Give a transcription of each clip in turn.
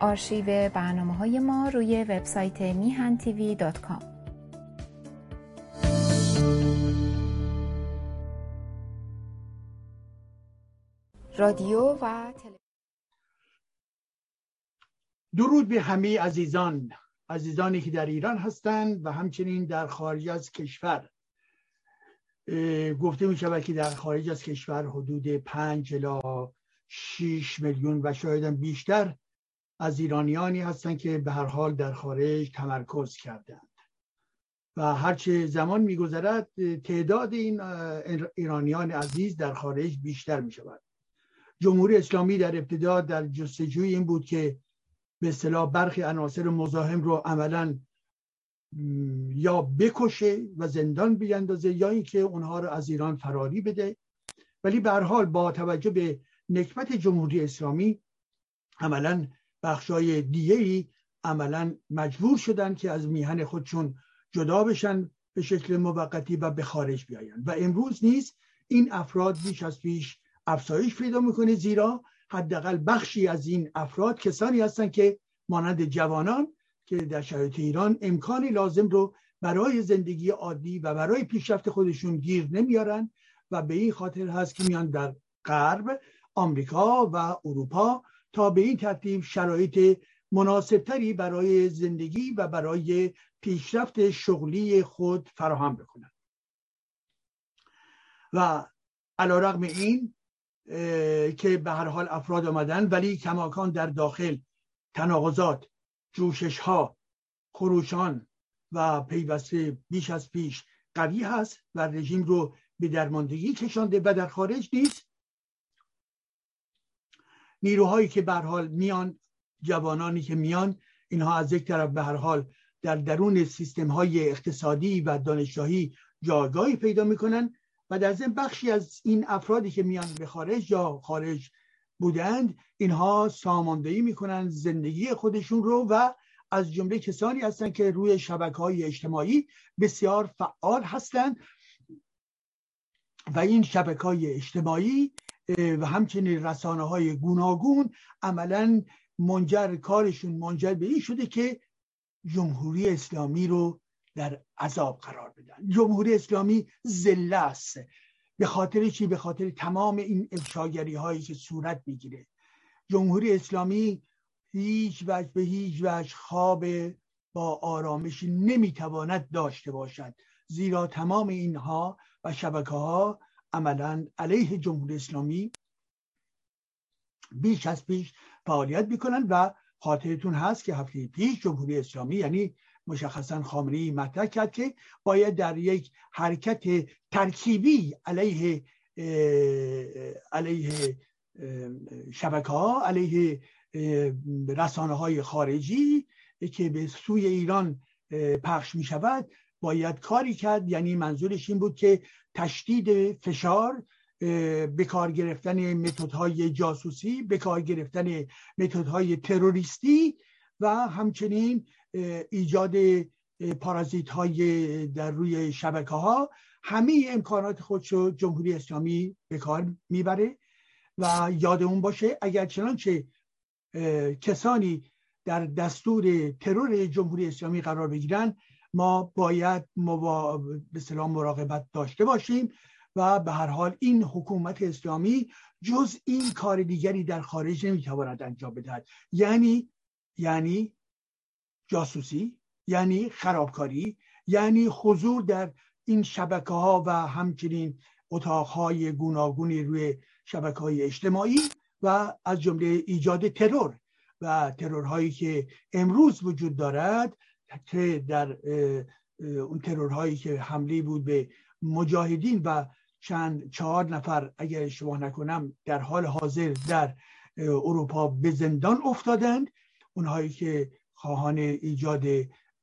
آرشیو برنامه های ما روی وبسایت میهن تیوی. رادیو و درود به همه عزیزان عزیزانی که در ایران هستند و همچنین در خارج از کشور گفته می شود که در خارج از کشور حدود پنج الا 6 میلیون و شاید بیشتر از ایرانیانی هستند که به هر حال در خارج تمرکز کردند. و هرچه زمان میگذرد تعداد این ایرانیان عزیز در خارج بیشتر می شود جمهوری اسلامی در ابتدا در جستجوی این بود که به اصطلاح برخی عناصر مزاحم رو عملا یا بکشه و زندان بیندازه یا اینکه اونها رو از ایران فراری بده. ولی به حال با توجه به نکبت جمهوری اسلامی عملا بخشای دیگه ای عملا مجبور شدن که از میهن خودشون جدا بشن به شکل موقتی و به خارج بیاین و امروز نیز این افراد بیش از پیش افزایش پیدا می‌کنه زیرا حداقل بخشی از این افراد کسانی هستند که مانند جوانان که در شرایط ایران امکانی لازم رو برای زندگی عادی و برای پیشرفت خودشون گیر نمیارن و به این خاطر هست که میان در غرب آمریکا و اروپا تا به این ترتیب شرایط مناسبتری برای زندگی و برای پیشرفت شغلی خود فراهم بکنند. و علا رقم این که به هر حال افراد آمدن ولی کماکان در داخل تناقضات جوشش ها خروشان و پیوسته بیش از پیش قوی هست و رژیم رو به درماندگی کشانده و در خارج نیست. نیروهایی که به حال میان جوانانی که میان اینها از یک طرف به هر حال در درون سیستم های اقتصادی و دانشگاهی جایگاهی پیدا می‌کنن و در ضمن بخشی از این افرادی که میان به خارج یا خارج بودند اینها ساماندهی می‌کنن زندگی خودشون رو و از جمله کسانی هستند که روی شبکه های اجتماعی بسیار فعال هستند و این شبکه های اجتماعی و همچنین رسانه های گوناگون عملا منجر کارشون منجر به این شده که جمهوری اسلامی رو در عذاب قرار بدن. جمهوری اسلامی زله است. به خاطر چی؟ به خاطر تمام این افشاگری هایی که صورت می‌گیره. جمهوری اسلامی هیچ وجه به هیچ وجه خواب با آرامش نمی‌تواند داشته باشد. زیرا تمام اینها و شبکه ها عملا علیه جمهوری اسلامی بیش از پیش فعالیت می‌کنند و خاطرتون هست که هفته پیش جمهوری اسلامی یعنی مشخصا خامنه‌ای مطرح کرد که باید در یک حرکت ترکیبی علیه علیه شبکه ها علیه رسانه های خارجی که به سوی ایران پخش می شود باید کاری کرد. یعنی منظورش این بود که تشدید فشار به کار گرفتن متدهای جاسوسی به کار گرفتن متدهای تروریستی و همچنین ایجاد پارازیت های در روی شبکه ها همه امکانات خودشو جمهوری اسلامی به کار می‌بره و یادمون باشه. اگر چنانچه کسانی در دستور ترور جمهوری اسلامی قرار بگیرن ما باید مبا... به سلام مراقبت داشته باشیم و به هر حال این حکومت اسلامی جز این کار دیگری در خارج نمی‌تواند انجام بدهد. یعنی یعنی جاسوسی یعنی خرابکاری یعنی حضور در این شبکه ها و همچنین اتاق های گوناگونی روی شبکه های اجتماعی و از جمله ایجاد ترور و ترورهایی که امروز وجود دارد که در اون ترورهایی که حمله بود به مجاهدین و چند چهار نفر اگر اشتباه نکنم در حال حاضر در اروپا به زندان افتادند. اونهایی که خواهان ایجاد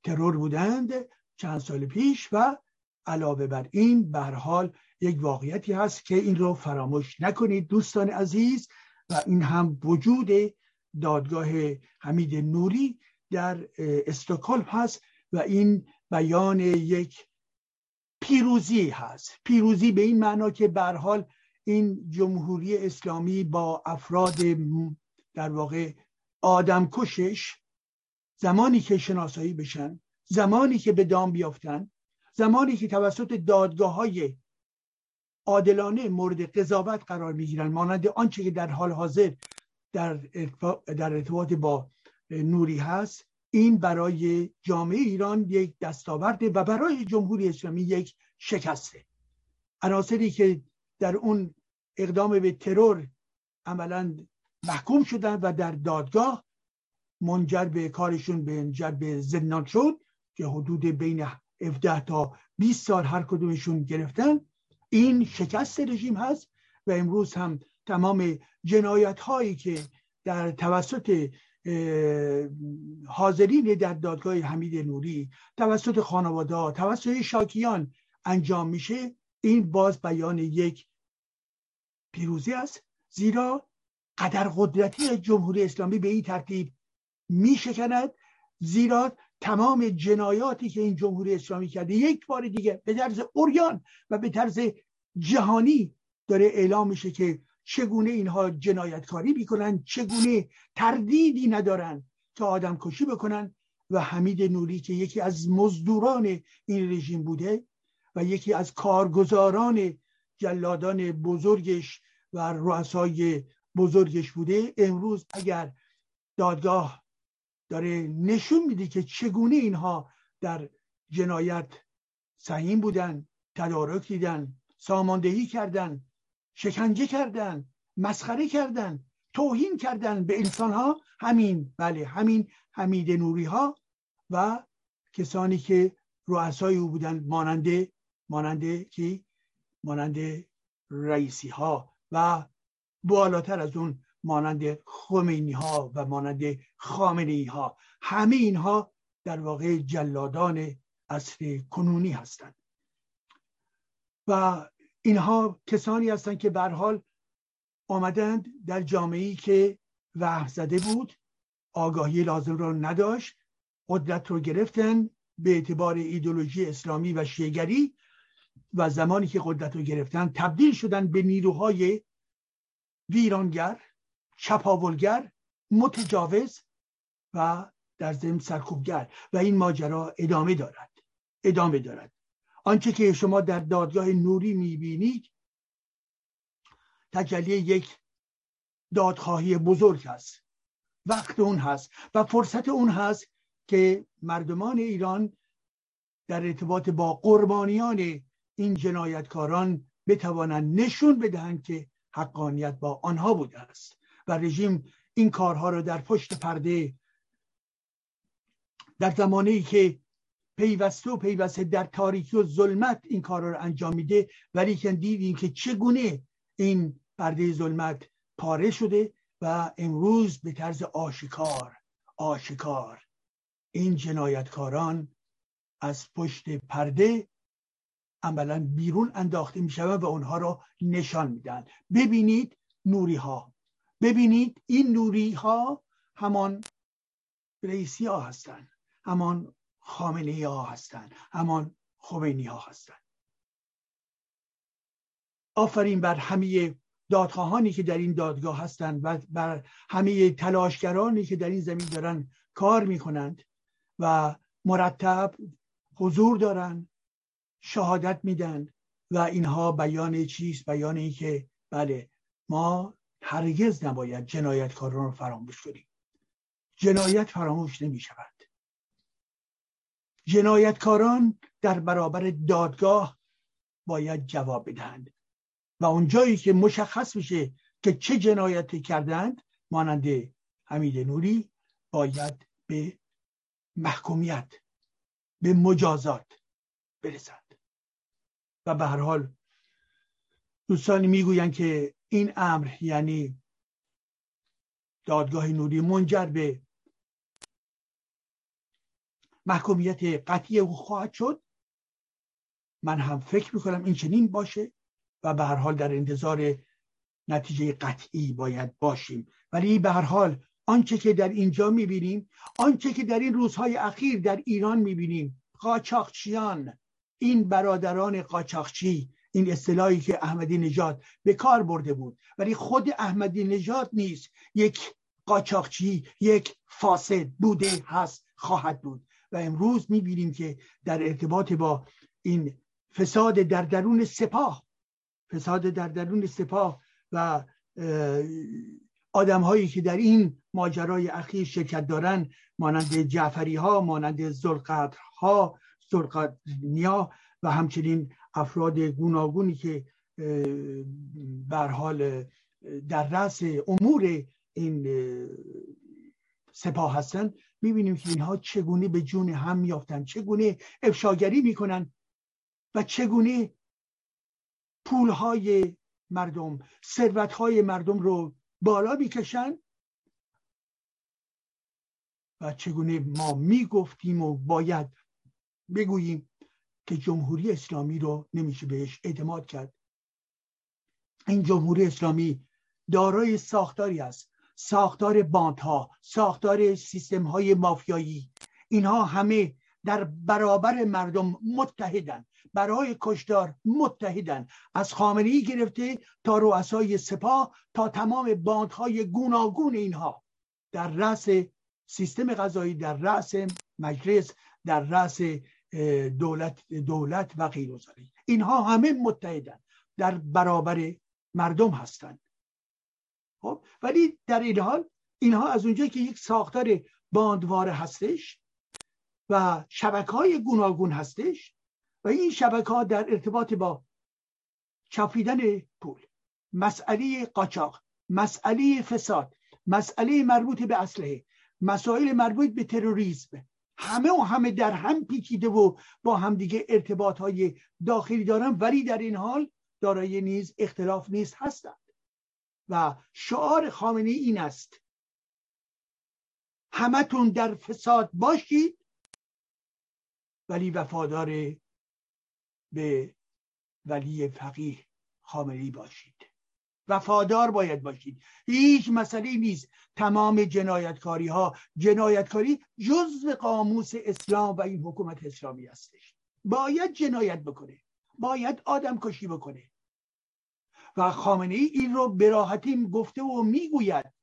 ترور بودند چند سال پیش و علاوه بر این به حال یک واقعیتی هست که این رو فراموش نکنید دوستان عزیز. و این هم وجود دادگاه حمید نوری در استکهلم هست و این بیان یک پیروزی هست. پیروزی به این معنا که به حال این جمهوری اسلامی با افراد در واقع آدم کشش زمانی که شناسایی بشن زمانی که به دام بیافتن زمانی که توسط دادگاه های عادلانه مورد قضاوت قرار می‌گیرن مانند آنچه که در حال حاضر در ارتباط با نوری هست. این برای جامعه ایران یک دستاورده و برای جمهوری اسلامی یک شکسته. عناصری که در اون اقدام به ترور عملا محکوم شدن و در دادگاه منجر به کارشون به منجر به زندان شد که حدود بین 17 تا 20 سال هر کدومشون گرفتن. این شکست رژیم هست و امروز هم تمام جنایت هایی که در توسط حاضرین در دادگاه حمید نوری توسط خانواده توسط شاکیان انجام میشه. این باز بیان یک پیروزی است زیرا قدر قدرتی جمهوری اسلامی به این ترتیب میشکند زیرا تمام جنایاتی که این جمهوری اسلامی کرده یک بار دیگه به طرز اوریان و به طرز جهانی داره اعلام میشه که چگونه اینها جنایتکاری می‌کنن چگونه تردیدی ندارن که آدم کشی بکنن؟ و حمید نوری که یکی از مزدوران این رژیم بوده و یکی از کارگزاران جلادان بزرگش و رؤسای بزرگش بوده امروز اگر دادگاه داره نشون میده که چگونه اینها در جنایت سهیم بودن تدارک دیدن ساماندهی کردن شکنجه کردن مسخره کردن توهین کردن به انسان ها همین بله همین حمید نوری ها و کسانی که رؤسای او بودن ماننده ماننده کی؟ ماننده رئیسی ها و بالاتر از اون مانند خمینی ها و مانند خامنه ها همه اینها در واقع جلادان اصر کنونی هستند. و اینها کسانی هستند که بر حال آمدند در جامعه که وحف زده بود. آگاهی لازم را نداشت. قدرت رو گرفتن به اعتبار ایدولوژی اسلامی و شیگری و زمانی که قدرت رو گرفتن تبدیل شدن به نیروهای ویرانگر چپاولگر متجاوز و در ضمن سرکوبگر. و این ماجرا ادامه دارد. ادامه دارد. آنچه که شما در دادگاه نوری می‌بینید تجلی یک دادخواهی بزرگ هست. وقت اون هست و فرصت اون هست که مردمان ایران در ارتباط با قربانیان این جنایتکاران بتوانند نشون بدهند که حقانیت با آنها بوده است و رژیم این کارها رو در پشت پرده در زمانی که پیوسته و پیوسته در تاریکی و ظلمت این کار رو انجام میده. ولی که دیدیم که چگونه این پرده ظلمت پاره شده و امروز به طرز آشکار آشکار این جنایتکاران از پشت پرده عملا بیرون انداخته می‌شوند و اونها را نشان میدن. ببینید نوری ها ببینید این نوری ها همان رئیسی ها هستند همان خامنه ها هستند. همان خمینی ها هستند. آفرین بر همه دادخواهانی که در این دادگاه هستند و بر همه تلاشگرانی که در این زمین دارن کار می‌کنند و مرتب حضور دارند شهادت میدن و اینها بیان چیست؟ بیان این که بله ما هرگز نباید جنایتکاران رو فراموش کنیم. جنایت فراموش نمی شود جنایتکاران در برابر دادگاه باید جواب بدهند. و اونجایی که مشخص میشه که چه جنایتی کردند مانند حمید نوری باید به محکومیت به مجازات برسند و به هر حال دوستانی می‌گویند که این امر یعنی دادگاه نوری منجر به محکومیت قطعی او خواهد شد. من هم فکر می‌کنم این چنین باشه و به هر حال در انتظار نتیجه قطعی باید باشیم. ولی به هر حال آنچه که در اینجا می‌بینیم آنچه که در این روزهای اخیر در ایران می‌بینیم قاچاقچیان این برادران قاچاقچی این اصطلاحی که احمدی نژاد به کار برده بود. ولی خود احمدی نژاد نیست یک قاچاقچی یک فاسد بوده هست خواهد بود. و امروز می‌بینیم که در ارتباط با این فساد در درون سپاه فساد در درون سپاه و آدم هایی که در این ماجرای اخیر شرکت دارن مانند جعفری ها مانند زلقدر ها زلقدنیا و همچنین افراد گوناگونی که بر حال در رأس امور این سپاه هستن می‌بینیم که اینها چگونه به جون هم میافتن چگونه افشاگری می‌کنن و چگونه پولهای مردم ثروتهای مردم رو بالا می‌کشن و چگونه ما می‌گفتیم و باید بگوییم که جمهوری اسلامی رو نمیشه بهش اعتماد کرد. این جمهوری اسلامی دارای ساختاری است. ساختار باندها ساختار سیستم های مافیایی اینها همه در برابر مردم متحدن برای کشدار متحدن. از خامنه گرفته تا رؤسای سپاه تا تمام باندهای گوناگون اینها. در رأس سیستم غذایی در رأس مجلس در رأس دولت دولت و غیر اینها همه متحدن در برابر مردم هستند. خب؟ ولی در این حال اینها از اونجا که یک ساختار باندواره هستش و شبکه های گوناگون هستش و این شبکه ها در ارتباط با چاپیدن پول مسئله قاچاق مسئله فساد مسئله مربوط به اسلحه مسائل مربوط به تروریسم همه و همه در هم پیچیده و با همدیگه ارتباط های داخلی دارن ولی در این حال دارای نیز اختلاف نیست هستند و شعار خامنه این است. همتون در فساد باشید ولی وفادار به ولی فقیه خامنه باشید. وفادار باید باشید. هیچ مسئله نیست. تمام جنایتکاری ها جنایتکاری جزء قاموس اسلام و این حکومت اسلامی هستش. باید جنایت بکنه. باید آدم کشی بکنه. و خامنه ای این رو براحتی گفته و می‌گوید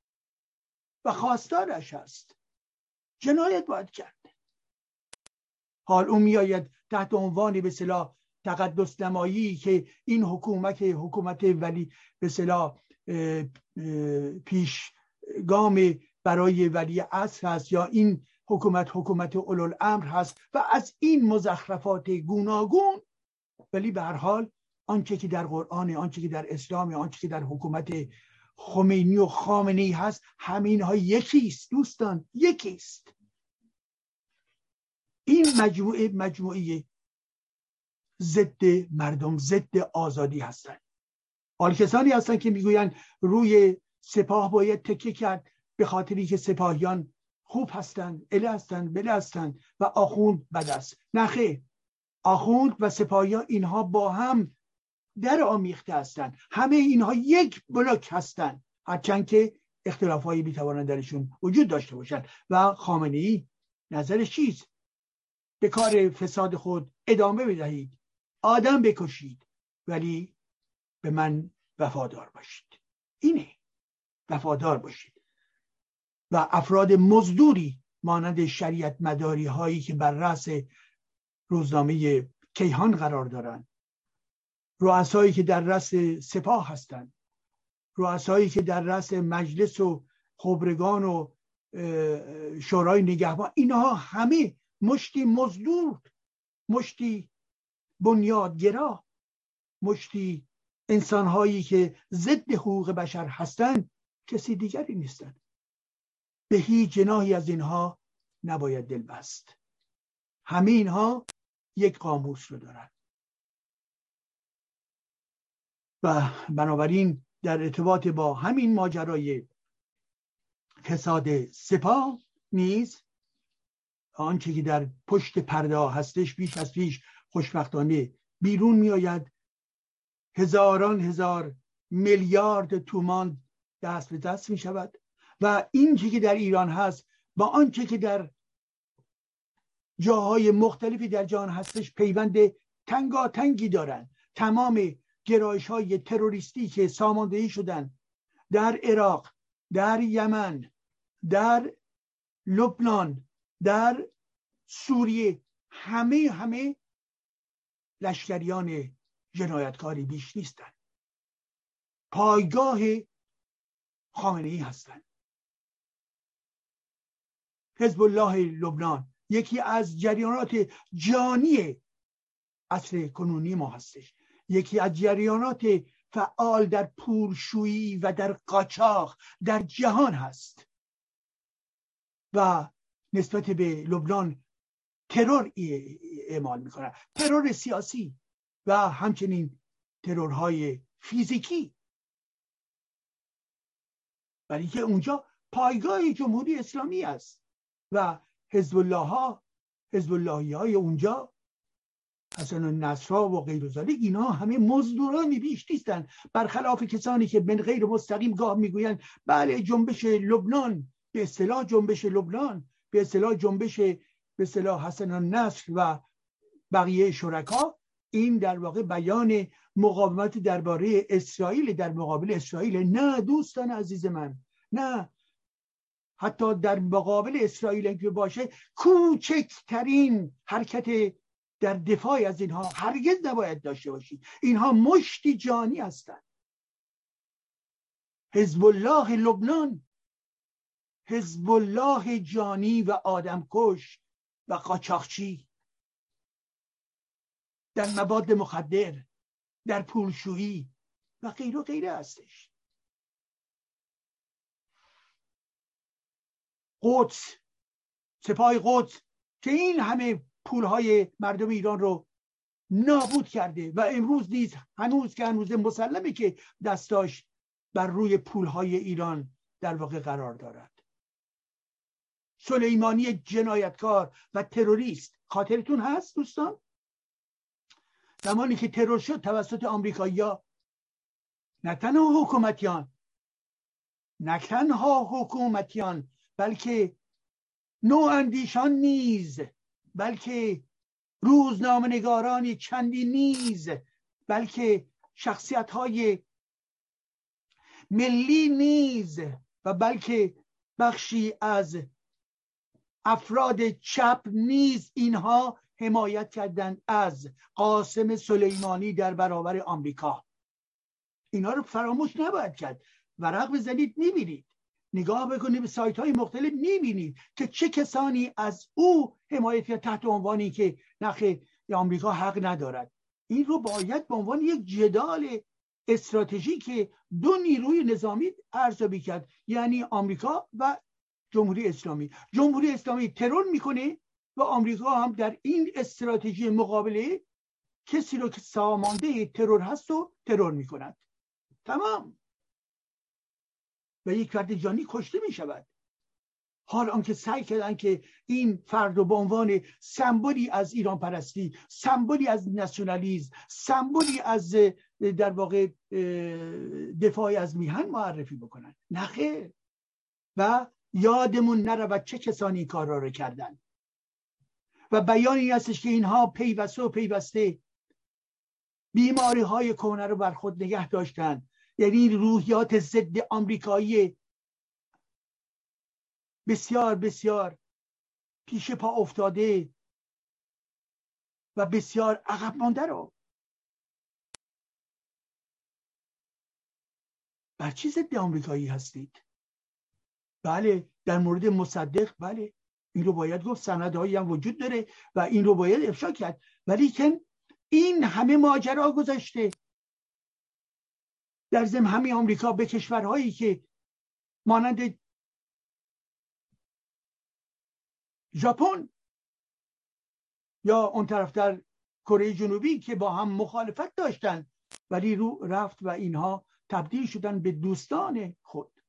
و خواستارش است جنایت باید کرد. حال اون میآید تحت عنوان به صلاح تقدس نمایی که این حکومت حکومت ولی به صلاح پیش گام برای ولی عصر هست یا این حکومت حکومت امر هست و از این مزخرفات گوناگون ولی به هر حال آنچه که در قرآن آنچه که در اسلام آنچه که در حکومت خمینی و خامنی هست همین ها یکیست دوستان یکیست. این مجموعه مجموعه ضد مردم ضد آزادی هستند حال کسانی هستند که می‌گویند روی سپاه باید تکیه کرد به خاطری که سپاهیان خوب هستند اله هستند بله هستند و آخوند بد است. نخه آخوند و سپاهیان اینها با هم در آمیخته هستند همه اینها یک بلوک هستند هرچند که اختلاف هایی می‌توانند درشون وجود داشته باشند. و خامنه ای نظرش چیست؟ به کار فساد خود ادامه بدهید. آدم بکشید. ولی به من وفادار باشید. اینه. وفادار باشید. و افراد مزدوری مانند شریعت مداری هایی که بر رأس روزنامه کیهان قرار دارند رؤسایی که در رأس سپاه هستند. رؤسایی که در رأس مجلس و خبرگان و شورای نگهبان. اینها همه مشتی مزدور مشتی بنیادگرا مشتی انسانهایی که ضد حقوق بشر هستند کسی دیگری نیستند. به هیچ جناهی از اینها نباید دل بست همه اینها یک قاموس رو دارند و بنابراین در ارتباط با همین ماجرای فساد سپاه نیز آنچه که در پشت پرده هستش بیش از پیش خوشبختانه بیرون میآید. هزاران هزار میلیارد تومان دست به دست می شود و این که در ایران هست با آنچه که در جاهای مختلفی در جهان هستش پیوند تنگاتنگی دارند تمام گرایش های تروریستی که ساماندهی شدن در عراق در یمن در لبنان در سوریه همه همه لشکریان جنایتکاری بیش نیستن پایگاه خامنه ای هستند. حزب الله لبنان یکی از جریانات جانی اصل کنونی ما هستش. یکی از جریانات فعال در پولشویی و در قاچاق در جهان هست. و نسبت به لبنان ترور اعمال می‌کنن ترور سیاسی و همچنین ترورهای فیزیکی. برای که اونجا پایگاه جمهوری اسلامی است و حزب الله ها حزب های اونجا حسن النصرا و غیر ذالک اینا همه مزدوران بیش نیستن. برخلاف کسانی که من غیر مستقیم گاه می‌گویند بله جنبش لبنان به اصطلاح جنبش لبنان به اصطلاح جنبش به اصطلاح حسن النصر و بقیه شرکا. این در واقع بیان مقاومت درباره اسرائیل در مقابل اسرائیل. نه دوستان عزیز من نه. حتی در مقابل اسرائیل که باشه کوچکترین حرکت در دفاع از اینها هرگز نباید داشته باشید. اینها مشتی جانی هستند. حزب الله لبنان حزب الله جانی و آدمکش و قاچاقچی. در مواد مخدر در پولشویی و غیر و غیره هستش. قدس سپاه قدس که این همه پولهای مردم ایران رو نابود کرده و امروز نیز هنوز که هنوز مسلمه که دستاش بر روی پولهای ایران در واقع قرار دارد. سلیمانی جنایتکار و تروریست خاطرتون هست دوستان؟ زمانی که ترور شد توسط آمریکایی‌ها نه تنها حکومتیان نه تنها حکومتیان بلکه اندیشان نیز بلکه روزنامه چندی نیز بلکه شخصیت های ملی نیز و بلکه بخشی از افراد چپ نیز اینها حمایت کردند از قاسم سلیمانی در برابر آمریکا. اینا رو فراموش نباید کرد. ورق بزنید می‌بینید. نگاه بکنید به سایت های مختلف می‌بینید که چه کسانی از او حمایت تحت عنوانی که نخ آمریکا حق ندارد. این رو باید به عنوان یک جدال استراتژی که دو نیروی نظامی ارزیابی کرد یعنی آمریکا و جمهوری اسلامی. جمهوری اسلامی ترور می‌کنه و آمریکا هم در این استراتژی مقابله کسی رو که سامانده ترور هست و ترور می‌کند. تمام. و یک فرد جانی کشته می شود حال آنکه سعی کردن که این فرد رو به عنوان سمبولی از ایران پرستی سمبولی از ناسیونالیسم سمبولی از در واقع دفاع از میهن معرفی بکنن نخیر و یادمون نرود چه کسانی این کار را کردن و بیان این هستش که اینها پیوسته و پیوسته بیماری های کهنه رو بر خود نگه داشتن یعنی روحیات ضد آمریکایی. بسیار بسیار پیش پا افتاده و بسیار عقب مانده رو بر چی ضد آمریکایی هستید؟ بله در مورد مصدق بله. این رو باید گفت سندهایی هم وجود داره و این رو باید افشا کرد. ولی که این همه ماجرا گذاشته. در ضمن همین آمریکا به کشورهایی که مانند ژاپن یا اون طرف در کره جنوبی که با هم مخالفت داشتن ولی رو رفت و اینها تبدیل شدن به دوستان خود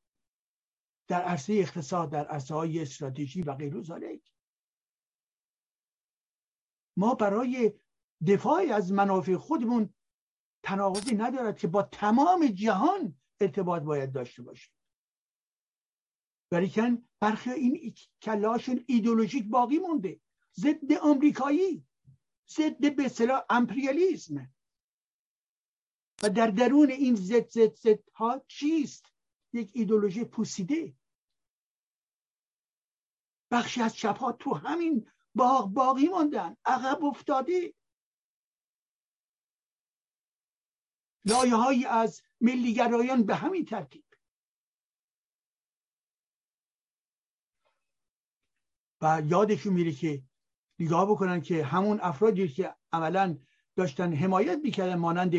در عرصه اقتصاد در عرصه های استراتژی و غیر ذالک ما برای دفاع از منافع خودمون تناقضی ندارد که با تمام جهان ارتباط باید داشته باشیم ولیکن برخی این کلاشون ایدولوژیک باقی مونده. ضد آمریکایی. ضد به اصطلاح امپریالیسم. و در درون این ضد ضد ضد ها چیست؟ یک ایدولوژی پوسیده. بخشی از چپها تو همین باغ باقی ماندن عقب افتاده. لایه هایی از ملیگرایان به همین ترتیب. و یادشون میره که نگاه بکنن که همون افرادی که عملا داشتن حمایت می‌کردن مانند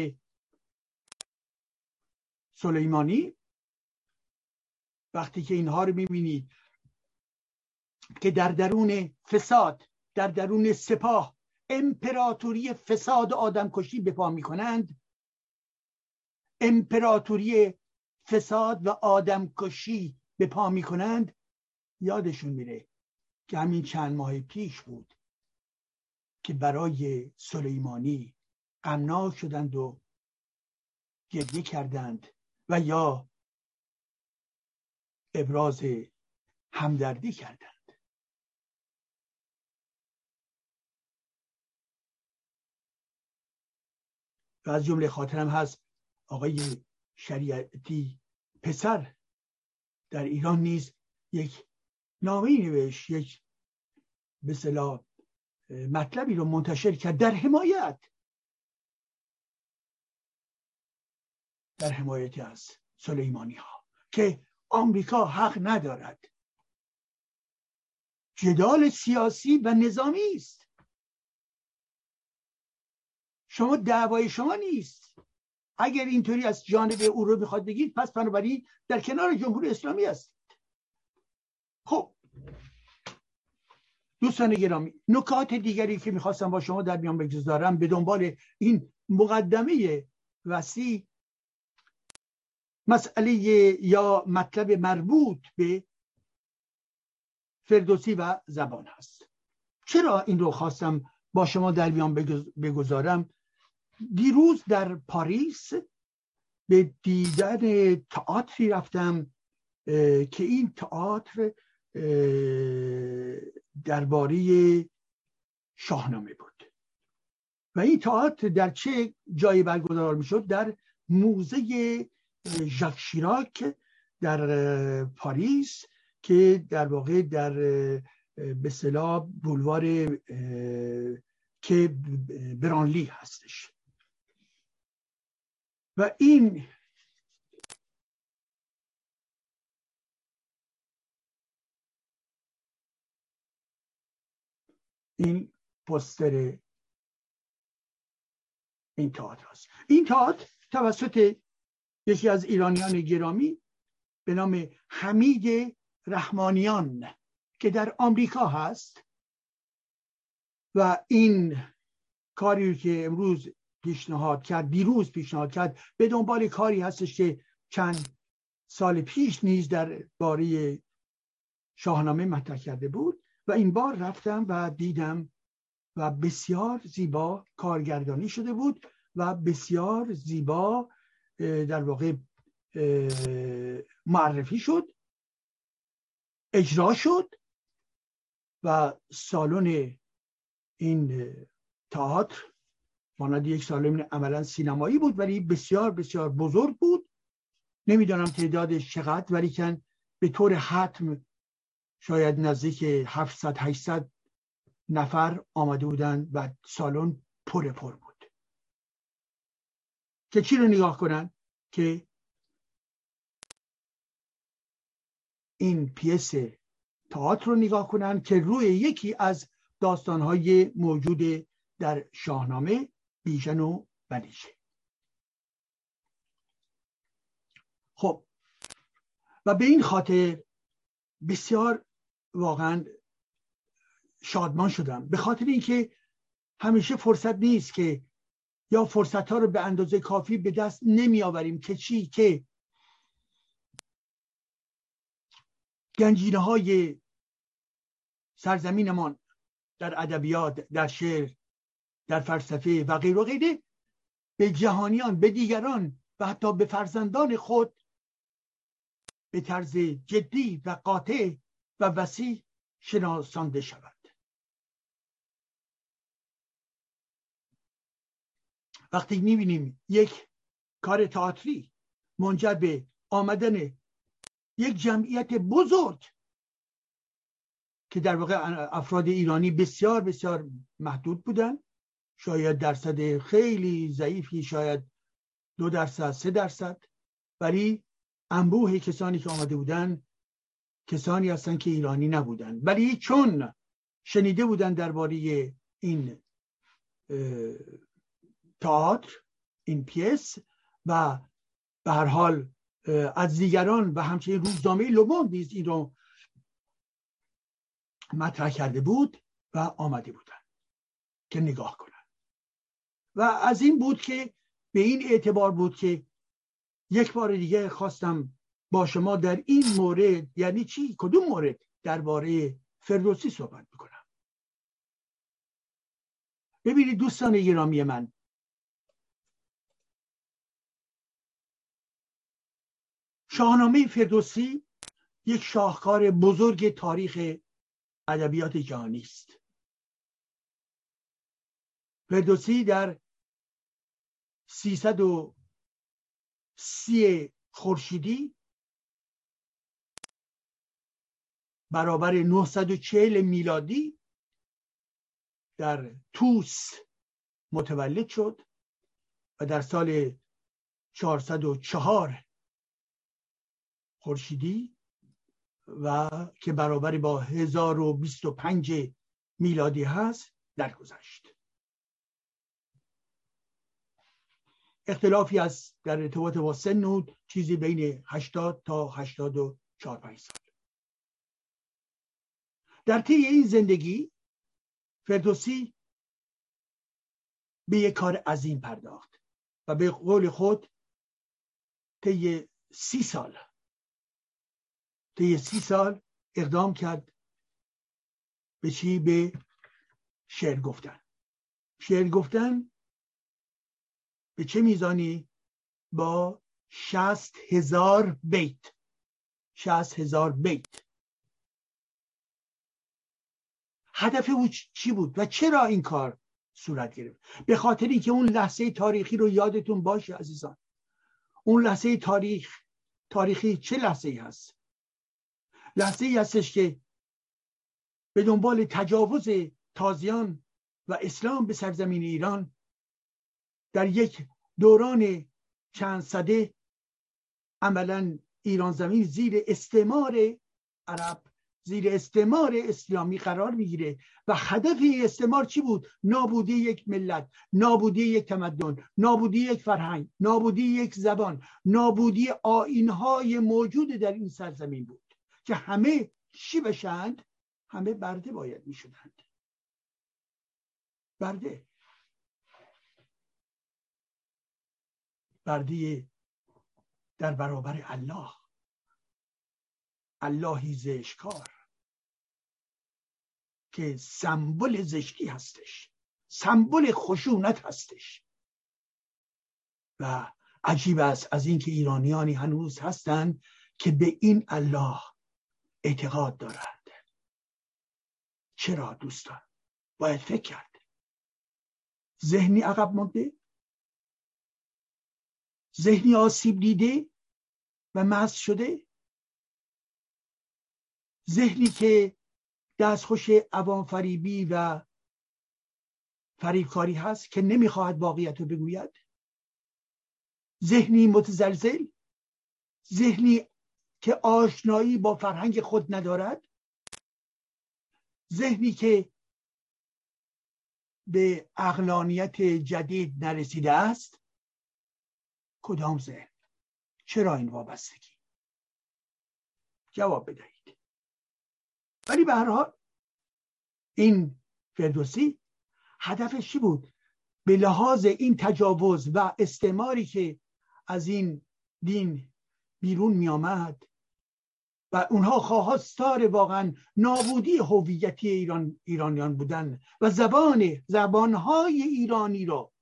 سلیمانی وقتی که اینها رو می‌بینید که در درون فساد در درون سپاه امپراتوری فساد آدمکشی به پا می‌کنند امپراتوری فساد و آدمکشی به پا می‌کنند؟ یادشون میره که همین چند ماه پیش بود که برای سلیمانی غمناک شدند و گریه کردند و یا ابراز همدردی کردند. و از جمله خاطرم هست آقای شریعتی پسر در ایران نیز یک نامه نوشت یک به مطلبی رو منتشر کرد در حمایت. در حمایت از سلیمانی ها که آمریکا حق ندارد. جدال سیاسی و نظامی است. شما دعوای شما نیست. اگر اینطوری از جانب او رو بخواد بگید پس بنابراین در کنار جمهوری اسلامی است خب. دوستان گرامی نکات دیگری که می‌خواستم با شما در میان بگذارم به دنبال این مقدمه وسیع مسئله یا مطلب مربوط به فردوسی و زبان هست. چرا این رو خواستم با شما در میان بگذارم؟ دیروز در پاریس به دیدن تئاتری رفتم که این تئاتر درباره شاهنامه بود. و این تئاتر در چه جایی برگزار می‌شد؟ در موزه ژاک شیراک در پاریس که در واقع در به بولوار که برانلی هستش. و این این پستر این هست. این تئاتر توسط یکی از ایرانیان گرامی به نام حمید رحمانیان که در آمریکا هست و این کاری که امروز پیشنهاد کرد دیروز پیشنهاد کرد به دنبال کاری هستش که چند سال پیش نیز در باره شاهنامه مطرح کرده بود و این بار رفتم و دیدم و بسیار زیبا کارگردانی شده بود و بسیار زیبا در واقع معرفی شد اجرا شد و سالن این تئاتر مانند یک سالن عملا سینمایی بود ولی بسیار بسیار بزرگ بود. نمی‌دانم تعدادش چقدر ولی کن به طور حتم شاید نزدیک 700 800 نفر آمده بودن و سالن پر پر بود. که چی رو نگاه کنن؟ که این پیس تئاتر رو نگاه کنن که روی یکی از داستانهای موجود در شاهنامه بیژن و بنیشه خب و به این خاطر بسیار واقعا شادمان شدم. به خاطر اینکه همیشه فرصت نیست که یا فرصت ها رو به اندازه کافی به دست نمی آوریم که چی که گنجینه های سرزمینمان در ادبیات در شعر در فلسفه و غیر و غیره به جهانیان به دیگران و حتی به فرزندان خود به طرز جدی و قاطع و وسیع شناسانده شود. وقتی می‌بینیم یک کار تئاتری منجر به آمدن یک جمعیت بزرگ که در واقع افراد ایرانی بسیار بسیار محدود بودن شاید درصد خیلی ضعیفی شاید دو درصد سه درصد. ولی انبوه کسانی که آمده بودن کسانی هستن که ایرانی نبودن. ولی چون شنیده بودن درباره این تئاتر این پیس و به هر حال از دیگران و همچنین روزنامه لوموند نیز این رو مطرح کرده بود و آمده بودن. که نگاه کنن و از این بود که به این اعتبار بود که یک بار دیگه خواستم با شما در این مورد یعنی چی؟ کدوم مورد؟ درباره فردوسی صحبت می‌کنم ببینید دوستان گرامی من. شاهنامه فردوسی یک شاهکار بزرگ تاریخ ادبیات جهانی است. فردوسی در سی خورشیدی برابر 940 میلادی در توس متولد شد و در سال 404 خورشیدی و که برابر با 1025 میلادی هست درگذشت. اختلافی از در ارتباط با سن چیزی بین 80 تا 84 5 سال. در طی این زندگی فردوسی به یک کار عظیم پرداخت و به قول خود طی سی سال طی سی سال اقدام کرد به چی؟ به شعر گفتن. شعر گفتن به چه میزانی؟ با شست هزار بیت. شست هزار بیت. هدف او چی بود و چرا این کار صورت گرفت؟ به خاطر که اون لحظه تاریخی رو یادتون باشه عزیزان. اون لحظه تاریخ. تاریخی چه لحظه ای هست؟ لحظه ای هستش که به دنبال تجاوز تازیان و اسلام به سرزمین ایران در یک دوران چند صده عملا ایران زمین زیر استعمار عرب زیر استعمار اسلامی قرار می‌گیره. و هدف استعمار چی بود؟ نابودی یک ملت نابودی یک تمدن نابودی یک فرهنگ نابودی یک زبان نابودی آینهای موجود در این سرزمین بود که همه چی بشند همه برده باید می‌شدند. برده. برده در برابر الله. اللهی زشکار که سمبل زشتی هستش سمبل خشونت هستش. و عجیب است از اینکه ایرانیانی هنوز هستند که به این الله اعتقاد دارند. چرا دوستان؟ باید فکر کرد. ذهنی عقب مانده؟ ذهنی آسیب دیده و مست شده. ذهنی که دستخوش عوام فریبی و فریبکاری هست که نمی‌خواهد واقعیت رو بگوید. ذهنی متزلزل ذهنی که آشنایی با فرهنگ خود ندارد. ذهنی که به اقلانیت جدید نرسیده است. کدام ذهن چرا این وابستگی؟ جواب بدهید. ولی به هر حال این فردوسی هدفش چی بود؟ به لحاظ این تجاوز و استعماری که از این دین بیرون می آمد و اونها خواستار واقعا نابودی هویتی ایران ایرانیان بودن و زبان زبانهای ایرانی را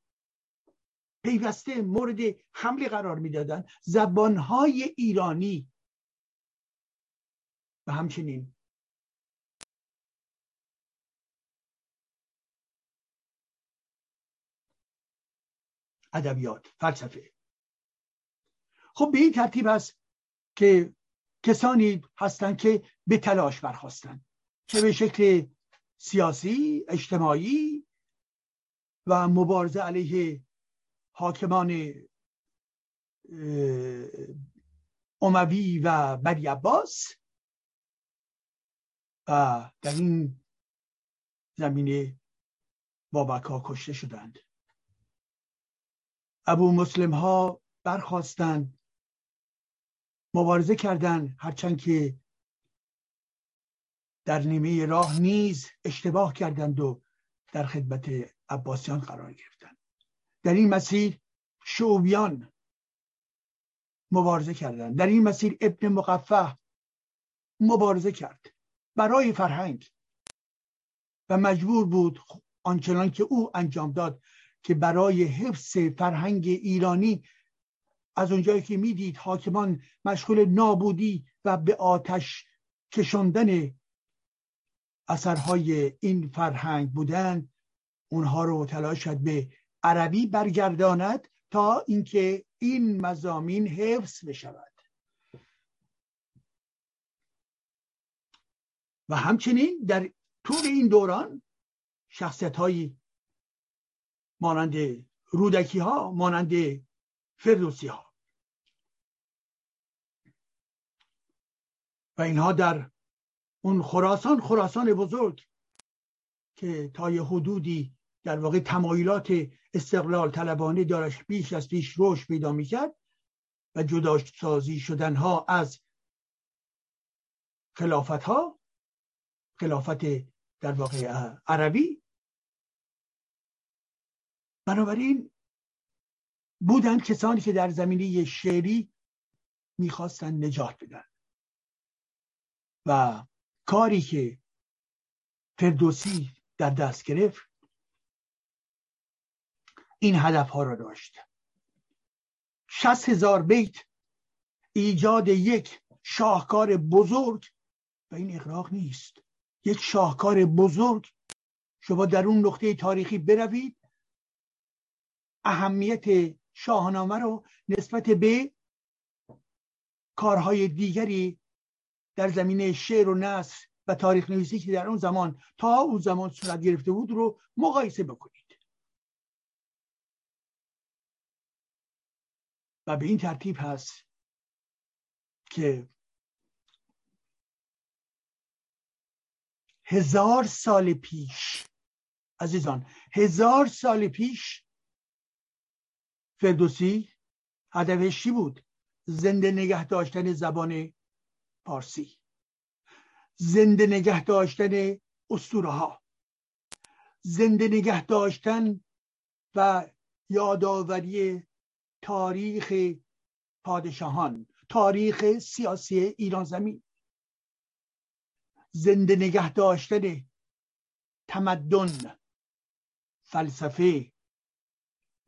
پیوسته مورد حمله قرار می‌دادن. زبانهای ایرانی. و همچنین ادبیات فلسفه. خب به این ترتیب است که کسانی هستند که به تلاش برخواستند چه به شکل سیاسی اجتماعی و مبارزه علیه حاکمان اموی و بنی عباس. و در این زمینه بابک ها کشته شدند. ابو مسلم ها برخواستند مبارزه کردند هرچند که در نیمه راه نیز اشتباه کردند و در خدمت عباسیان قرار گرفتند در این مسیر شعوبیان مبارزه کردند در این مسیر ابن مقفه مبارزه کرد. برای فرهنگ. و مجبور بود آنچنان که او انجام داد که برای حفظ فرهنگ ایرانی از اونجایی که می‌دید حاکمان مشغول نابودی و به آتش کشاندن اثرهای این فرهنگ بودند اونها رو تلاش کرد به عربی برگرداند تا اینکه این مزامین حفظ بشود. و همچنین در طول این دوران شخصیت هایی مانند رودکی ها مانند فردوسی ها و اینها در اون خراسان خراسان بزرگ که تا یه حدودی در واقع تمایلات استقلال طلبانه دارش بیش از پیش روش پیدا می‌کرد و جدا سازی شدن ها از خلافت ها خلافت در واقع عربی. بنابراین بودند کسانی که در زمینه شعری می‌خواستند نجات بدن. و کاری که فردوسی در دست گرفت این هدف ها را داشت. شست هزار بیت ایجاد یک شاهکار بزرگ و این اقراق نیست. یک شاهکار بزرگ. شما در اون نقطه تاریخی بروید. اهمیت شاهنامه رو نسبت به کارهای دیگری در زمینه شعر و نصر و تاریخ نویسی که در اون زمان تا اون زمان صورت گرفته بود رو مقایسه بکنید. و به این ترتیب هست که هزار سال پیش عزیزان هزار سال پیش فردوسی هدفش چی بود زنده نگه داشتن زبان پارسی زنده نگه داشتن اسطوره ها زنده نگه داشتن و یادآوری تاریخ پادشاهان تاریخ سیاسی ایران زمین. زنده نگه داشتن تمدن فلسفه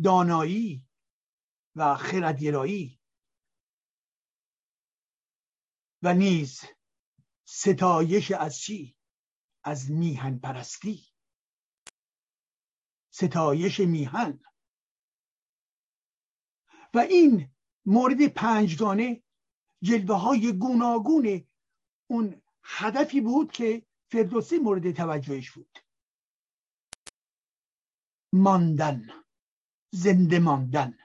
دانایی و خردگرایی و نیز ستایش از چی؟ از میهن پرستی ستایش میهن. و این مورد پنجگانه جلوه های گوناگون اون هدفی بود که فردوسی مورد توجهش بود. ماندن زنده ماندن.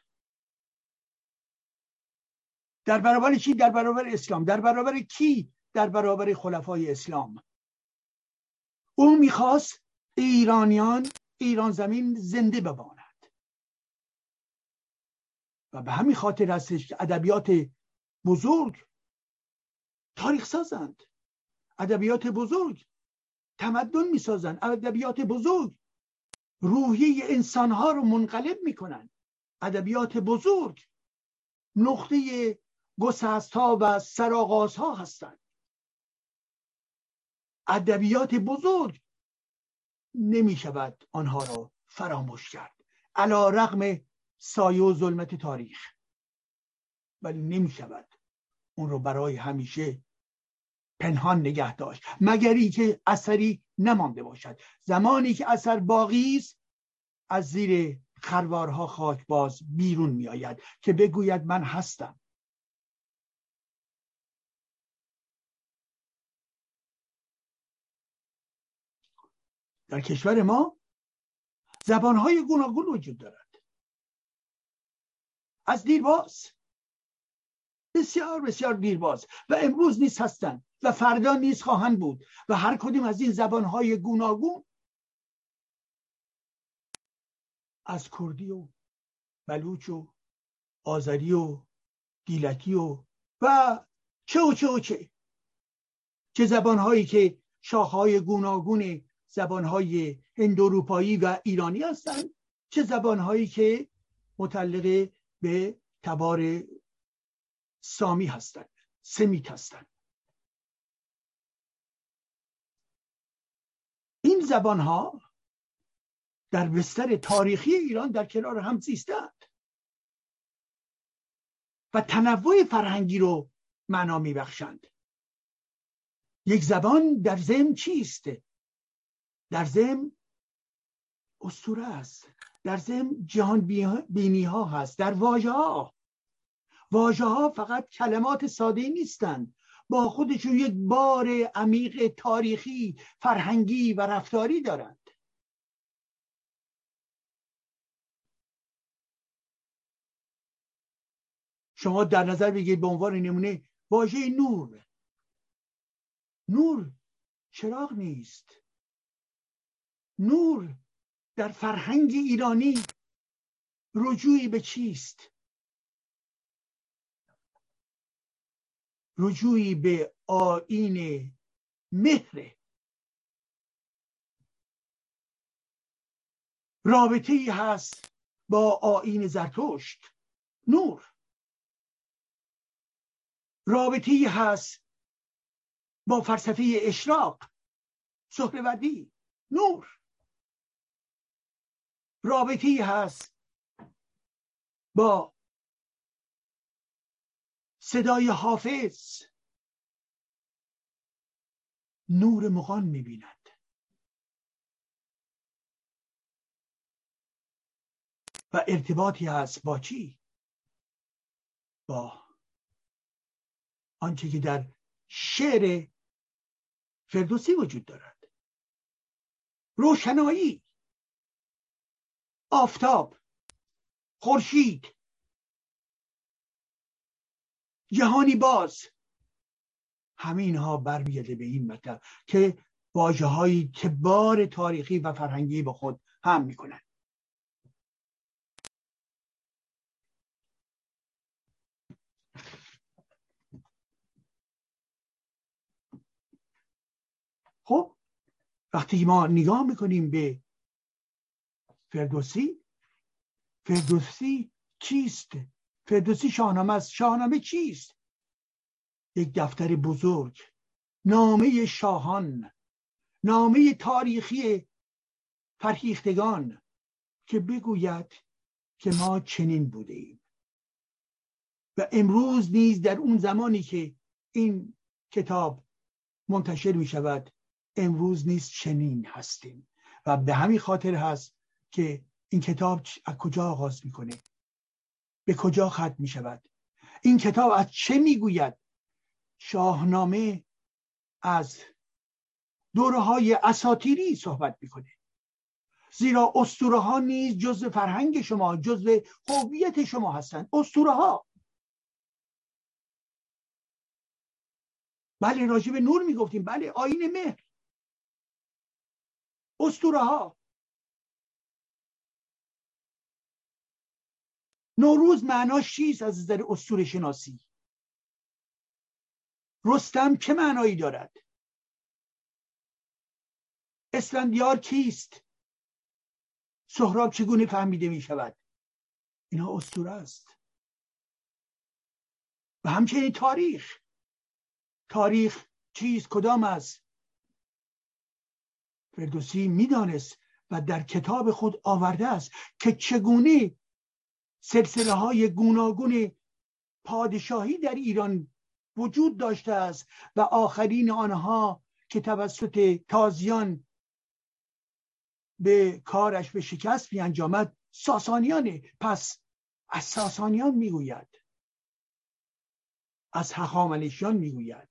در برابر چی؟ در برابر اسلام. در برابر کی؟ در برابر خلفای اسلام. او می‌خواست ایرانیان ایران زمین زنده بماند. و به همین خاطر هستش که ادبیات بزرگ تاریخ سازند. ادبیات بزرگ تمدن می‌سازند ادبیات بزرگ روحی انسانها رو منقلب می‌کنن ادبیات بزرگ نقطه گسست ها و سراغاز ها هستند. ادبیات بزرگ نمی شود آنها را فراموش کرد. علا رغم سایه و ظلمت تاریخ. ولی نمی شود اون رو برای همیشه پنهان نگه داشت. مگری که اثری نمانده باشد. زمانی که اثر باقی است از زیر خروارها خاک باز بیرون می آید که بگوید من هستم. در کشور ما زبانهای گوناگون وجود دارد. از دیرباز بسیار بسیار دیرباز و امروز نیست هستند و فردا نیز خواهند بود و هر کدوم از این زبانهای گوناگون از کردی و بلوچ و آذری و گیلکی و و چه و چه و چه. چه زبانهایی که شاخهای گوناگون زبانهای هندوروپایی و ایرانی هستند چه زبانهایی که متعلق به تبار سامی هستند سمیت هستند. این زبان ها در بستر تاریخی ایران در کنار هم زیستند و تنوع فرهنگی رو معنا میبخشند. یک زبان در زم چیست؟ در زم استوره است. در زم جهان بینی ها هست. در واژه ها واژه ها فقط کلمات ساده نیستند. با خودشون یک بار عمیق تاریخی فرهنگی و رفتاری دارند. شما در نظر بگیرید به عنوان نمونه واژه نور. نور چراغ نیست. نور در فرهنگ ایرانی رجوعی به چیست؟ رجوعی به آین مهر. رابطه ای هست با آین زرتشت نور. رابطه ای هست با فلسفه اشراق سهروردی نور. رابطه ای هست با صدای حافظ. نور مغان می‌بیند. و ارتباطی هست با چی؟ با آنچه که در شعر فردوسی وجود دارد. روشنایی. آفتاب خورشید جهانی باز. همین ها برمیگرده به این مطلب که واجه هایی که بار تاریخی و فرهنگی به خود هم می‌کنن خب وقتی ما نگاه می‌کنیم به فردوسی؟ فردوسی چیست؟ فردوسی شاهنامه است. شاهنامه چیست؟ یک دفتر بزرگ. نامه شاهان. نامه تاریخی فرهیختگان که بگوید که ما چنین بوده ایم و امروز نیز در اون زمانی که این کتاب منتشر می شود امروز نیز چنین هستیم. و به همین خاطر هست که این کتاب از کجا آغاز می‌کنه؟ به کجا ختم می شود این کتاب از چه می‌گوید؟ شاهنامه از دوره های اساتیری صحبت می‌کنه. زیرا اسطوره ها نیز جزء فرهنگ شما جزء هویت شما هستند. اسطوره ها بله راجع به نور می‌گفتیم. بله آین مهر. اسطوره ها نوروز معناش چیست از نظر اسطوره شناسی؟ رستم چه معنایی دارد؟ اسفندیار کیست؟ سهراب چگونه فهمیده می شود؟ اینا اسطوره است. و همچنین تاریخ. تاریخ چیز کدام است؟ فردوسی می‌دانست و در کتاب خود آورده است که چگونه سلسله های گوناگون پادشاهی در ایران وجود داشته است و آخرین آنها که توسط تازیان به کارش به شکست بیانجامد ساسانیانه پس از ساسانیان می‌گوید. از هخامنشیان می‌گوید.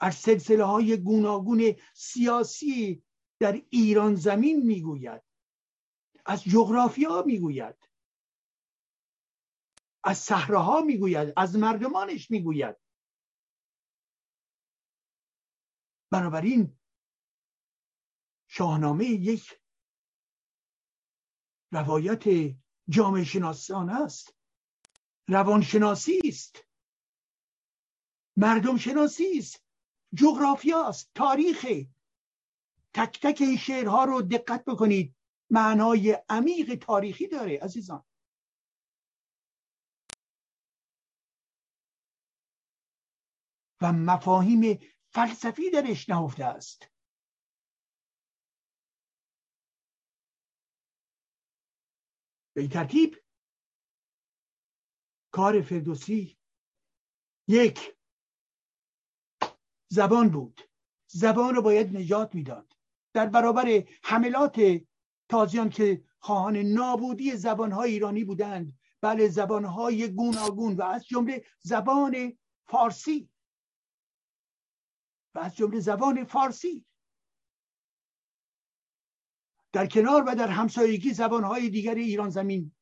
از سلسله های گوناگون سیاسی در ایران زمین می‌گوید. از جغرافیا می‌گوید. از صحراها می‌گوید از مردمانش می‌گوید. بنابراین شاهنامه یک روایت جامعه شناسانه است. روانشناسی است. مردم شناسی است. جغرافیا است. تاریخ. تک تک این شعرها رو دقت بکنید. معنای عمیق تاریخی داره عزیزان. و مفاهیم فلسفی درش نهفته است. به این ترتیب کار فردوسی یک زبان بود. زبان رو باید نجات می‌داد. در برابر حملات تازیان که خواهان نابودی زبانهای ایرانی بودند بله زبانهای گوناگون و از جمله زبان فارسی. و از جمله زبان فارسی. در کنار و در همسایگی زبانهای دیگر ایران زمین.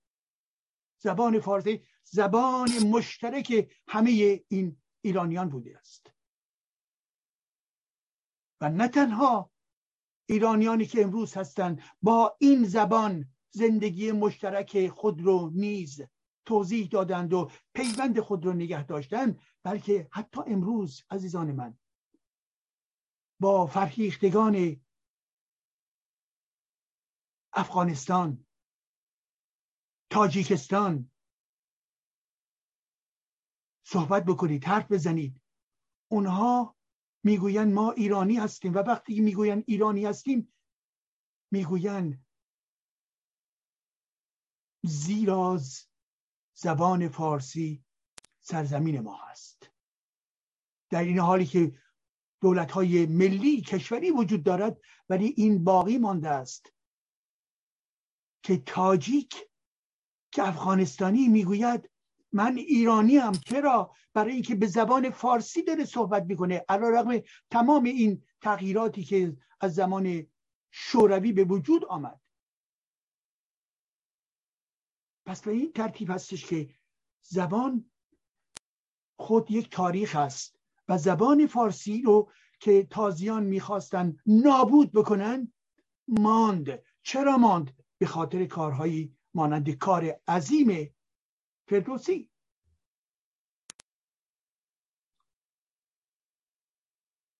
زبان فارسی زبان مشترک همه این ایرانیان بوده است. و نه تنها ایرانیانی که امروز هستند با این زبان زندگی مشترک خود رو نیز توضیح دادند و پیوند خود رو نگه داشتند بلکه حتی امروز عزیزان من با فرهیختگان افغانستان تاجیکستان. صحبت بکنید حرف بزنید. اونها می‌گوین ما ایرانی هستیم و وقتی می‌گوین ایرانی هستیم می‌گوین زیرا زبان فارسی سرزمین ما هست. در این حالی که دولت های ملی کشوری وجود دارد ولی این باقی مانده است که تاجیک که افغانستانی می‌گوید من ایرانی هم چرا؟ برای اینکه به زبان فارسی داره صحبت می‌کنه. علا رقم تمام این تغییراتی که از زمان شوروی به وجود آمد. پس به این ترتیب هستش که زبان خود یک تاریخ است. و زبان فارسی رو که تازیان می‌خواستن نابود بکنن ماند. چرا ماند؟ به خاطر کارهایی مانند کار عظیم فردوسی.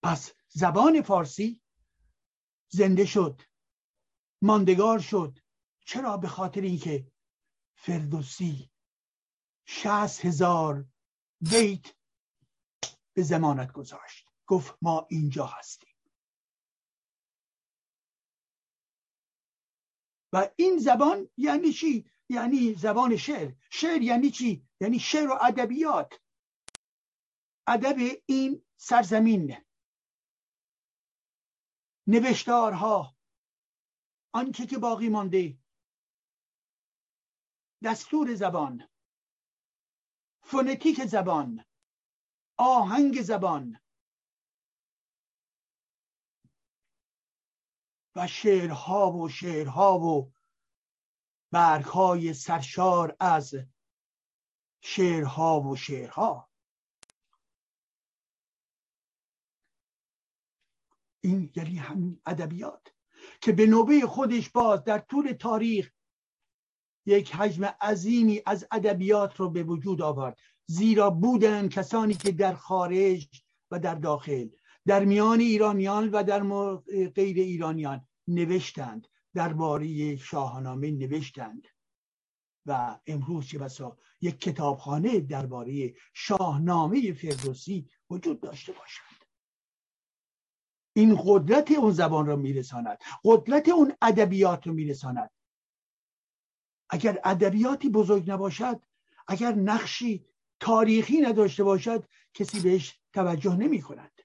پس زبان فارسی زنده شد ماندگار شد. چرا؟ به خاطر اینکه فردوسی شهست هزار بیت به زمانت گذاشت. گفت ما اینجا هستیم. و این زبان یعنی چی؟ یعنی زبان شعر. شعر یعنی چی؟ یعنی شعر و ادبیات. ادب این سرزمین نوشتارها. آنچه که باقی مانده. دستور زبان. فونتیک زبان. آهنگ زبان و شعرها و شعرها و برگهای سرشار از شعرها و شعرها. این یعنی همین ادبیات که به نوبه خودش باز در طول تاریخ یک حجم عظیمی از ادبیات رو به وجود آورد. زیرا بودن کسانی که در خارج و در داخل در میان ایرانیان و در غیر ایرانیان نوشتند. درباره شاهنامه نوشتند. و امروز چه بسا یک کتابخانه درباره شاهنامه فردوسی وجود داشته باشند این قدرت اون زبان را میرساند. قدرت اون ادبیات رو میرساند. اگر ادبیاتی بزرگ نباشد اگر نقشی تاریخی نداشته باشد کسی بهش توجه نمی کند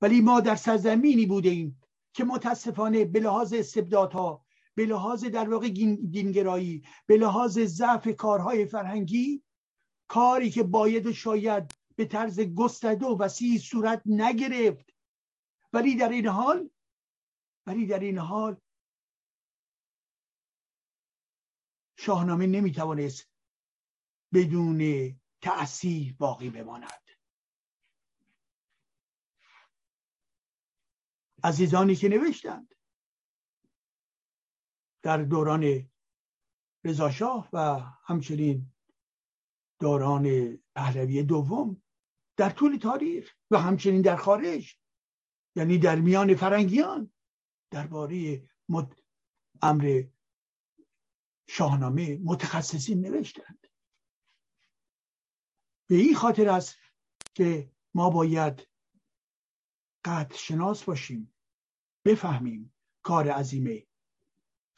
ولی ما در سرزمینی بوده ایم که متاسفانه به لحاظ استبدادها به لحاظ در واقع دینگرایی به لحاظ ضعف کارهای فرهنگی کاری که باید و شاید به طرز گسترده و وسیع صورت نگرفت. ولی در این حال ولی در این حال شاهنامه نمی‌توانست بدون تأثیر باقی بماند عزیزانی که نوشتند در دوران رضاشاه و همچنین دوران پهلوی دوم در طول تاریخ و همچنین در خارج یعنی در میان فرنگیان درباره. امر شاهنامه متخصصین نوشتند به این خاطر است که ما باید قطع شناس باشیم بفهمیم کار عظیمه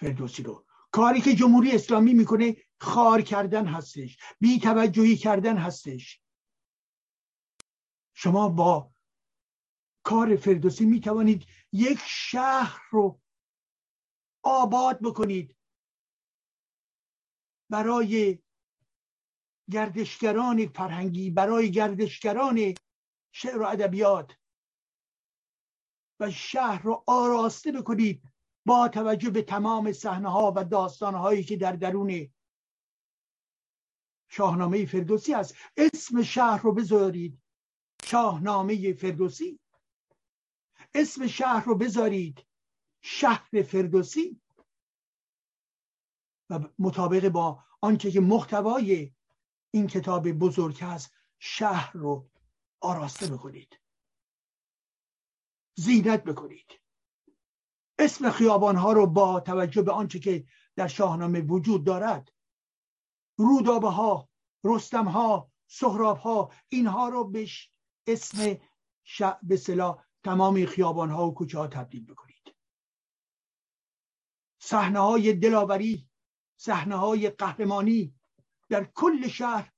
فردوسی رو. کاری که جمهوری اسلامی می‌کنه خار کردن هستش بی توجهی کردن هستش. شما با کار فردوسی می‌توانید یک شهر رو آباد بکنید. برای گردشگران فرهنگی برای گردشگران شعر و ادبیات. و شهر رو آراسته بکنید با توجه به تمام صحنه ها و داستان هایی که در درون شاهنامه فردوسی است اسم شهر رو بذارید. شاهنامه فردوسی. اسم شهر رو بذارید. شهر فردوسی. و مطابق با آنچه که محتوای این کتاب بزرگ هست شهر رو آراسته بکنید. زینت بکنید. اسم خیابان ها رو با توجه به آنچه که در شاهنامه وجود دارد رودابه ها رستم ها سهراب ها اینها رو به اسم به صلاح تمام خیابان ها و کوچه ها تبدیل بکنید. صحنه های دلاوری صحنه های قهرمانی در کل شهر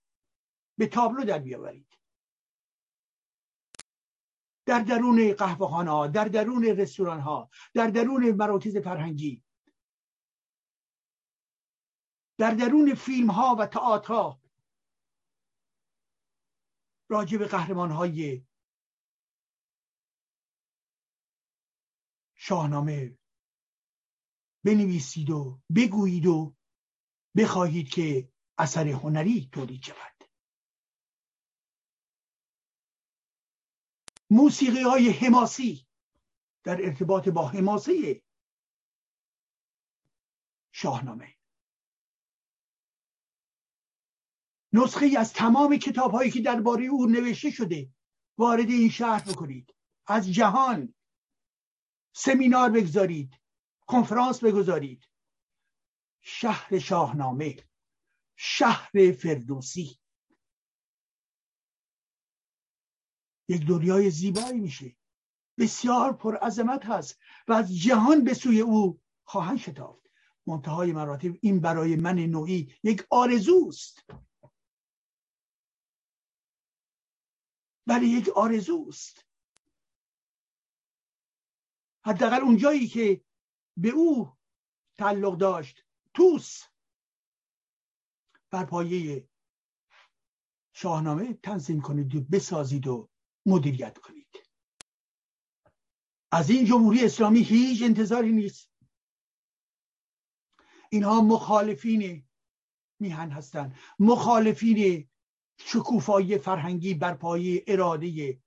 به تابلو در بیاورید. در درون قهوه ها در درون رستوران ها در درون مراکز فرهنگی در درون فیلم ها و تئاتر راجع به قهرمان های شاهنامه بنویسید و بگویید و بخواهید که اثر هنری تولید شود. موسیقی های حماسی در ارتباط با حماسه شاهنامه. نسخه از تمام کتاب هایی که درباره او نوشته شده وارد این شهر بکنید. از جهان سمینار بگذارید کنفرانس بگذارید. شهر شاهنامه. شهر فردوسی. یک دنیای زیبایی میشه. بسیار پر عظمت هست و از جهان به سوی او خواهند شتافت. منتهای مراتب این برای من نوعی یک آرزوست. ولی یک آرزوست. حداقل اونجایی که به او تعلق داشت. توس. بر پایه شاهنامه تنظیم کنید و بسازید و مدیریت کنید. از این جمهوری اسلامی هیچ انتظاری نیست. اینها مخالفین میهن هستند. مخالفین شکوفایی فرهنگی بر پایه اراده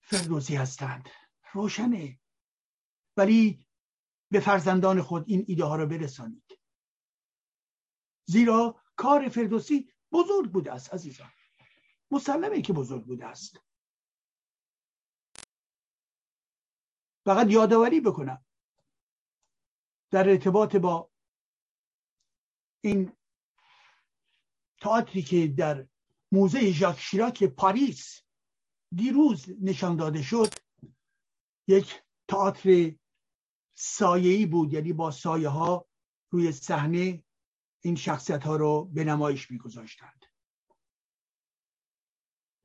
فردوسی هستند. روشنه. ولی به فرزندان خود این ایده ها را برسانید. زیرا کار فردوسی بزرگ بوده است عزیزان. مسلمه که بزرگ بوده است. فقط یادآوری بکنم در ارتباط با این تئاتری که در موزه ژاک شیراک پاریس دیروز نشان داده شد یک تئاتر سایه‌ای بود یعنی با سایه ها روی صحنه این شخصیت ها رو به نمایش میگذاشتند.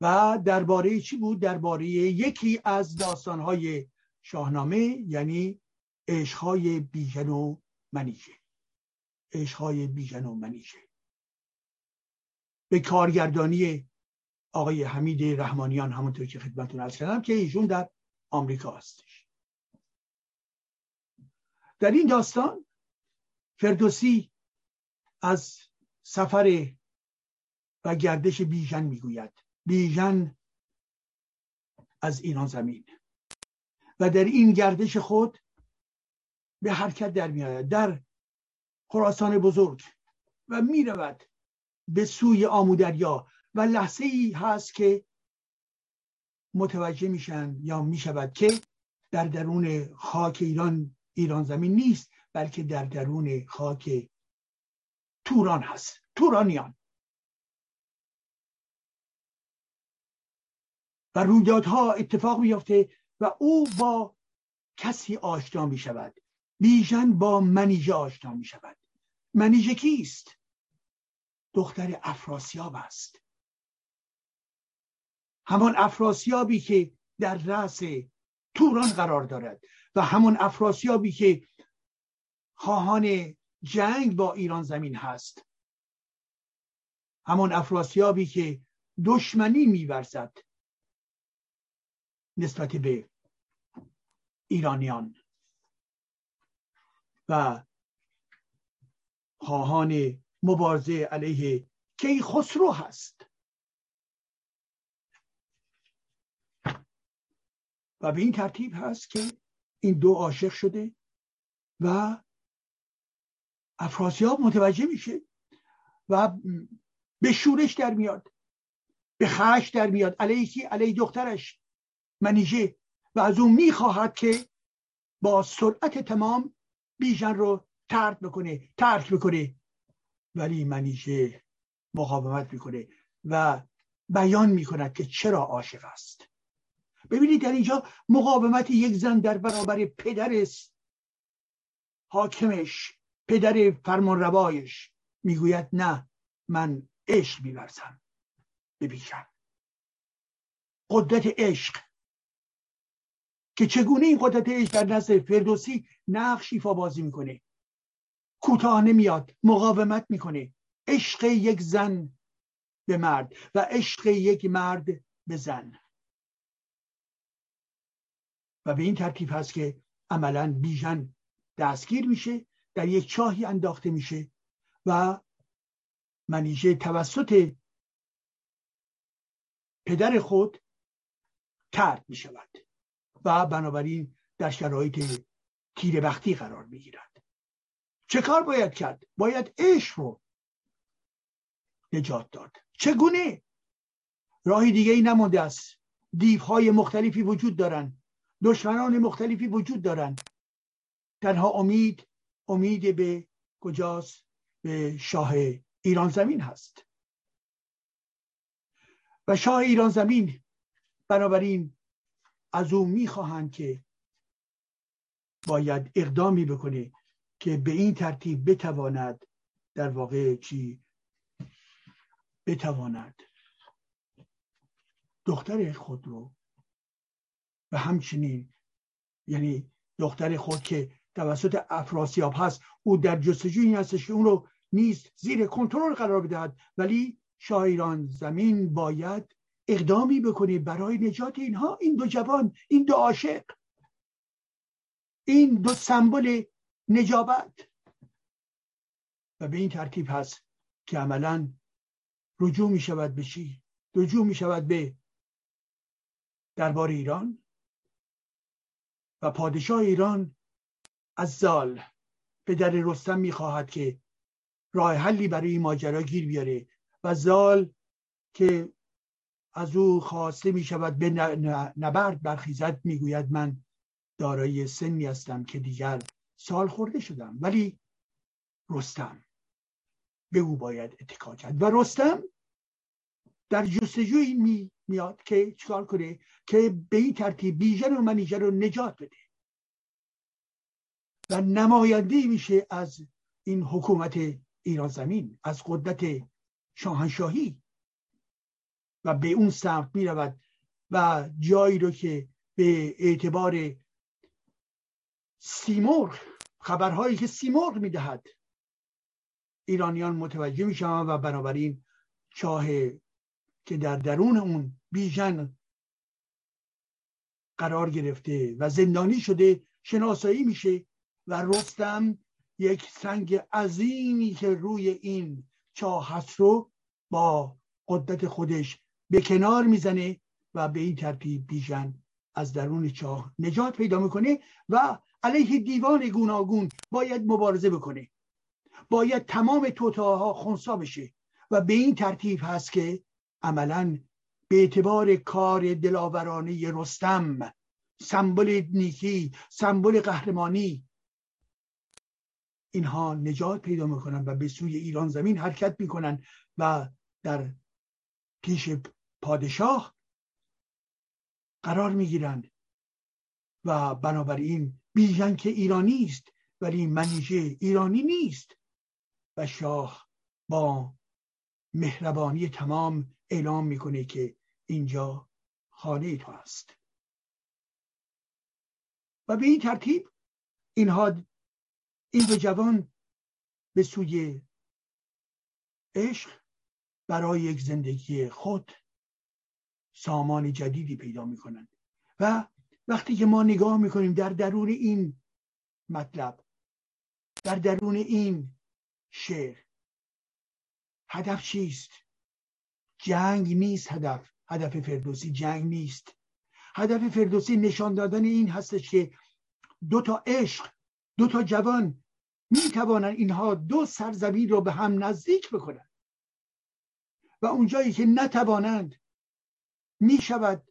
و درباره چی بود؟ درباره یکی از داستانهای شاهنامه یعنی عشقهای بیژن و منیژه. عشقهای بیژن و منیژه. به کارگردانی آقای حمید رحمانیان همونطور که خدمتتون عرض کردم که ایشون در آمریکا هستش. در این داستان فردوسی از سفر و گردش بیژن می‌گوید. بیژن از ایران زمین. و در این گردش خود به حرکت در میآید. در خراسان بزرگ و می‌رود به سوی آمودریا و لحظه ای هست که متوجه میشن یا می‌شود که در درون خاک ایران ایران زمین نیست بلکه در درون خاک توران هست. تورانیان. و رویدادها اتفاق میافته و او با کسی آشنا می شود بیژن با منیژه آشنا می شود منیژه کیست؟ دختر افراسیاب است. همان افراسیابی که در رأس توران قرار دارد و همان افراسیابی که خواهان جنگ با ایران زمین هست. همان افراسیابی که دشمنی میورزد نسبت به ایرانیان. و خواهان مبارزه علیه کی خسرو هست. و به این ترتیب هست که این دو عاشق شده و افراسیاب متوجه میشه و به شورش در میاد به خش در میاد. علیه کی علیه دخترش منیژه و از اون می‌خواهد که با سرعت تمام بیژن رو ترک بکنه ترک بکنه. ولی منیژه مقاومت می‌کنه و بیان می‌کند که چرا عاشق است. ببینید در اینجا مقاومت یک زن در برابر پدر حاکمش پدر فرمان روایش می‌گوید نه من عشق میورزم. ببینم قدرت عشق. که چگونه این قدرت عشق در نزد فردوسی نقش ایفا بازی می‌کنه؟ کوتاه نمیاد مقاومت می‌کنه. عشق یک زن به مرد و عشق یک مرد به زن. و به این ترتیب هست که عملا بیژن دستگیر میشه در یک چاهی انداخته میشه و منیژه توسط پدر خود ترد می شود و بنابراین در شرایط تیر بختی قرار می گیرد چه کار باید کرد؟ باید عشق رو نجات داد. چگونه؟ راهی دیگه ای نمانده است. دیوهای مختلفی وجود دارند. دشمنان مختلفی وجود دارند. تنها امید امید به کجاست؟ به شاه ایران زمین هست. و شاه ایران زمین بنابراین از او می‌خواهند که باید اقدامی بکنه که به این ترتیب بتواند در واقع چی؟ بتواند دختر خود رو و همچنین یعنی دختر خود که توسط افراسیاب هست. او در جستجوی هستش که اون رو نیست زیر کنترل قرار بدهد. ولی شاه ایران زمین باید اقدامی بکنه برای نجات اینها. این دو جوان این دو عاشق این دو سمبل نجابت. و به این ترتیب هست که عملا رجوع می شود به چی؟ رجوع می شود به دربار ایران و پادشاه ایران از زال پدر رستم می‌خواهد که راه حلی برای این ماجرا گیر بیاره و زال که از او خواسته می شود به نبرد برخیزد می‌گوید من دارای سنی هستم که دیگر سال خورده شدم ولی رستم به او باید اتکا کرد. و رستم در جستجوی می میاد که چکار کنه؟ که به این ترتیب بیژن و منیژه رو نجات بده. و نماینده میشه از این حکومت ایران زمین از قدرت شاهنشاهی. و به اون سمت می رود و جایی رو که به اعتبار سیمرغ خبرهایی که سیمرغ می‌دهد ایرانیان متوجه میشن و بنابراین چاه که در درون اون بیژن قرار گرفته و زندانی شده شناسایی میشه و رستم یک سنگ عظیمی که روی این چاه هست رو با قدرت خودش به کنار می‌زنه و به این ترتیب بیژن از درون چاه نجات پیدا می‌کنه و علیه دیوان گوناگون باید مبارزه بکنه. باید تمام توتاها خونسا بشه و به این ترتیب هست که عملا به اعتبار کار دلاورانه رستم سمبل نیکی سمبل قهرمانی اینها نجات پیدا می‌کنن و به سوی ایران زمین حرکت می‌کنن و در پیش پادشاه قرار می‌گیرند. و بنابراین بیژن که ایرانی است ولی منیژه ایرانی نیست. و شاه با مهربانی تمام اعلام می‌کنه که اینجا خانه تو است. و به این ترتیب اینها این دو جوان به سوی عشق برای یک زندگی خود سامان جدیدی پیدا می‌کنند. و وقتی که ما نگاه می‌کنیم در درون این مطلب در درون این شعر هدف چیست؟ جنگ نیست هدف هدف فردوسی جنگ نیست. هدف فردوسی نشان دادن این هستش که دو تا عشق دو تا جوان می توانند اینها دو سرزمین رو به هم نزدیک بکنند. و اونجایی که نتوانند می شود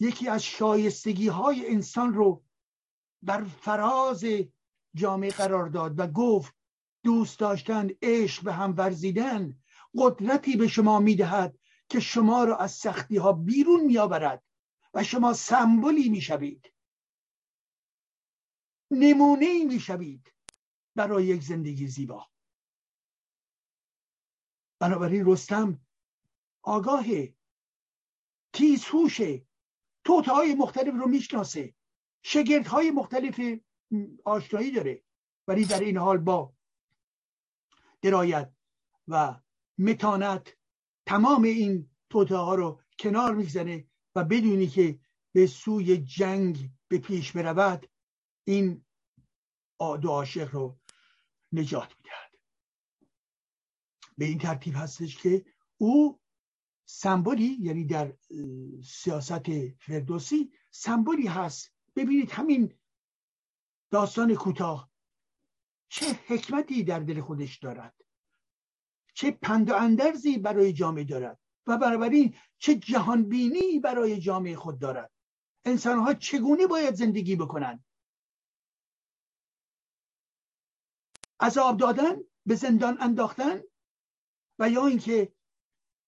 یکی از شایستگی های انسان رو بر فراز جامعه قرار داد و گفت دوست داشتن عشق به هم ورزیدن قدرتی به شما می‌دهد که شما را از سختی ها بیرون میآورد و شما سمبولی می‌شوید. نمونه می‌شوید برای یک زندگی زیبا. بنابراین رستم آگاه تیزهوشه توتهای مختلف رو می‌شناسه های مختلف آشنایی داره ولی در این حال با درایت و متانت تمام این توته ها رو کنار می‌زنه و بدونی که به سوی جنگ به پیش برود این دو عاشق رو نجات می‌دهد. به این ترتیب هستش که او سمبولی یعنی در سیاست فردوسی سمبولی هست. ببینید همین داستان کوتاه. چه حکمتی در دل خودش دارد. چه پند و اندرزی برای جامعه دارد. و بنابراین چه جهانبینی برای جامعه خود دارد. انسانها چگونه باید زندگی بکنند؟ عذاب دادن به زندان انداختن و یا اینکه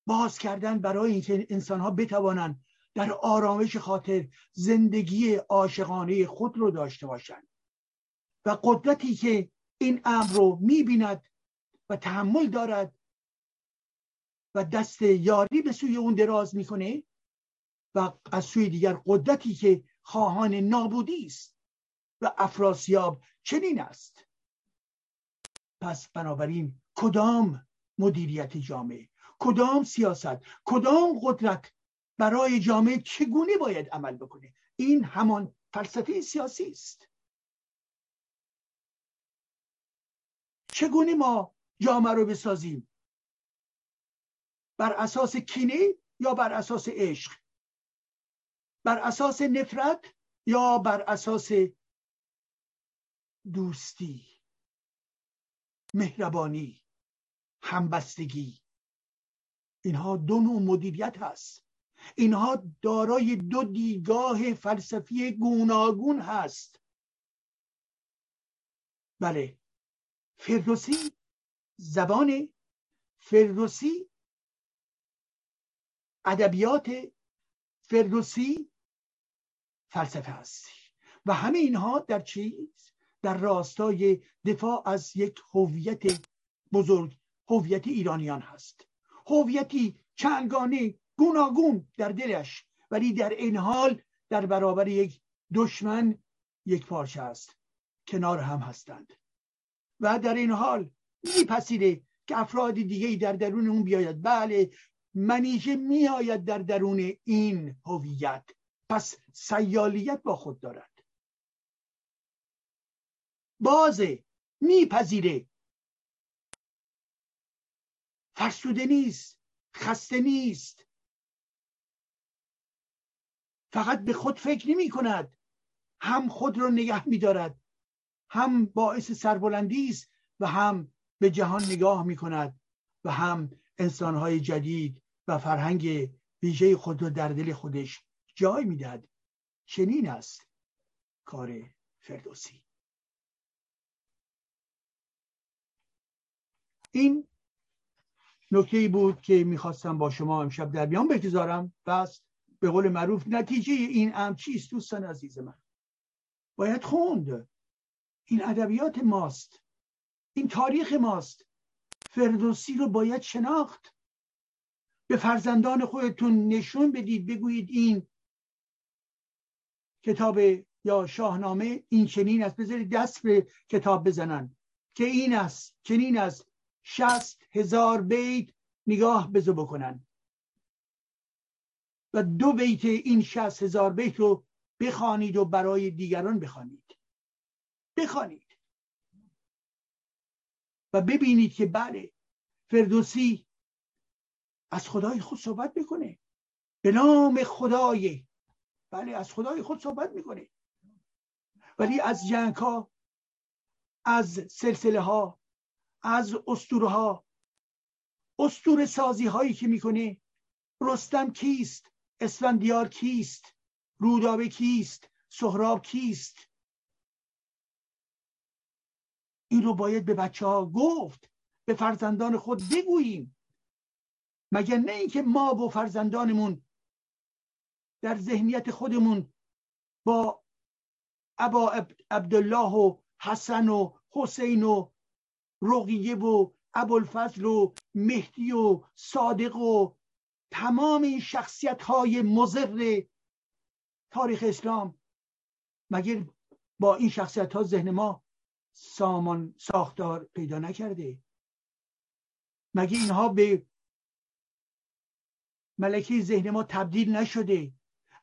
باز کردن برای اینکه انسان ها بتوانند در آرامش خاطر زندگی عاشقانه خود رو داشته باشند. و قدرتی که این امر رو می‌بیند و تحمل دارد و دست یاری به سوی اون دراز می‌کنه و از سوی دیگر قدرتی که خواهان نابودی است و افراسیاب چنین است. پس بنابراین کدام مدیریت جامعه کدام سیاست کدام قدرت برای جامعه چگونه باید عمل بکنه؟ این همان فلسفه سیاسی است. چگونه ما جامعه رو بسازیم؟ بر اساس کینه یا بر اساس عشق؟ بر اساس نفرت یا بر اساس دوستی؟ مهربانی همبستگی. اینها دو نوع مدیریت هست. اینها دارای دو دیدگاه فلسفی گوناگون هست. بله فردوسی زبان فردوسی ادبیات فردوسی فلسفه هستی و همه اینها در چیز؟ در راستای دفاع از یک هویت بزرگ هویت ایرانیان هست. هویتی چندگانه گوناگون در دلش ولی در این حال در برابر یک دشمن یک پارچه است. کنار هم هستند. و در این حال میپذیره که افراد دیگه در درون اون بیاید. بله منیژه میآید در درون این هویت. پس سیالیت با خود دارد. بازه میپذیره. فرسوده نیست خسته نیست. فقط به خود فکر نمی کند. هم خود را نگه می دارد. هم باعث سربلندی است و هم به جهان نگاه می کند و هم انسانهای جدید و فرهنگ ویژه خود را در دل خودش جای می‌دهد چنین است کار فردوسی. این نکته بود که می‌خواستم با شما امشب در بیان بگذارم. بس به قول معروف نتیجه این ام چیست دوستان عزیز من؟ باید خوند. این ادبیات ماست. این تاریخ ماست. فردوسی رو باید شناخت. به فرزندان خودتون نشون بدید بگویید این کتاب یا شاهنامه این چنین است. بذارید دست به کتاب بزنن. که این است چنین است. شست هزار بیت نگاه بزو بکنن. و دو بیت این شست هزار بیت رو بخوانید و برای دیگران بخوانید. بخوانید. و ببینید که بله فردوسی از خدای خود صحبت می‌کنه. به نام خدای. بله از خدای خود صحبت می‌کنه. ولی از جنگ ها از سلسله ها از استوره ها استور سازی هایی که می‌کنه رستم کیست؟ اسفندیار کیست؟ رودابه کیست؟ سهراب کیست؟ این رو باید به بچه ها گفت به فرزندان خود بگوییم. مگر نه اینکه ما و فرزندانمون در ذهنیت خودمون با ابا عبدالله و حسن و حسین و رقیه و ابوالفضل و مهدی و صادق و تمام این شخصیت های مزر تاریخ اسلام. مگر با این شخصیت ها ذهن ما سامان ساختار پیدا نکرده؟ مگه اینها به ملکه ذهن ما تبدیل نشده؟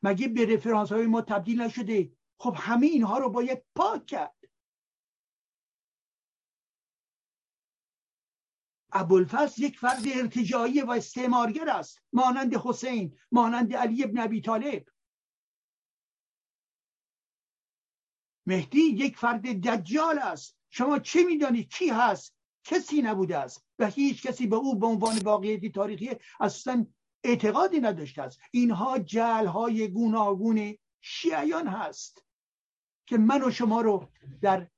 مگه به رفرانس های ما تبدیل نشده؟ خب همه اینها رو باید پاک کرد. ابوالفضل یک فرد ارتجایی و استعمارگر است مانند حسین مانند علی ابن ابی طالب. مهدی یک فرد دجال است. شما چه می‌دانید کی هست؟ کسی نبوده است و هیچ کسی به او به عنوان واقعیتی تاریخی اصلا اعتقادی نداشته است. اینها جل های گوناگون شیعیان هست که من و شما رو در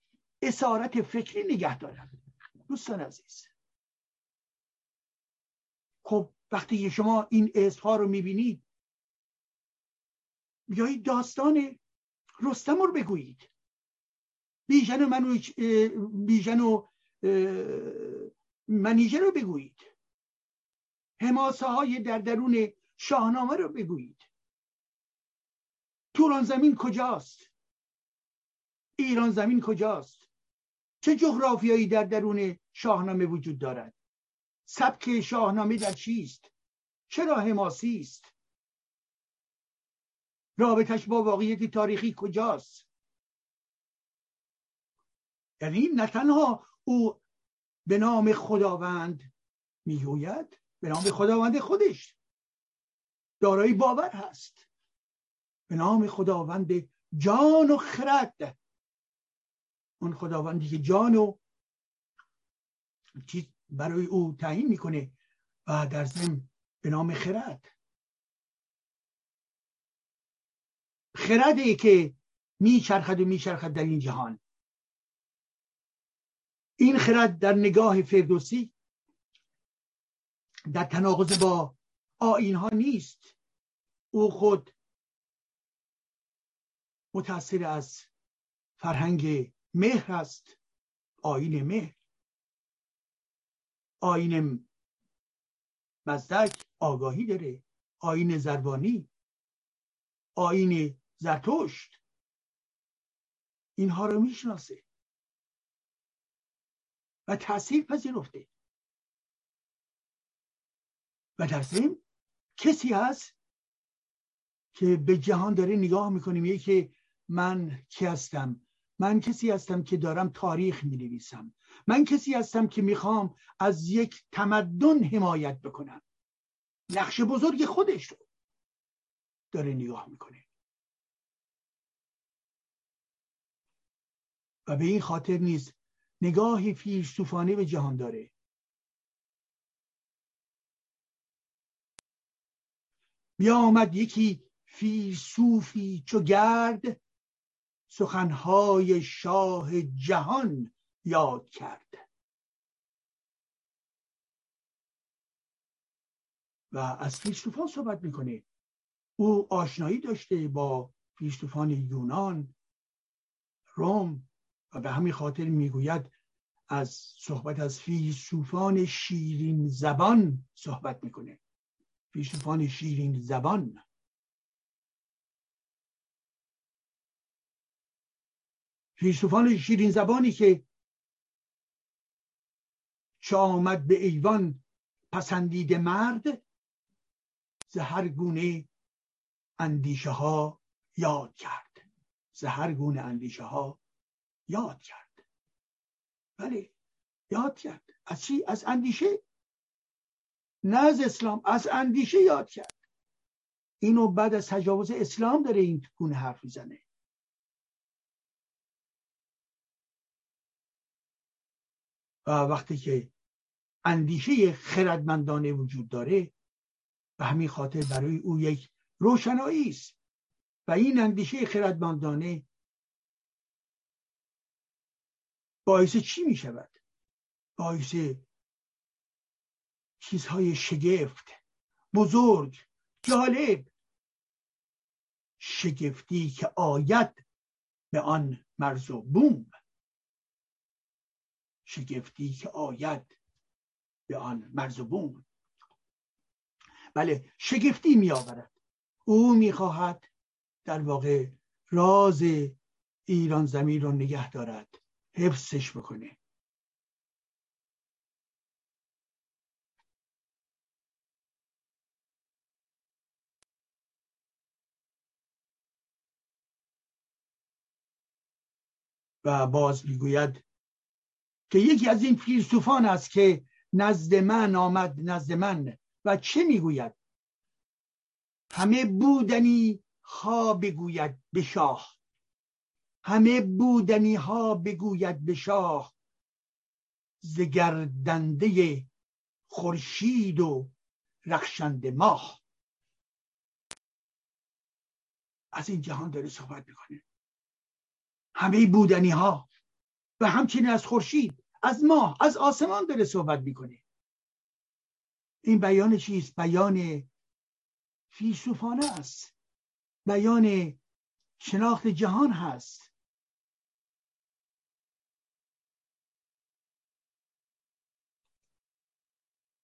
اسارت فکری نگه دارم. دوستان عزیز. خب وقتی شما این اسمها رو می‌بینید بیایید داستان رستم رو بگویید. بیژن و منوچ بیژن و منیژه رو بگویید. حماسه های در درون شاهنامه رو بگویید. توران زمین کجاست؟ ایران زمین کجاست؟ چه جغرافیایی در درون شاهنامه وجود دارد؟ سبک شاهنامه در چیست؟ چرا حماسی است؟ رابطش با واقعیت تاریخی کجاست؟ یعنی نه تنها او به نام خداوند می‌گوید به نام خداوند خودش دارای باور هست. به نام خداوند جان و خرد. اون خداوندی که جان و برای او تعیین می‌کنه و در ضمن به نام خرد. خرده که میچرخد و میچرخد در این جهان. این خرد در نگاه فردوسی در تناقض با آین ها نیست. او خود متاثر از فرهنگ مهر است آین مهر. آین مزدک آگاهی داره. آین زربانی آین زرتشت. اینها رو می‌شناسه و تاثیر پذیرفته. و در ضمن کسی هست که به جهان داره نگاه می‌کنیم یکی من کی هستم؟ من کسی هستم که دارم تاریخ می نویسم من کسی هستم که می‌خوام از یک تمدن حمایت بکنم. نقش بزرگ خودش رو داره نگاه می‌کنه. و به این خاطر نیست نگاهی فیلسوفانه به جهان داره. بیامد یکی فیلسوفی چو گرد سخنهای شاه جهان یاد کرد. و از فیلسوفان صحبت می‌کنه. او آشنایی داشته با فیلسوفان یونان روم و به همین خاطر می‌گوید از صحبت از فیلسوفان شیرین زبان صحبت می‌کنه. فیلسوفان شیرین زبان. فیلسوفان شیرین زبانی که چه آمد به ایوان پسندید مرد؟ ز هر گونه اندیشه ها یاد کرد. ز هر گونه اندیشه ها یاد کرد. بله یاد کرد. از چی؟ از اندیشه؟ نه از اسلام از اندیشه یاد کرد. اینو بعد از تجاوز اسلام داره این گونه حرف می‌زنه. و وقتی که اندیشه خردمندانه وجود داره و همین خاطر برای او یک روشنایی است. و این اندیشه خردمندانه باعث چی می شود؟ باعث چیزهای شگفت بزرگ جالب. شگفتی که آید به آن مرز و بوم. شگفتی که آید به آن مرز و بوم بله شگفتی می آورد او می‌خواهد در واقع راز ایران زمین رو نگه دارد حفظش بکنه. و باز می‌گوید که یکی از این فیلسوفان است که نزد من آمد نزد من. و چه می‌گوید؟ همه بودنی ها بگوید به شاه. همه بودنی ها بگوید به شاه. زگردنده خورشید و رخشنده ماه. از این جهان داره صحبت می‌کنه. همه بودنی ها و همچنین از خورشید. از ماه از آسمان داره صحبت می‌کنه. این بیان چیست؟ بیان فیلسوفانه است. بیان شناخت جهان هست.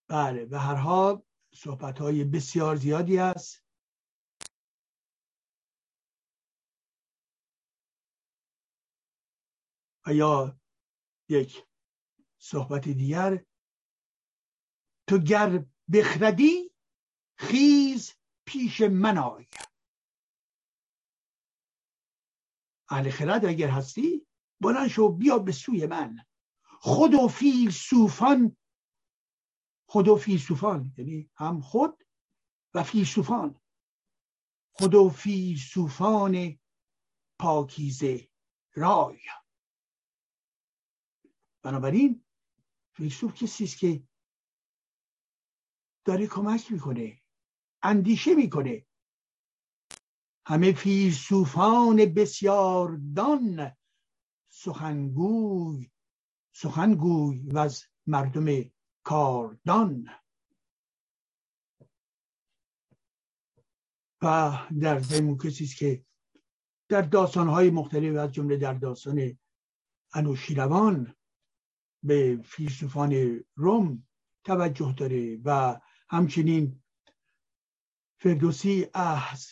بله به هر حال صحبت های بسیار زیادی است و یا یک صحبت دیگر. تو گر بخردی خیز پیش من آی. اهل خرد اگر هستی بلند شو بیا به سوی من. خود و فیلسوفان خود و فیلسوفان یعنی هم خود و فیلسوفان خود و فیلسوفان پاکیزه رای. بنابراین فیلسوف کسی است که داره کمک می‌کنه اندیشه می‌کنه. همه فیلسوفان بسیار دان سخنگوی سخنگوی و از مردم کاردان. و در ضمن کسی است که در داستانهای مختلف از جمله در داستان انوشیروان به فیلسوفان روم توجه داره و همچنین فردوسی از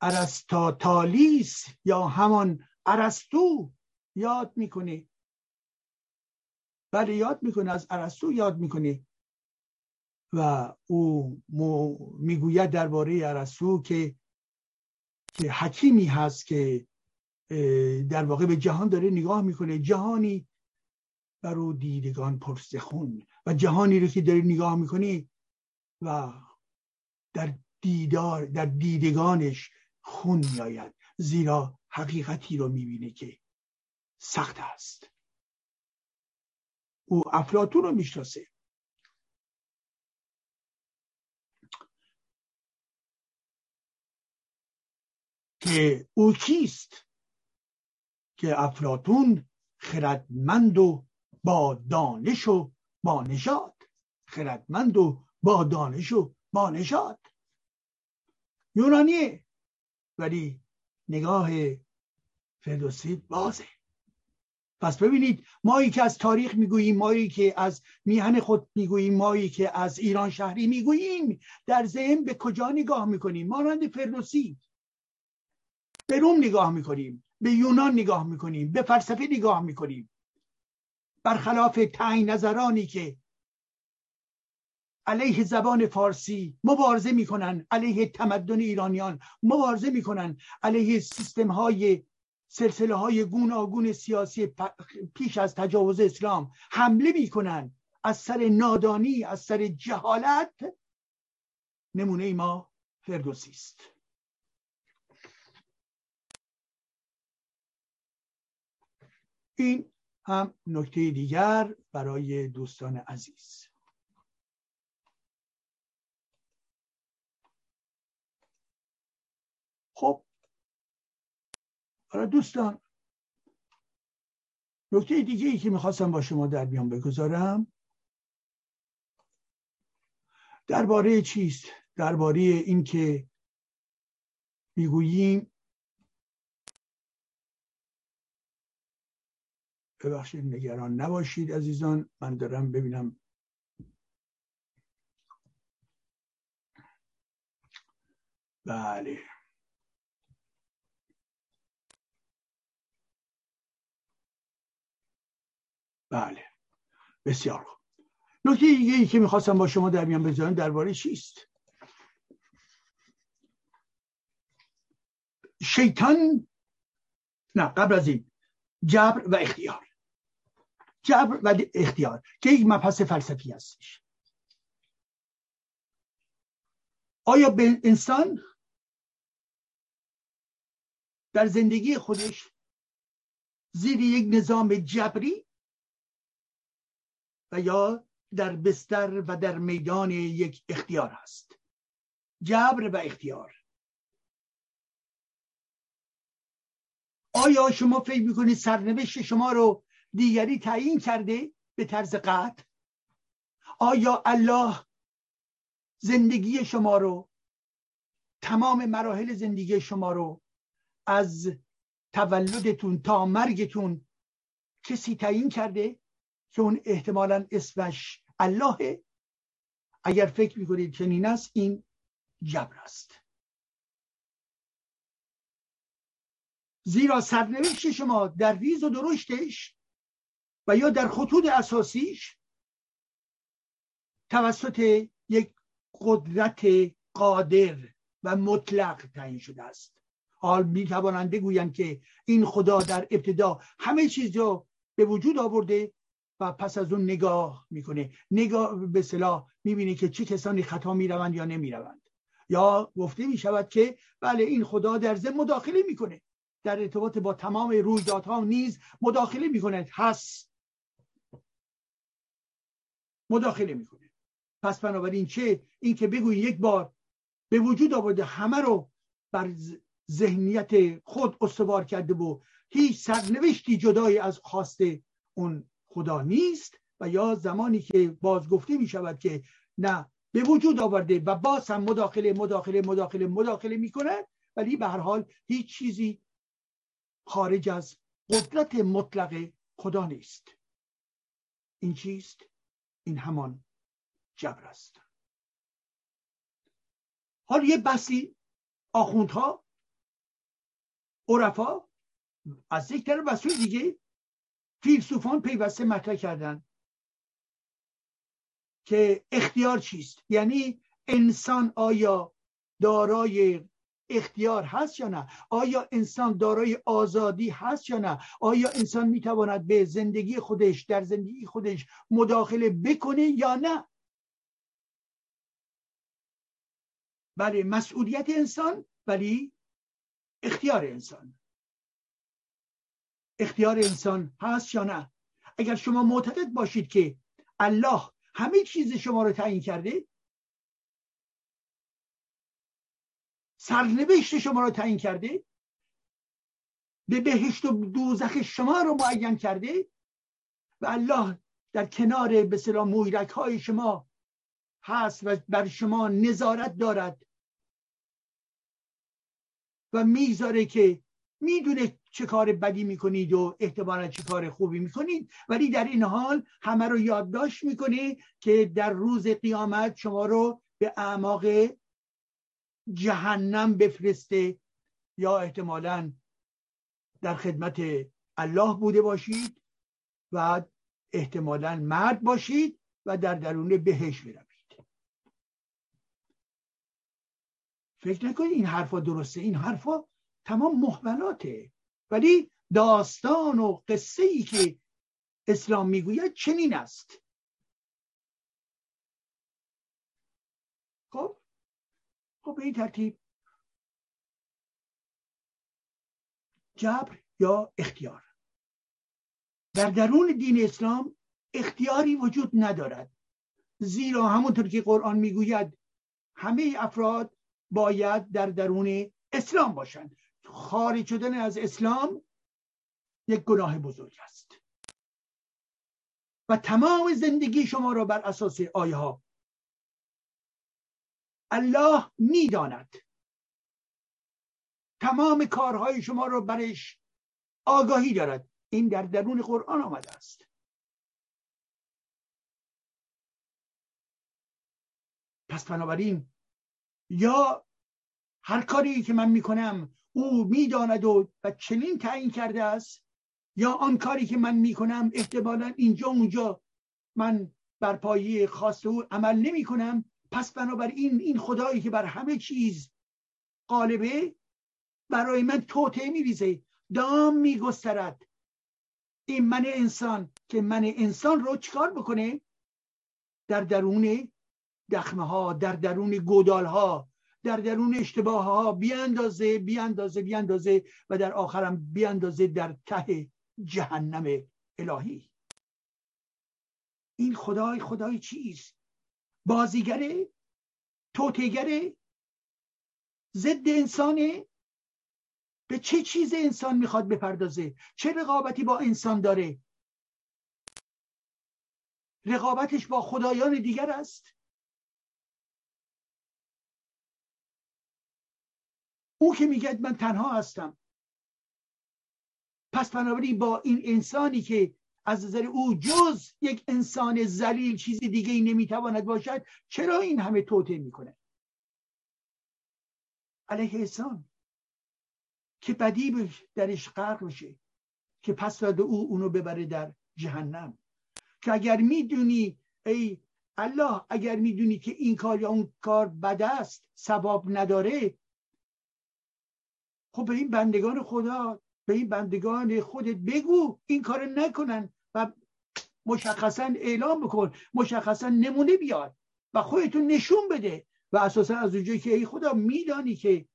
ارستاتالیس یا همان ارستو یاد می‌کنه. بله یاد می‌کنه از ارسطو یاد می‌کنه. و او می‌گوید درباره ارسطو که که حکیمی هست که در واقع به جهان داره نگاه می‌کنه. جهانی بر او دیدگان پرسخون و جهانی رو که داره نگاه می‌کنی و در دیدار در دیدگانش خون میآید زیرا حقیقتی رو می‌بینه که سخت است. او افلاتون رو می‌شناسه. که او کیست؟ که افلاتون خردمند و با دانش و با نژاد. خردمند و با دانش و با نژاد. یونانیه ولی نگاه فردوسی بازه. پس ببینید مایی که از تاریخ می‌گوییم مایی که از میهن خود می‌گوییم مایی که از ایران شهری می‌گوییم در ذهن به کجا نگاه می‌کنیم؟ مانند فردوسی. به روم نگاه می‌کنیم به یونان نگاه می‌کنیم به فلسفه نگاه می‌کنیم. برخلاف تعیین نظرانی که علیه زبان فارسی مبارزه می‌کنن علیه تمدن ایرانیان مبارزه می‌کنن علیه سیستم های سلسله های گوناگون سیاسی پیش از تجاوز اسلام حمله می‌کنن از سر نادانی از سر جهالت. نمونه ما فردوسی است. این هم نکته دیگر برای دوستان عزیز. خب دوستان نکته دیگه ای که می‌خواستم با شما در بیان بگذارم درباره چیست؟ درباره اینکه می‌گوییم ببخشید نگران نباشید عزیزان. من دارم ببینم. بله. بله. بسیار خوب. نکته دیگه ای که می‌خواستم با شما در میان بذارم درباره چیست؟ شیطان نه قبل از این جبر و اختیار. جبر و اختیار که یک مبحث فلسفی هستش. آیا به انسان در زندگی خودش زیر یک نظام جبری و یا در بستر و در میدان یک اختیار هست؟ جبر و اختیار. آیا شما فکر می‌کنید سرنوشت شما رو دیگری تعیین کرده به طرز قطع. آیا الله زندگی شما رو تمام مراحل زندگی شما رو از تولدتون تا مرگتون کسی تعیین کرده که اون احتمالا اسمش الله؟ اگر فکر می‌کنید چنین است این جبر است. زیرا سرنوشت شما در ریز و درشتش و یا در خطوط اساسیش توسط یک قدرت قادر و مطلق تعیین شده است. حال می توانند بگویند که این خدا در ابتدا همه چیز رو به وجود آورده و پس از اون نگاه می‌کنه. نگاه به صلاح می‌بینه که چه کسانی خطا می‌روند یا نمی‌روند. یا گفته می‌شود که بله این خدا در ضمن مداخله می‌کنه. در ارتباط با تمام رویدادها نیز مداخله می‌کنه هست. مداخله می‌کنه. پس بنابراین چه؟ این که بگوی یک بار به وجود آورده همه رو بر ذهنیت خود استوار کرده و هیچ سرنوشتی جدای از خواست اون خدا نیست و یا زمانی که باز گفته می شود که نه به وجود آورده و باز هم مداخله مداخله مداخله مداخله می کند ولی به هر حال هیچ چیزی خارج از قدرت مطلق خدا نیست. این چیست؟ این همان جبر است. حال یه بسی آخوندها عرفا از یک طرف و دیگه فیلسوفان پیوسته مطرح کردن که اختیار چیست؟ یعنی انسان آیا دارای اختیار هست یا نه؟ آیا انسان دارای آزادی هست یا نه؟ آیا انسان می‌تواند به زندگی خودش در زندگی خودش مداخله بکنه یا نه؟ بله مسئولیت انسان ولی اختیار انسان. اختیار انسان هست یا نه؟ اگر شما معتقد باشید که الله همه چیز شما رو تعیین کرده سرنوشت شما رو تعیین کرده؟ به بهشت و دوزخ شما رو معین کرده؟ و الله در کنار به سلام مویرک های شما هست و بر شما نظارت دارد. و می‌ذاره که می‌دونه چه کار بدی می‌کنید و احتمالا چه کار خوبی می‌کنید. ولی در این حال همه رو یادداشت می‌کنه که در روز قیامت شما رو به اعماق جهنم بفرسته یا احتمالا در خدمت الله بوده باشید و احتمالا مرد باشید و در درون بهش بروید. فکر نکنید این حرفا درسته. این حرفا تمام محولاته. ولی داستان و قصه ای که اسلام می‌گوید چنین است خب خب به این ترتیب. جبر یا اختیار. در درون دین اسلام اختیاری وجود ندارد. زیرا همونطور که قرآن می‌گوید همه افراد باید در درون اسلام باشند. خارج شدن از اسلام یک گناه بزرگ است. و تمام زندگی شما را بر اساس آیه ها الله می‌داند. تمام کارهای شما را برش آگاهی دارد. این در درون قرآن آمده است. پس بنابراین یا هر کاری که من می‌کنم او می‌داند و و چنین تعیین کرده است یا آن کاری که من می‌کنم احتمالا اینجا اونجا من بر پایه خاص او عمل نمی کنم پس بنابراین این خدایی که بر همه چیز قالبه برای من توته میریزه. دام میگسترد. این من انسان که من انسان رو چکار بکنه؟ در درون دخمه ها در درون گودال ها در درون اشتباه ها بیاندازه بیاندازه بیاندازه و در آخرم بیاندازه در ته جهنم الهی. این خدای خدای چیست؟ بازیگره توتگره ضد انسانه به چه چیز انسان می‌خواد بپردازه؟ چه رقابتی با انسان داره؟ رقابتش با خدایان دیگر است. او که میگه من تنها هستم. پس بنابراین با این انسانی که از نظر او جز یک انسان زلیل چیزی دیگه ای نمی‌تواند باشد چرا این همه توته می‌کنه علیه انسان که بدی درش غرق بشه که پس داده او اونو ببره در جهنم. که اگر می‌دونی ای الله اگر می‌دونی که این کار یا اون کار بد است ثواب نداره خب به این بندگان خدا به این بندگان خودت بگو این کار نکنن و مشخصا اعلام بکن مشخصا نمونه بیاد و خودتون نشون بده. و اساسا از اونجایی که ای خدا میدانی که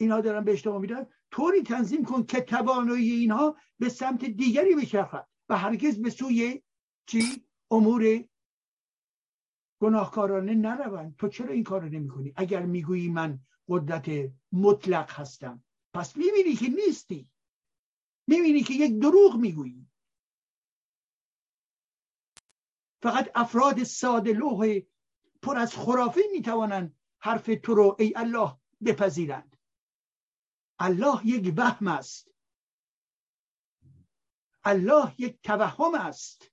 اینها دارن به اشتباه میدن طوری تنظیم کن که توانایی اینها به سمت دیگری بچرخد و هرگز به سوی چی؟ امور گناهکارانه نروند. تو چرا این کار رو نمی کنی اگر می‌گویی من قدرت مطلق هستم. پس می‌بینی که نیستی. می‌بینی که یک دروغ می‌گویی. فقط افراد ساده لوح پر از خرافه می‌توانند حرف تو رو ای الله بپذیرند. الله یک وهم است. الله یک توهم است.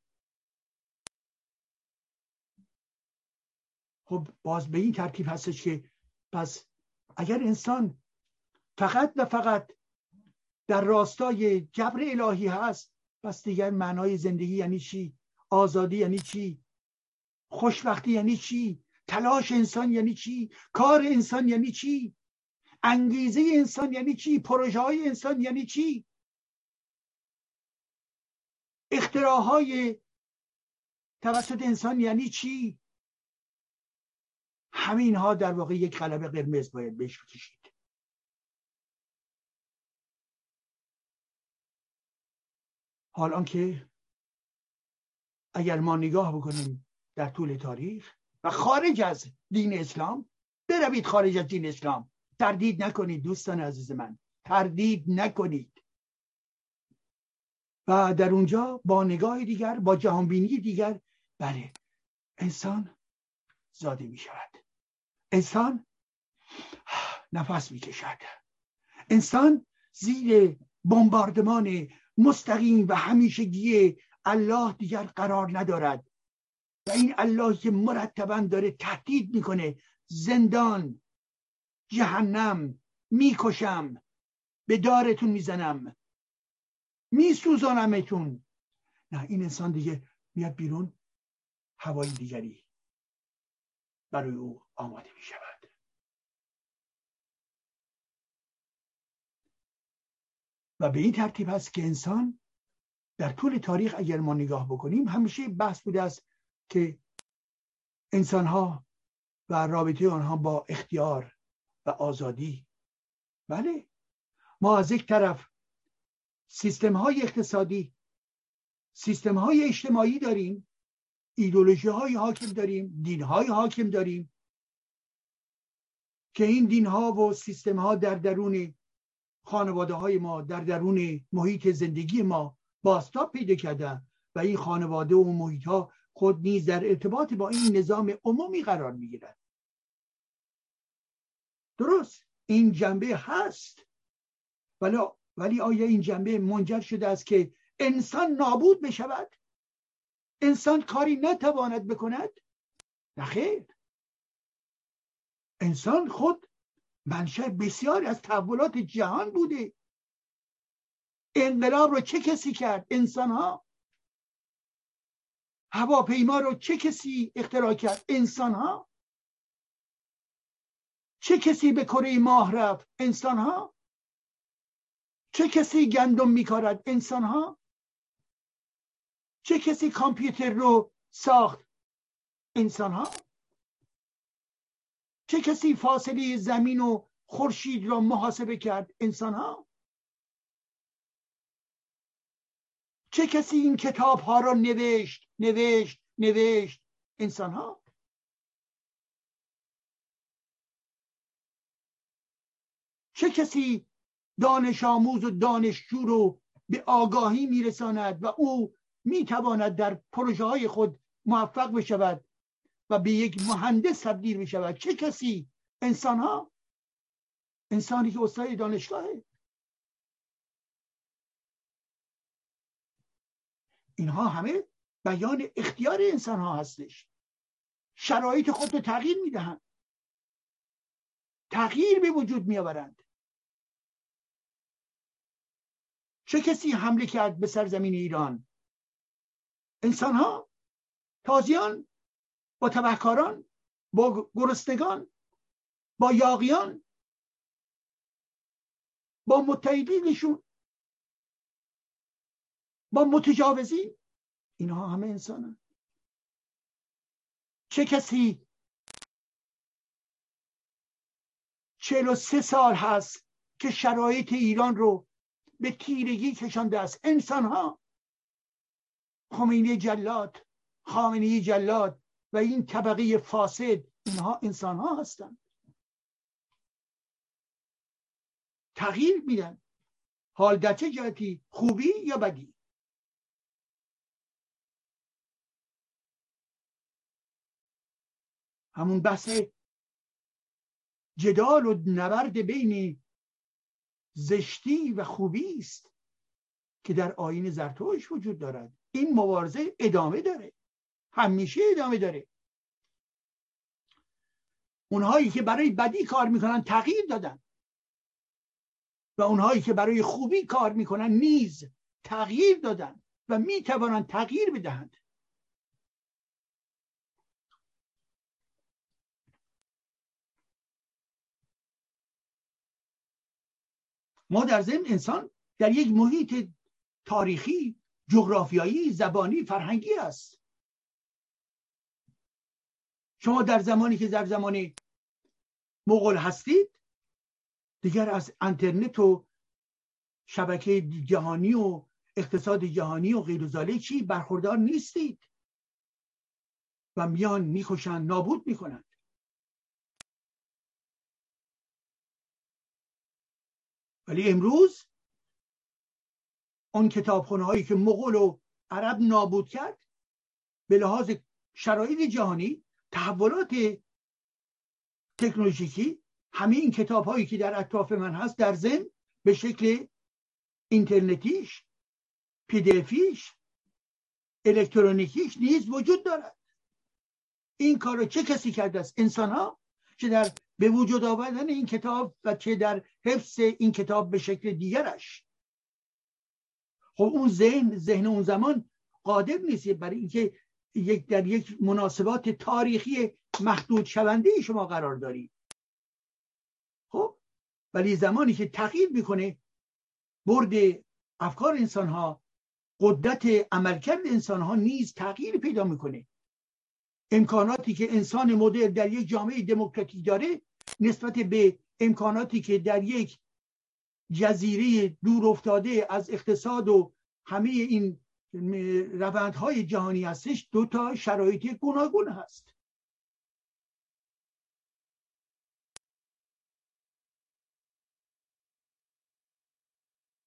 خب باز به این ترتیب هستش که پس اگر انسان فقط و فقط در راستای جبر الهی هست. پس دیگر معنای زندگی یعنی چی؟ آزادی یعنی چی؟ خوشبختی یعنی چی؟ تلاش انسان یعنی چی؟ کار انسان یعنی چی؟ انگیزه انسان یعنی چی؟ پروژه های انسان یعنی چی؟ اختراهای توسط انسان یعنی چی؟ همین ها در واقع یک قلب قرمز باید بهش حال که اگر ما نگاه بکنیم در طول تاریخ و خارج از دین اسلام بروید خارج از دین اسلام. تردید نکنید دوستان عزیز من. تردید نکنید. و در اونجا با نگاه دیگر با جهانبینی دیگر بله انسان زاده می شود انسان نفس می کشد انسان زیر بمباردمان مستقیم و همیشگی الله دیگر قرار ندارد. و این الله که مرتبا داره تهدید می‌کنه زندان جهنم می‌کشم به دارتون می‌زنم میسوزانمتون. نه این انسان دیگه میاد بیرون هوای دیگری برای او آماده می و به این ترتیب است که انسان در طول تاریخ اگر ما نگاه بکنیم همیشه بحث بوده است که انسان ها و رابطه آنها با اختیار و آزادی. بله. ما از یک طرف سیستم های اقتصادی سیستم های اجتماعی داریم ایدولوژی های حاکم داریم دین های حاکم داریم که این دین ها و سیستم ها در درون خانواده های ما در درون محیط زندگی ما باستاب پیدا کردن و این خانواده و محیط ها خود نیز در ارتباط با این نظام عمومی قرار می‌گیرد. درست این جنبه هست. ولی ولی آیا این جنبه منجر شده است که انسان نابود بشود؟ انسان کاری نتواند بکند؟ نخیر انسان خود منشأ بسیاری از تحولات جهان بوده. انقلاب رو چه کسی کرد؟ انسان ها هواپیما رو چه کسی اختراع کرد؟ انسان ها چه کسی به کره ماه رفت؟ انسان ها چه کسی گندم میکارد؟ انسان ها چه کسی کامپیوتر رو ساخت؟ انسان ها چه کسی فاصله زمین و خورشید را محاسبه کرد؟ انسان ها چه کسی این کتاب ها را نوشت؟ نوشت نوشت. انسان ها چه کسی دانش آموز و دانشجو رو به آگاهی میرساند و او می‌تواند در پروژه های خود موفق بشود؟ و به یک مهندس تبدیل بشود چه کسی؟ انسان ها انسانی که استاد دانشگاهه اینها همه بیان اختیار انسان ها هستش. شرایط خود رو تغییر می‌دهند تغییر به وجود میآورند چه کسی حمله کرد به سرزمین ایران؟ انسان ها تازیان؟ با تبهکاران با گرسنگان با یاقیان با متحدینشون با متجاوزین. اینها همه انسانن چه کسی چهل و سه سال هست که شرایط ایران رو به تیرگی کشانده است؟ انسان ها خمینی جلاد خامنی جلاد و این طبقه فاسد اینها انسان ها هستند. تغییر میدن. حال در چه جهتی؟ خوبی یا بدی؟ همون بحث جدال و نبرد بین زشتی و خوبی است که در آین زرتوش وجود دارد. این مبارزه ادامه داره. همیشه ادامه داره. اونهایی که برای بدی کار می‌کنن تغییر دادن. و اونهایی که برای خوبی کار می‌کنن نیز تغییر دادن و می‌توانند تغییر بدهند. ما در ضمن انسان در یک محیط تاریخی جغرافیایی زبانی فرهنگی است. شما در زمانی که در زمان مغول هستید دیگر از انترنت و شبکه جهانی و اقتصاد جهانی و غیر چی برخوردار نیستید و میان می‌کشند نابود می‌کنند. ولی امروز اون کتابخونه هایی که مغول و عرب نابود کرد به لحاظ شرایط جهانی تحولات تکنولوژیکی همه این کتاب هایی که در اطراف من هست در ضمن به شکل اینترنتیش پیدیفیش الکترونیکیش نیز وجود دارد. این کار رو چه کسی کرده است؟ انسان ها چه در به وجود آوردن این کتاب و چه در حفظ این کتاب به شکل دیگرش. خب اون ذهن ذهن اون زمان قادر نیست برای اینکه یک در یک مناسبات تاریخی محدود شونده شما قرار دارید. خب؟ ولی زمانی که تغییر می‌کنه برد افکار انسان ها قدرت عملکرد انسان ها نیز تغییر پیدا می‌کنه. امکاناتی که انسان مدر در یک جامعه دموکراتیک داره نسبت به امکاناتی که در یک جزیره دور افتاده از اقتصاد و همه این روندهای جهانی هستش دو تا شرایط گوناگون هست.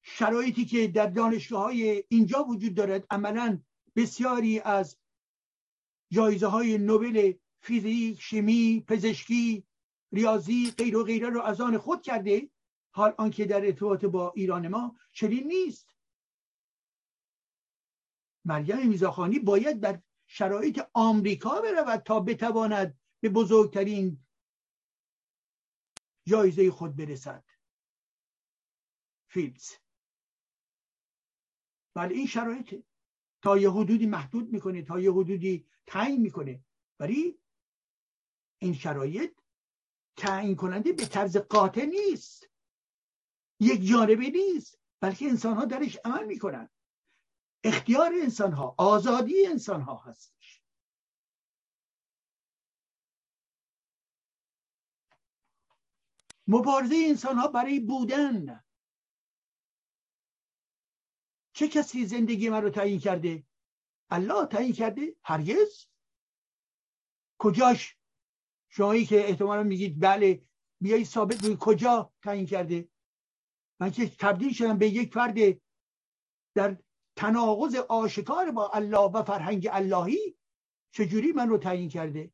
شرایطی که در دانشگاه های اینجا وجود دارد عملا بسیاری از جایزه های نوبل فیزیک شیمی پزشکی ریاضی غیر و غیره رو از آن خود کرده حال آنکه در ارتباط با ایران ما چنین نیست. مریم میزاخانی باید در شرایط آمریکا برود تا بتواند به بزرگترین جایزه خود برسد. فیلز ولی این شرایطه. تا یه حدودی محدود می‌کنه تا یه حدودی تعیین می‌کنه. ولی این شرایط تعیین کننده به طرز قاطع نیست. یک جانبه نیست. بلکه انسان ها درش عمل می‌کنن. اختیار انسان ها آزادی انسان ها هستش. مبارزه انسان ها برای بودن. چه کسی زندگی من رو تعیین کرده؟ الله تعیین کرده هرگز. کجاش؟ شمایی که احتمالا میگید بله بیایی ثابت بگید کجا تعیین کرده؟ من که تبدیل شدم به یک فرد در تناقض آشکار با الله و فرهنگ اللهی چجوری من رو تعیین کرده؟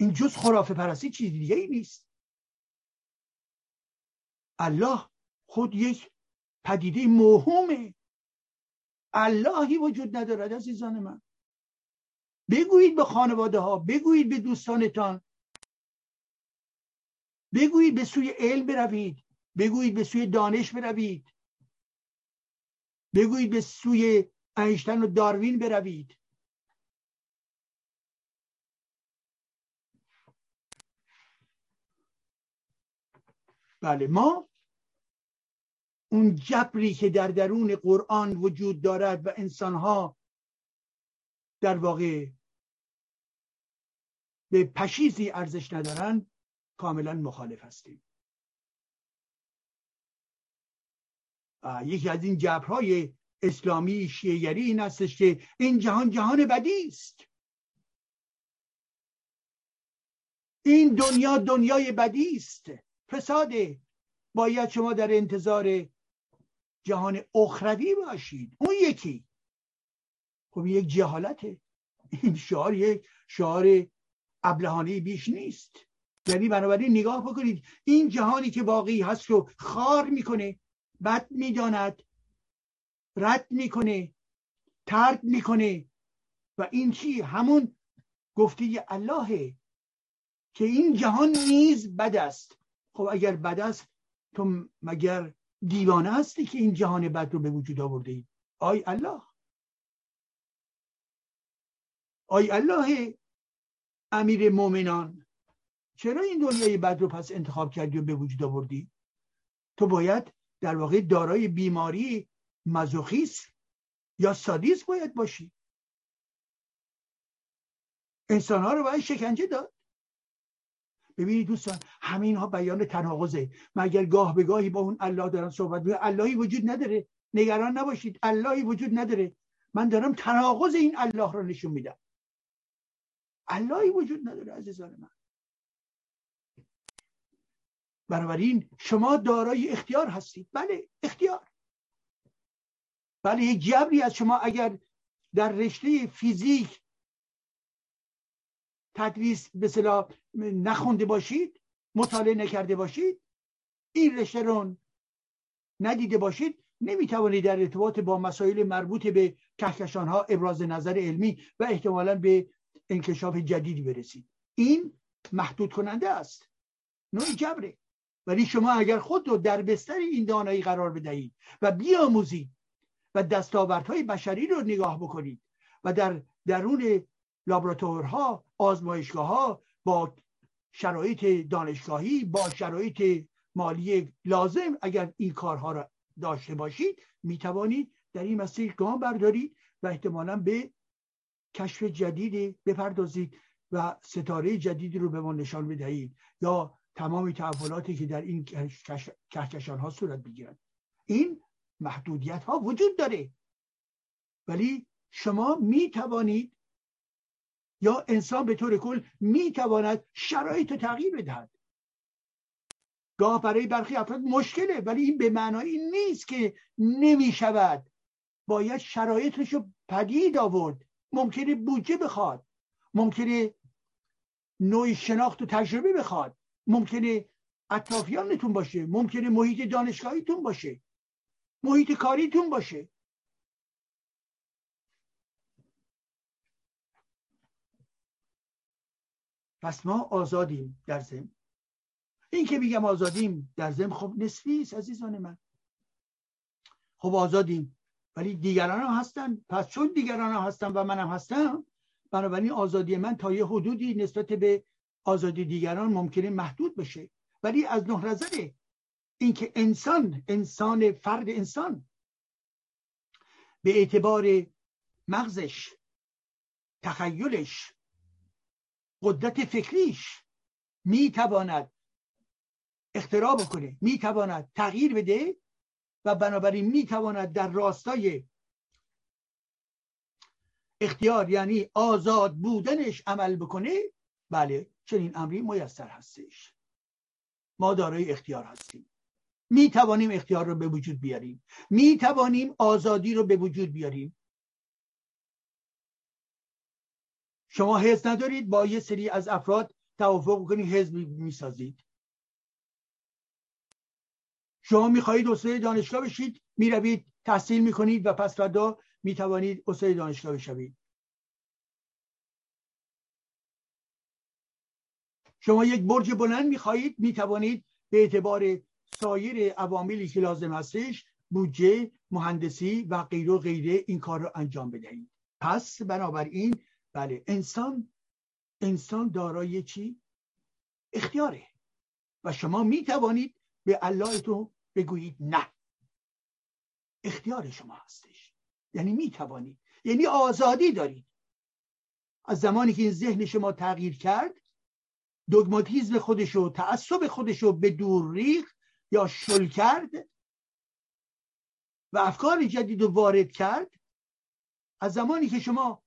این جز خرافه پرستی چیز دیگه ای نیست. الله خود یک پدیده موهومه. اللهی وجود ندارد عزیزان من. بگویید به خانواده ها بگویید به دوستانتان. بگویید به سوی علم بروید. بگویید به سوی دانش بروید. بگویید به سوی اینشتن و داروین بروید. بله ما اون جبری که در درون قرآن وجود دارد و انسانها در واقع به پشیزی ارزش ندارن کاملا مخالف هستیم. یکی از این جبرهای اسلامی شیعگری این هستش که این جهان جهان بدی است. این دنیا دنیای بدی است. فساده باید شما در انتظار جهان اخروی باشید. اون یکی. خب یک جهالته. این شعار یک شعار ابلهانه بیش نیست. یعنی بنابراین نگاه بکنید این جهانی که واقعی هست رو خار می‌کنه. بد می‌داند رد می‌کنه ترک می‌کنه و این چی؟ همون گفته اللهه که این جهان نیز بد است. خب اگر بد است تو مگر دیوانه هستی که این جهان بد رو به وجود آورده ای؟ آی الله. آی الله امیر مؤمنان چرا این دنیای بد رو پس انتخاب کردی و به وجود آوردی؟ تو باید در واقع دارای بیماری مزوخیس یا سادیس باید باشی. انسان ها رو باید شکنجه داد. ببینید دوستان همین ها بیان تناقضه. مگر گاه به گاهی با اون الله دارن صحبت می‌کنن؟ اللهی وجود نداره. نگران نباشید اللهی وجود نداره. من دارم تناقض این الله رو نشون میدم. اللهی وجود نداره عزیزان من. بنابراین شما دارای اختیار هستید. بله اختیار. بله یک جبری از شما اگر در رشته فیزیک تدریس به نخونده باشید مطالعه نکرده باشید این رشته رو ندیده باشید نمی‌توانید در ارتباط با مسائل مربوط به کهکشان ها ابراز نظر علمی و احتمالا به انکشاف جدیدی برسید. این محدود کننده است. نوع جبره. ولی شما اگر خود رو در بستر این دانایی قرار بدهید و بیاموزید و دستاوردهای بشری رو نگاه بکنید و در درون لابراتورها آزمایشگاه ها با شرایط دانشگاهی با شرایط مالی لازم اگر این کارها را داشته باشید می توانید در این مسیر گام بردارید و احتمالا به کشف جدیدی بپردازید و ستاره جدیدی رو به ما نشان بدهید یا تمام تحولاتی که در این کهکشان ها صورت بگیرد این محدودیت ها وجود داره. ولی شما می توانید یا انسان به طور کل می تواند شرایط تغییر بدهد. گاه برای برخی افراد مشکله ولی این به معنای نیست که نمی شود باید شرایطش رو پدید آورد. ممکنه بودجه بخواد. ممکنه نوع شناخت و تجربه بخواد. ممکنه اطرافیانتون باشه ممکنه محیط دانشگاهیتون باشه محیط کاریتون باشه. پس ما آزادیم در زم این که میگم آزادیم در زم خب نسبی است عزیزان من. خب آزادیم. ولی دیگران هم هستن. پس چون دیگران هم هستن و منم هستم بنابراین آزادی من تا یه حدودی نسبت به آزادی دیگران ممکنه محدود بشه. ولی از نه نظر اینکه انسان انسان فرد انسان به اعتبار مغزش تخیلش قدرت فکریش می‌تواند اختراع بکنه می‌تواند تغییر بده و بنابراین می‌تواند در راستای اختیار یعنی آزاد بودنش عمل بکنه بله. چنین امری میسر هستش. ما دارای اختیار هستیم. می توانیم اختیار رو به وجود بیاریم. می توانیم آزادی رو به وجود بیاریم. شما حزب ندارید؟ با یه سری از افراد توافق کنید حزب می‌سازید. شما می‌خواهید استاد دانشگاه بشید می‌روید تحصیل می‌کنید و پس فردا می‌توانید استاد دانشگاه بشوید. شما یک برج بلند می‌خواهید می‌توانید به اعتبار سایر عواملی که لازم هستش بودجه مهندسی و غیر و غیره این کار رو انجام بدهید. پس بنابراین بله انسان انسان دارای چی؟ اختیاره. و شما می به اللهتون بگویید نه. اختیار شما هستش. یعنی می توانید یعنی آزادی دارید. از زمانی که این ذهن شما تغییر کرد دوگماتیزم خودشو تعصب خودشو به دور ریخت یا شل کرد و افکار جدید رو وارد کرد. از زمانی که شما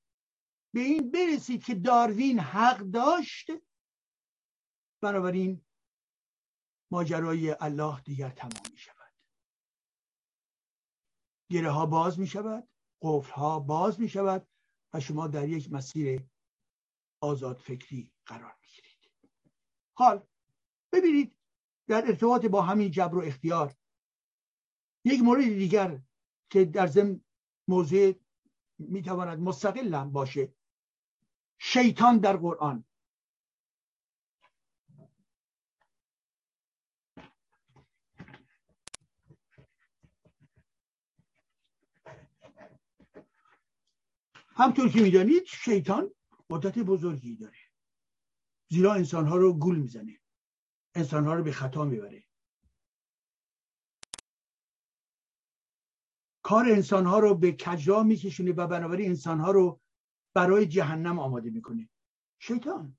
به این برسید که داروین حق داشت بنابراین ماجرای الله دیگر تمام می شود. گره ها باز می شود قفل ها باز می شود و شما در یک مسیر آزاد فکری قرار حال ببینید در ارتباط با همین جبر و اختیار یک مورد دیگر که در ضمن موضوع می‌تواند مستقل هم باشه شیطان در قرآن. همطور که می‌دانید شیطان قدرت بزرگی داره. زیرا انسانها رو گول می‌زنه. انسانها رو به خطا می‌بره. کار انسانها رو به کجرا میکشونه و بنابراین انسانها رو برای جهنم آماده می‌کنه. شیطان.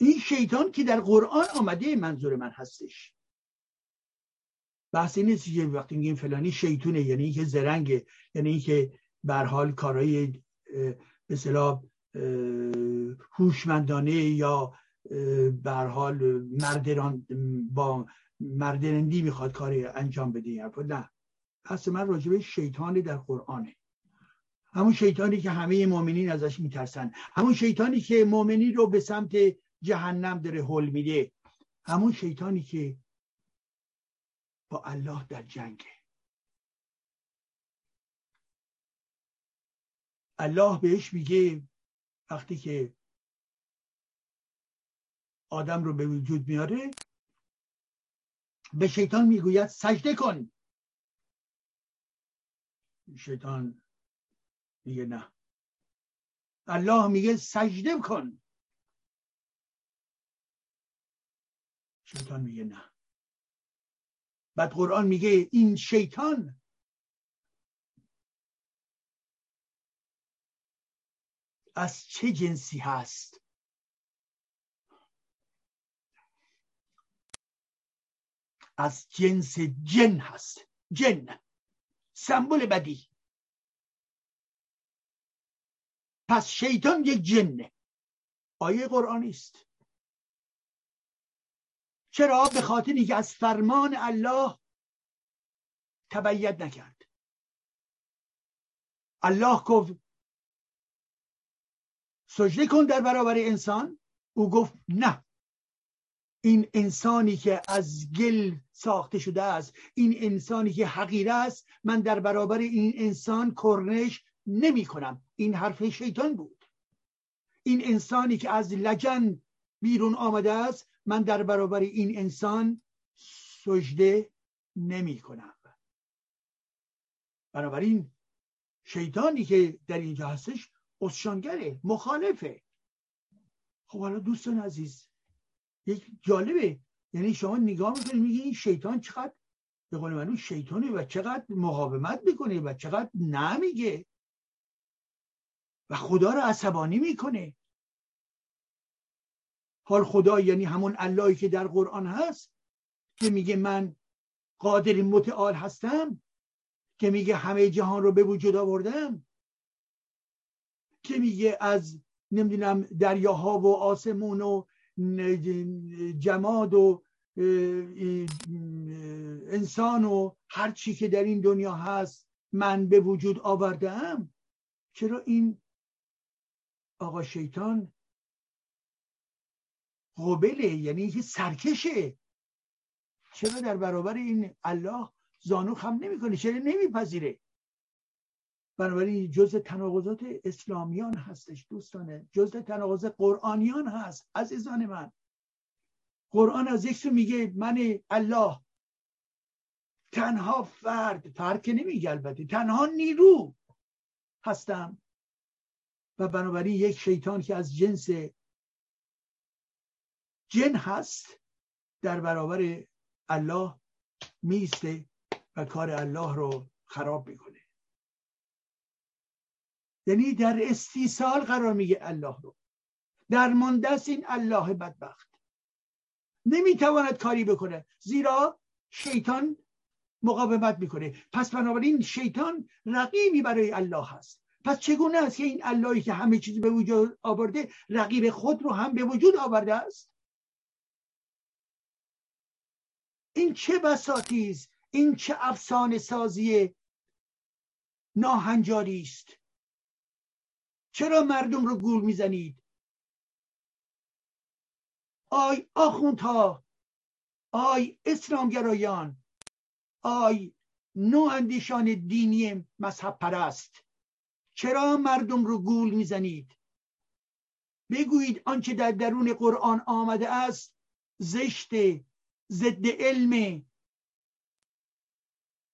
این شیطان که در قرآن آمده منظور من هستش. بحثی نیست که وقتی میگیم فلانی شیطونه یعنی اینکه زرنگه یعنی اینکه به حال کارهای به اصطلاح هوشمندانه یا به حال مردران با مردرندی می‌خواد کاری انجام بده نه. پس من راجبه شیطانی در قرآنه. همون شیطانی که همه مؤمنین ازش میترسن. همون شیطانی که مؤمنین رو به سمت جهنم داره حل میده. همون شیطانی که با الله در جنگه. الله بهش میگه وقتی که آدم رو به وجود میاره به شیطان می‌گوید سجده کن. شیطان میگه نه. الله میگه سجده کن. شیطان میگه نه. بعد قرآن میگه این شیطان از چه جنسی هست؟ از جنس جن هست. جن. سمبل بدی. پس شیطان یک جنه آیه قرآنی است چرا؟ به خاطری که از فرمان الله تبعیت نکرد. الله گفت سجده کن در برابر انسان. او گفت نه. این انسانی که از گل ساخته شده است این انسانی که حقیره است من در برابر این انسان کرنش نمی کنم. این حرف شیطان بود. این انسانی که از لجن بیرون آمده است من در برابر این انسان سجده نمی کنم. بنابراین شیطانی که در اینجا هستش اسشانگره مخالفه. خب حالا دوستان عزیز یک جالبه. یعنی شما نگاه می‌کنید میگی این شیطان چقدر به قول من شیطانه و چقدر مقاومت می‌کنه و چقدر نمیگه. و خدا رو عصبانی می‌کنه. حال خدا یعنی همون اللهی که در قرآن هست که میگه من قادر متعال هستم که میگه همه جهان رو به وجود آوردم. که میگه از نمی‌دونم دریاها و آسمون و جماد و انسان و هر چی که در این دنیا هست من به وجود آوردم. چرا این آقا شیطان قبله؟ یعنی اینکه سرکشه. چرا در برابر این الله زانو خم نمی‌کنه؟ چرا نمیپذیره؟ بنابراین جز تناقضات اسلامیان هستش دوستانه. جز تناقض قرآنیان هست عزیزان من. قرآن از یک سو میگه من الله. تنها فرد فرد که نمیگه البته. تنها نیرو هستم. و بنابراین یک شیطان که از جنس جن هست در برابر الله میسته و کار الله رو خراب می‌کنه. یعنی در استیصال قرار میگه الله رو. در ماندست این الله بدبخت. نمی‌تواند کاری بکنه. زیرا شیطان مقاومت می‌کنه. پس بنابراین شیطان رقیبی برای الله هست. پس چگونه است که این اللهی که همه چیز به وجود آورده رقیب خود رو هم به وجود آورده است؟ این چه بساطی است؟ این چه افسانه سازی ناهنجاری است؟ چرا مردم رو گول می‌زنید؟ آی آخوندها آی اسلامگرایان آی اندیشان دینی مذهب پرست چرا مردم رو گول می‌زنید؟ بگویید آنچه در درون قرآن آمده است زشت ضد علم.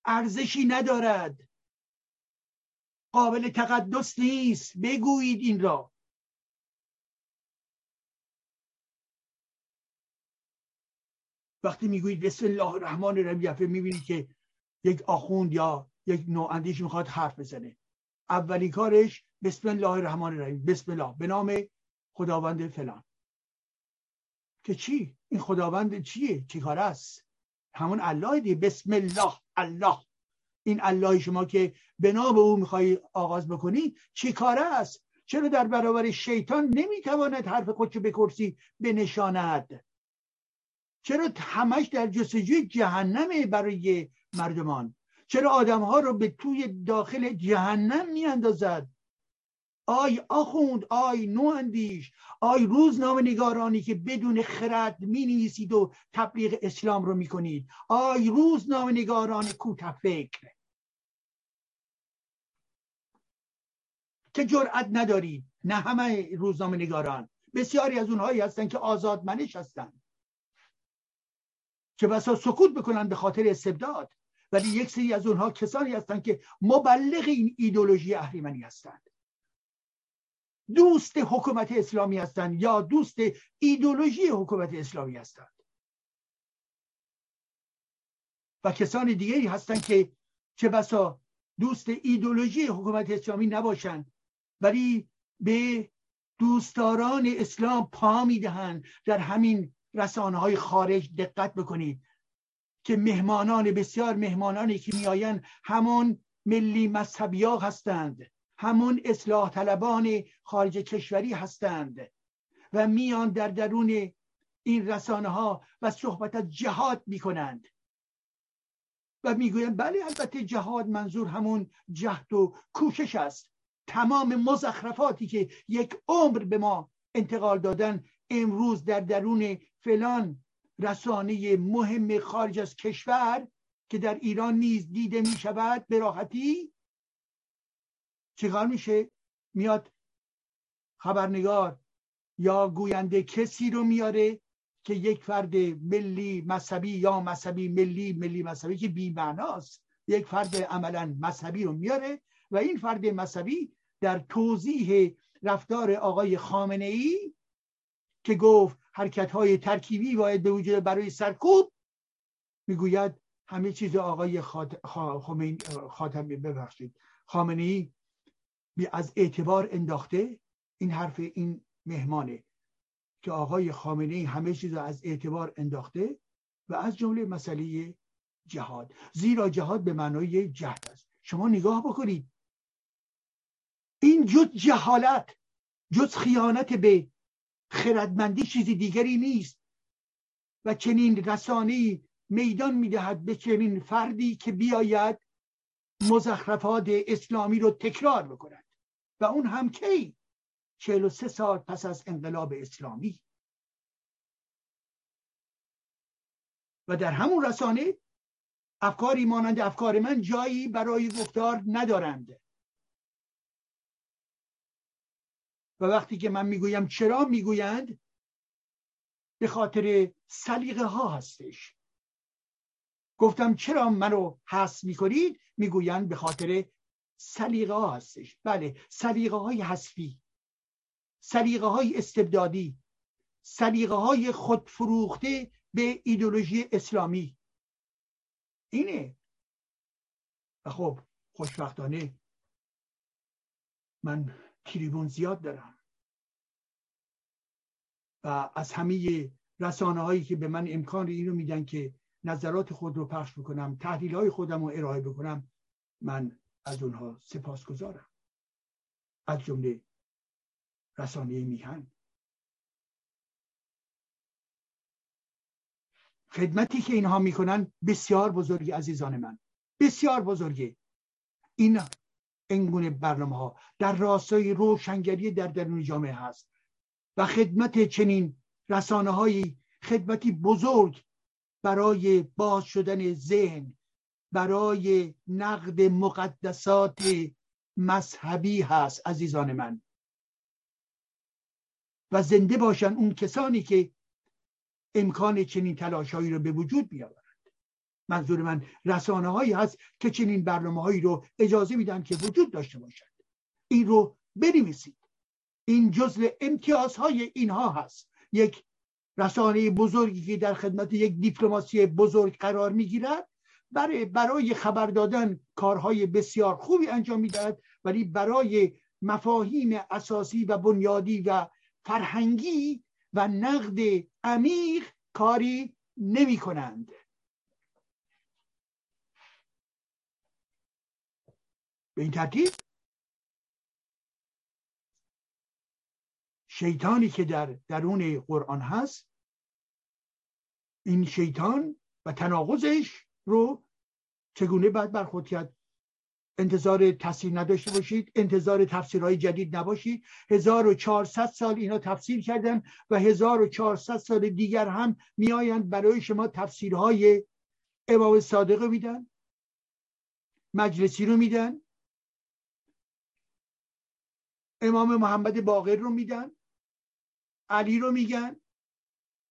ارزشی ندارد. قابل تقدس نیست. بگویید این را. وقتی می‌گویید بسم الله الرحمن الرحیم می‌بینید که یک آخوند یا یک نواندیش می‌خواد حرف بزنه. اولین کارش بسم الله الرحمن الرحیم. بسم الله. به نام خداوند فلان. که چی؟ این خداوند چیه؟ چی کار است؟ همون الله دی بسم الله. الله. این الله شما که به نام او می‌خوای آغاز بکنی چی کار است؟ چرا در برابر شیطان نمی‌تواند حرف خودشو بکرسی بنشاند؟ چرا همش در جستجوی جهنمه برای مردمان؟ چرا آدم ها رو به توی داخل جهنم میاندازد؟ آی آخوند آی نواندیش آی روزنامه نگارانی که بدون خرد می نویسید و تبلیغ اسلام رو می کنید آی روزنامه نگاران کوته فکر. که جرأت ندارید نه همه روزنامه نگاران. بسیاری از اونهایی هستند که آزادمنش هستند که بسا سکوت بکنن به خاطر استبداد. ولی یک سری از اونها کسانی هستند که مبلغ این ایدولوژی اهریمنی هستند. دوست حکومت اسلامی هستند یا دوست ایدولوژی حکومت اسلامی هستند. و کسان دیگری هستند که چه بسا دوست ایدولوژی حکومت اسلامی نباشند ولی به دوستداران اسلام پا می‌دهند. در همین رسانه های خارج دقت بکنید که مهمانان بسیار مهمانانی که میآیند همون ملی مذهبی هستند. همون اصلاح طلبان خارج کشوری هستند و میان در درون این رسانه ها و صحبت از جهاد می‌کنند. و می‌گویند بله البته جهاد منظور همون جهد و کوشش است. تمام مزخرفاتی که یک عمر به ما انتقال دادن امروز در درون فلان رسانه مهم خارج از کشور که در ایران نیز دیده می شود به راحتی چیکار میشه؟ میاد خبرنگار یا گوینده کسی رو میاره که یک فرد ملی مذهبی یا مذهبی ملی ملی مذهبی که بی معناست یک فرد عملا مذهبی رو میاره و این فرد مذهبی در توضیح رفتار آقای خامنه ای که گفت حرکت های ترکیبی باید به وجود برای سرکوب می‌گوید همه چیز آقای خاتمی ببخشید خامنه ای از اعتبار انداخته این حرف این مهمانه که آقای خامنه ای همه چیز از اعتبار انداخته و از جمله مسئله جهاد. زیرا جهاد به معنای جهد است. شما نگاه بکنید. این جز جهالت جز خیانت به خردمندی چیزی دیگری نیست و چنین رسانه میدان می‌دهد به چنین فردی که بیاید مزخرفات اسلامی رو تکرار بکند. و اون هم کی؟ چهل و سه سال پس از انقلاب اسلامی. و در همون رسانه افکاری مانند افکار من جایی برای گفتار ندارند. و وقتی که من می‌گویم چرا می‌گویند به خاطر سلیقه ها هستش. گفتم چرا منو حس می‌کنید؟ می‌گویند به خاطر سلیقه ها هستش. بله سلیقه های حسفی سلیقه های استبدادی سلیقه های خودفروخته به ایدولوژی اسلامی. اینه. و خب خوشبختانه من تریبون زیاد دارم. و از همه رسانه هایی که به من امکان اینو میدن که نظرات خود رو پخش بکنم تحلیل های خودم رو ارائه بکنم من از اونها سپاس گذارم از جمله رسانه میهن. خدمتی که اینها می‌کنن بسیار بزرگی عزیزان من. بسیار بزرگی این اینگونه برنامه ها در راستای روشنگری در درون جامعه هست و خدمت چنین رسانه های خدمتی بزرگ برای باز شدن ذهن برای نقد مقدسات مذهبی هست عزیزان من. و زنده باشن اون کسانی که امکان چنین تلاشهایی رو به وجود بیاورند. منظور من رسانه هایی هست که چنین برنامه هایی رو اجازه میدن که وجود داشته باشد این رو بنویسید. این جزء امتیازهای اینها هست. یک رسانه بزرگی که در خدمت یک دیپلماسی بزرگ قرار می‌گیرد برای برای خبر دادن کارهای بسیار خوبی انجام می‌دهد ولی برای مفاهیم اساسی و بنیادی و فرهنگی و نقد عمیق کاری نمی کنند به این ترتیب شیطانی که در درون قرآن هست این شیطان و تناقضش رو چگونه باید برخورد کرد؟ انتظار تفسیر نداشته باشید انتظار تفسیرهای جدید نباشید. 1400 سال اینا تفسیر کردن و 1400 سال دیگر هم میآیند برای شما تفسیرهای امام صادق میدن مجلسی رو میدن امام محمد باقر رو میدن علی رو میگن.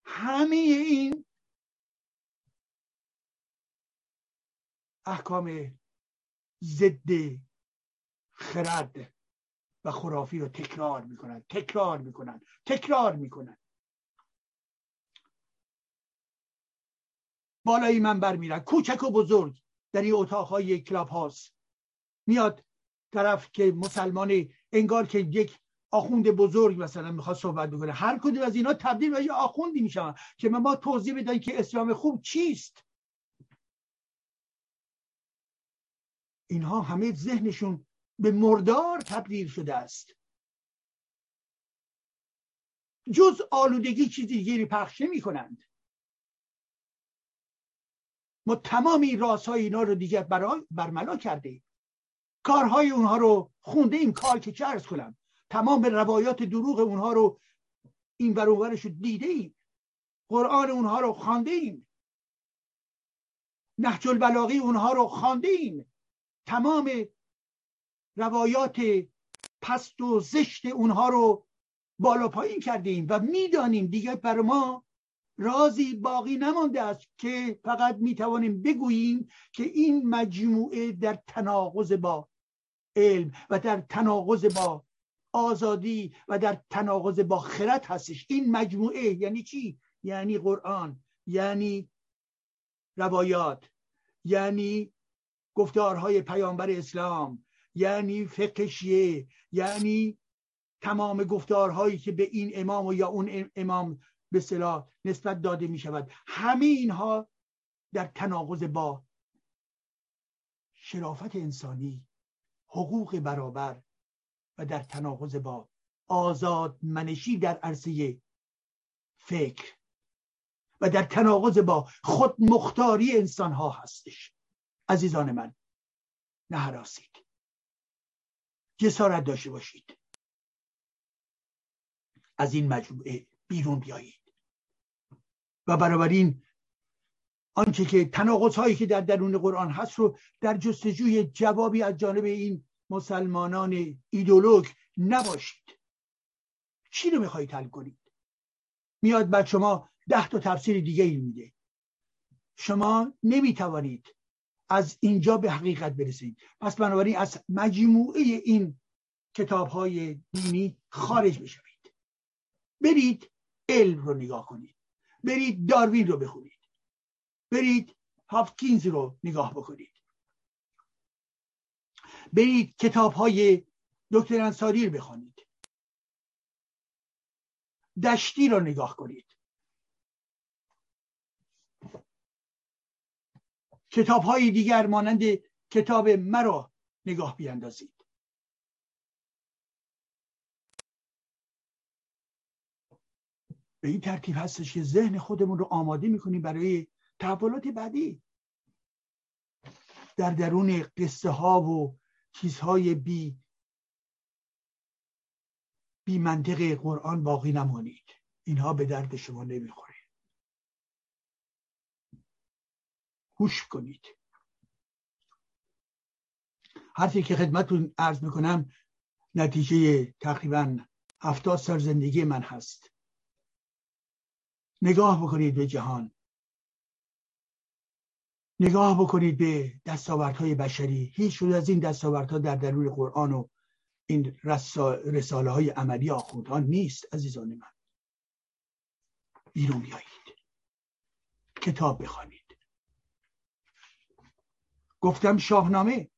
همه این احکام ضد خرد و خرافی رو تکرار می‌کنن تکرار می‌کنن تکرار می‌کنن. بالای من بر میرن. کوچک و بزرگ در این اتاقهای کلاب هاست میاد طرف که مسلمانی انگار که یک آخوند بزرگ مثلا می‌خواد صحبت بکنه. هر کدوم از اینا تبدیل به یه آخوندی میشن که ما توضیح بدن که اسلام خوب چیست. اینها همه ذهنشون به مردار تبدیل شده است. جز آلودگی چیزی دیگری پخش نمی کنند. ما تمام این های اینا رو دیگه برای برملا کرده کارهای اونها رو خونده این کار که چه ارز کنم تمام روایات دروغ اونها رو این برابرش رو دیده ایم قرآن اونها رو خانده ایم نهج البلاغی اونها رو خانده ایم تمام روایات پست و زشت اونها رو بالا پایین کردیم و می‌دانیم دیگه بر ما رازی باقی نمانده است که فقط می‌توانیم بگوییم که این مجموعه در تناقض با علم و در تناقض با آزادی و در تناقض با خرد هستش. این مجموعه یعنی چی؟ یعنی قرآن یعنی روایات یعنی گفتارهای پیامبر اسلام یعنی فقه شیعه یعنی تمام گفتارهایی که به این امام و یا اون امام به صلاح نسبت داده می شود همه اینها در تناقض با شرافت انسانی حقوق برابر و در تناقض با آزاد منشی در عرصه فکر و در تناقض با خود مختاری انسان ها هستش. عزیزان من نه حراسید جسارت داشته باشید. از این مجموعه بیرون بیایید. و بنابراین آنچه که تناقض هایی که در درون قرآن هست رو در جستجوی جوابی از جانب این مسلمانان ایدولوگ نباشید. چی رو می‌خواهید حل کنید؟ میاد بر شما ده تا تفسیر دیگه ای میده. شما نمی‌توانید از اینجا به حقیقت برسید. پس بنابراین از مجموعه این کتاب های دینی خارج بشوید. برید علم رو نگاه کنید. برید داروین رو بخونید. برید هافکینز رو نگاه بکنید. برید کتاب های دکتر انصاری رو بخوانید دشتی رو نگاه کنید. کتاب های دیگر مانند کتاب مرا نگاه بیاندازید. به این ترتیب هستش که ذهن خودمون رو آماده می‌کنیم برای تحولات بعدی. در درون قصه ها و چیزهای بی بی منطق قرآن باقی نمانید. اینها به درد شما نمی‌خوره. گوش کنید. حرفی که خدمتون عرض می‌کنم نتیجه تقریبا هفتاد سال زندگی من هست. نگاه بکنید به جهان. نگاه بکنید به دستاوردهای بشری. هیچ از این دستاوردها در درون قرآن و این رساله های عملی آخوندها نیست عزیزان من. بیرون بیایید. کتاب بخوانید. گفتم شاهنامه.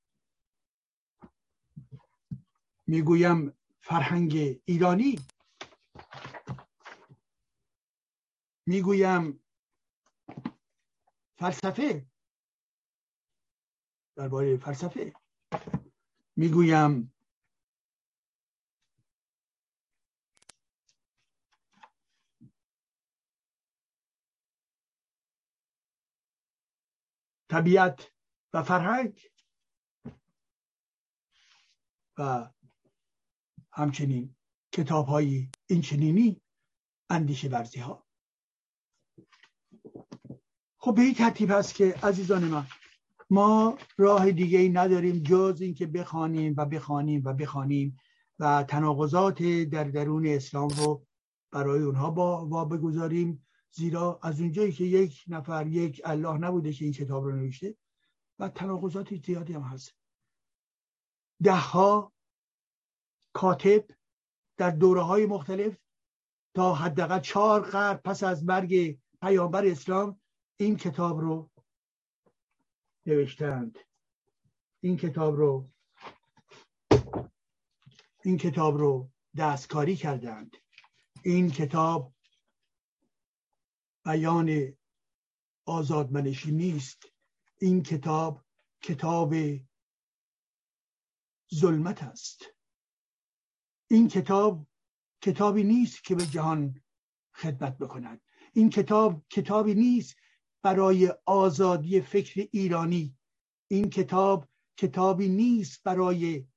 می‌گویم فرهنگ ایرانی. می‌گویم فلسفه. درباره فلسفه. می‌گویم طبیعت. و فرهنگ. و همچنین کتاب های این چنینی اندیشه ورزی ها خب به این ترتیب هست که عزیزان من ما راه دیگه ای نداریم جز اینکه بخوانیم و بخوانیم و بخوانیم و تناقضات در درون اسلام رو برای اونها با, با بگذاریم زیرا از اونجایی که یک نفر یک الله نبوده که این کتاب رو نوشته و تناقضات زیادی هم هست. ده ها کاتب در دوره های مختلف تا حداقل چهار قرن پس از مرگ پیامبر اسلام این کتاب رو نوشتند. این کتاب رو این کتاب رو دستکاری کردند. این کتاب بیان آزادمنشی نیست. این کتاب کتاب ظلمت است. این کتاب کتابی نیست که به جهان خدمت بکند. این کتاب کتابی نیست برای آزادی فکر ایرانی. این کتاب کتابی نیست برای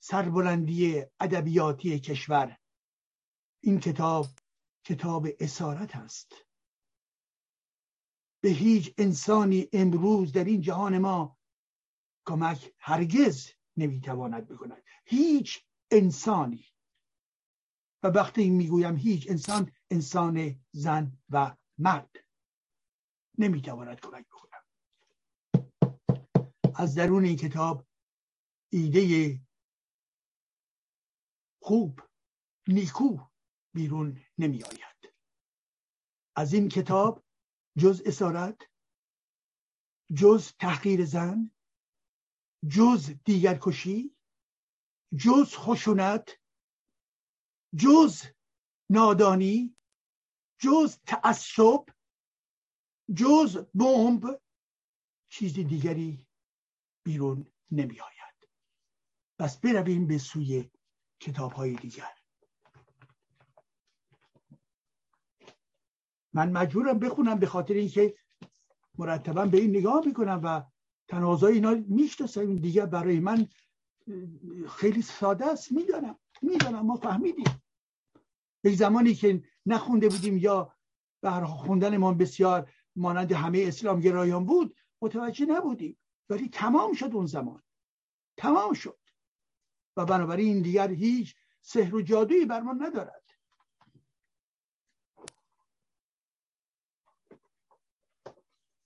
سربلندی ادبیاتی کشور. این کتاب کتاب اسارت است. به هیچ انسانی امروز در این جهان ما کمک هرگز نمی‌تواند بکند. هیچ انسانی. و وقتی می‌گویم هیچ انسان انسان زن و مرد نمی‌تواند کمک بکنم از درون این کتاب ایده خوب نیکو بیرون نمی آید از این کتاب جز اسارت جز تحقیر زن جز دیگر کشی جز خشونت جز نادانی جز تعصب جز بمب چیز دیگری بیرون نمی آید پس برویم به سوی کتاب های دیگر. من مجبورم بخونم به خاطر اینکه مرتبا به این نگاه می‌کنم و تنازع اینا می‌شناسم. این دیگه برای من خیلی ساده است. می‌دانم. می‌دانم. ما فهمیدیم. یک زمانی که نخونده بودیم یا به خوندن ما بسیار مانند همه اسلام گرایان بود متوجه نبودیم. ولی تمام شد اون زمان. تمام شد. و بنابراین این دیگر هیچ سحر و جادویی بر ما ندارد.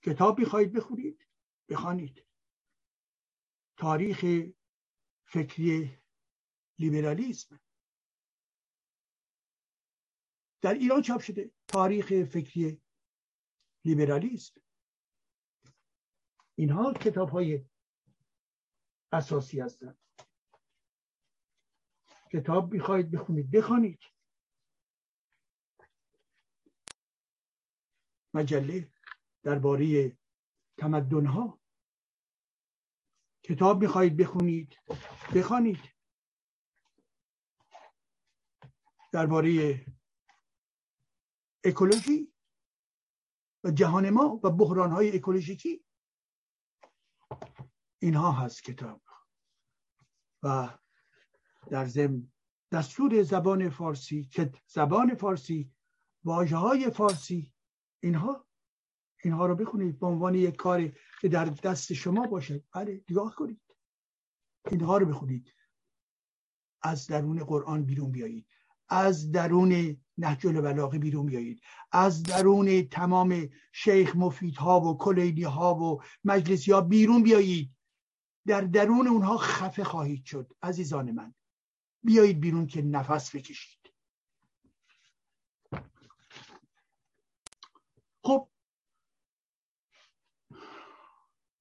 کتاب می‌خواهید بخونید بخوانید. تاریخ فکری لیبرالیسم. در ایران چاپ شده تاریخ فکری لیبرالیسم. اینها کتاب های اساسی هستند. کتاب می‌خواهید بخونید بخوانید. مجله درباره تمدن ها کتاب می‌خواهید بخونید؟ بخوانید. درباره اکولوژی و جهان ما و بحران های اکولوژیکی. اینها هست کتاب. و در ضمن دستور زبان فارسی که زبان فارسی واجه های فارسی اینها اینها رو بخونید به عنوان یک کاری که در دست شما باشد. بله نگاه کنید. اینها رو بخونید. از درون قرآن بیرون بیایید. از درون نهج البلاغه بیرون بیایید. از درون تمام شیخ مفیدها و کلیدی ها و مجلسی ها بیرون بیایید. در درون اونها خفه خواهید شد عزیزان من. بیایید بیرون که نفس بکشید. خب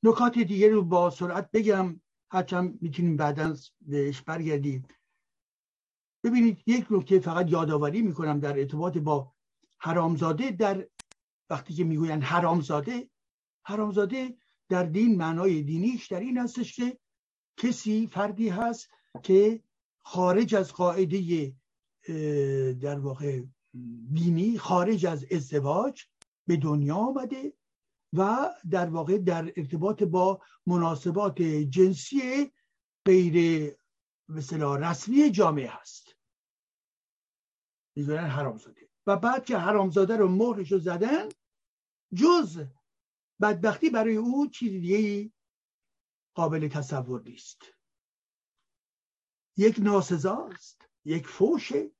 نکات دیگه رو با سرعت بگم هرچند می‌تونیم بعدا بهش برگردیم. ببینید یک نکته فقط یادآوری می‌کنم در ارتباط با حرامزاده. در وقتی که می‌گوین حرامزاده حرامزاده در دین معنای دینیش در این هستش که کسی فردی هست که خارج از قاعده در واقع دینی خارج از ازدواج به دنیا آمده. و در واقع در ارتباط با مناسبات جنسی غیر مثلا رسمی جامعه هست. می‌ذارن حرامزاده. و بعد که حرامزاده رو مهرش رو زدن جز بدبختی برای او چیز دیگه قابل تصور نیست. یک ناسزاست یک فوشه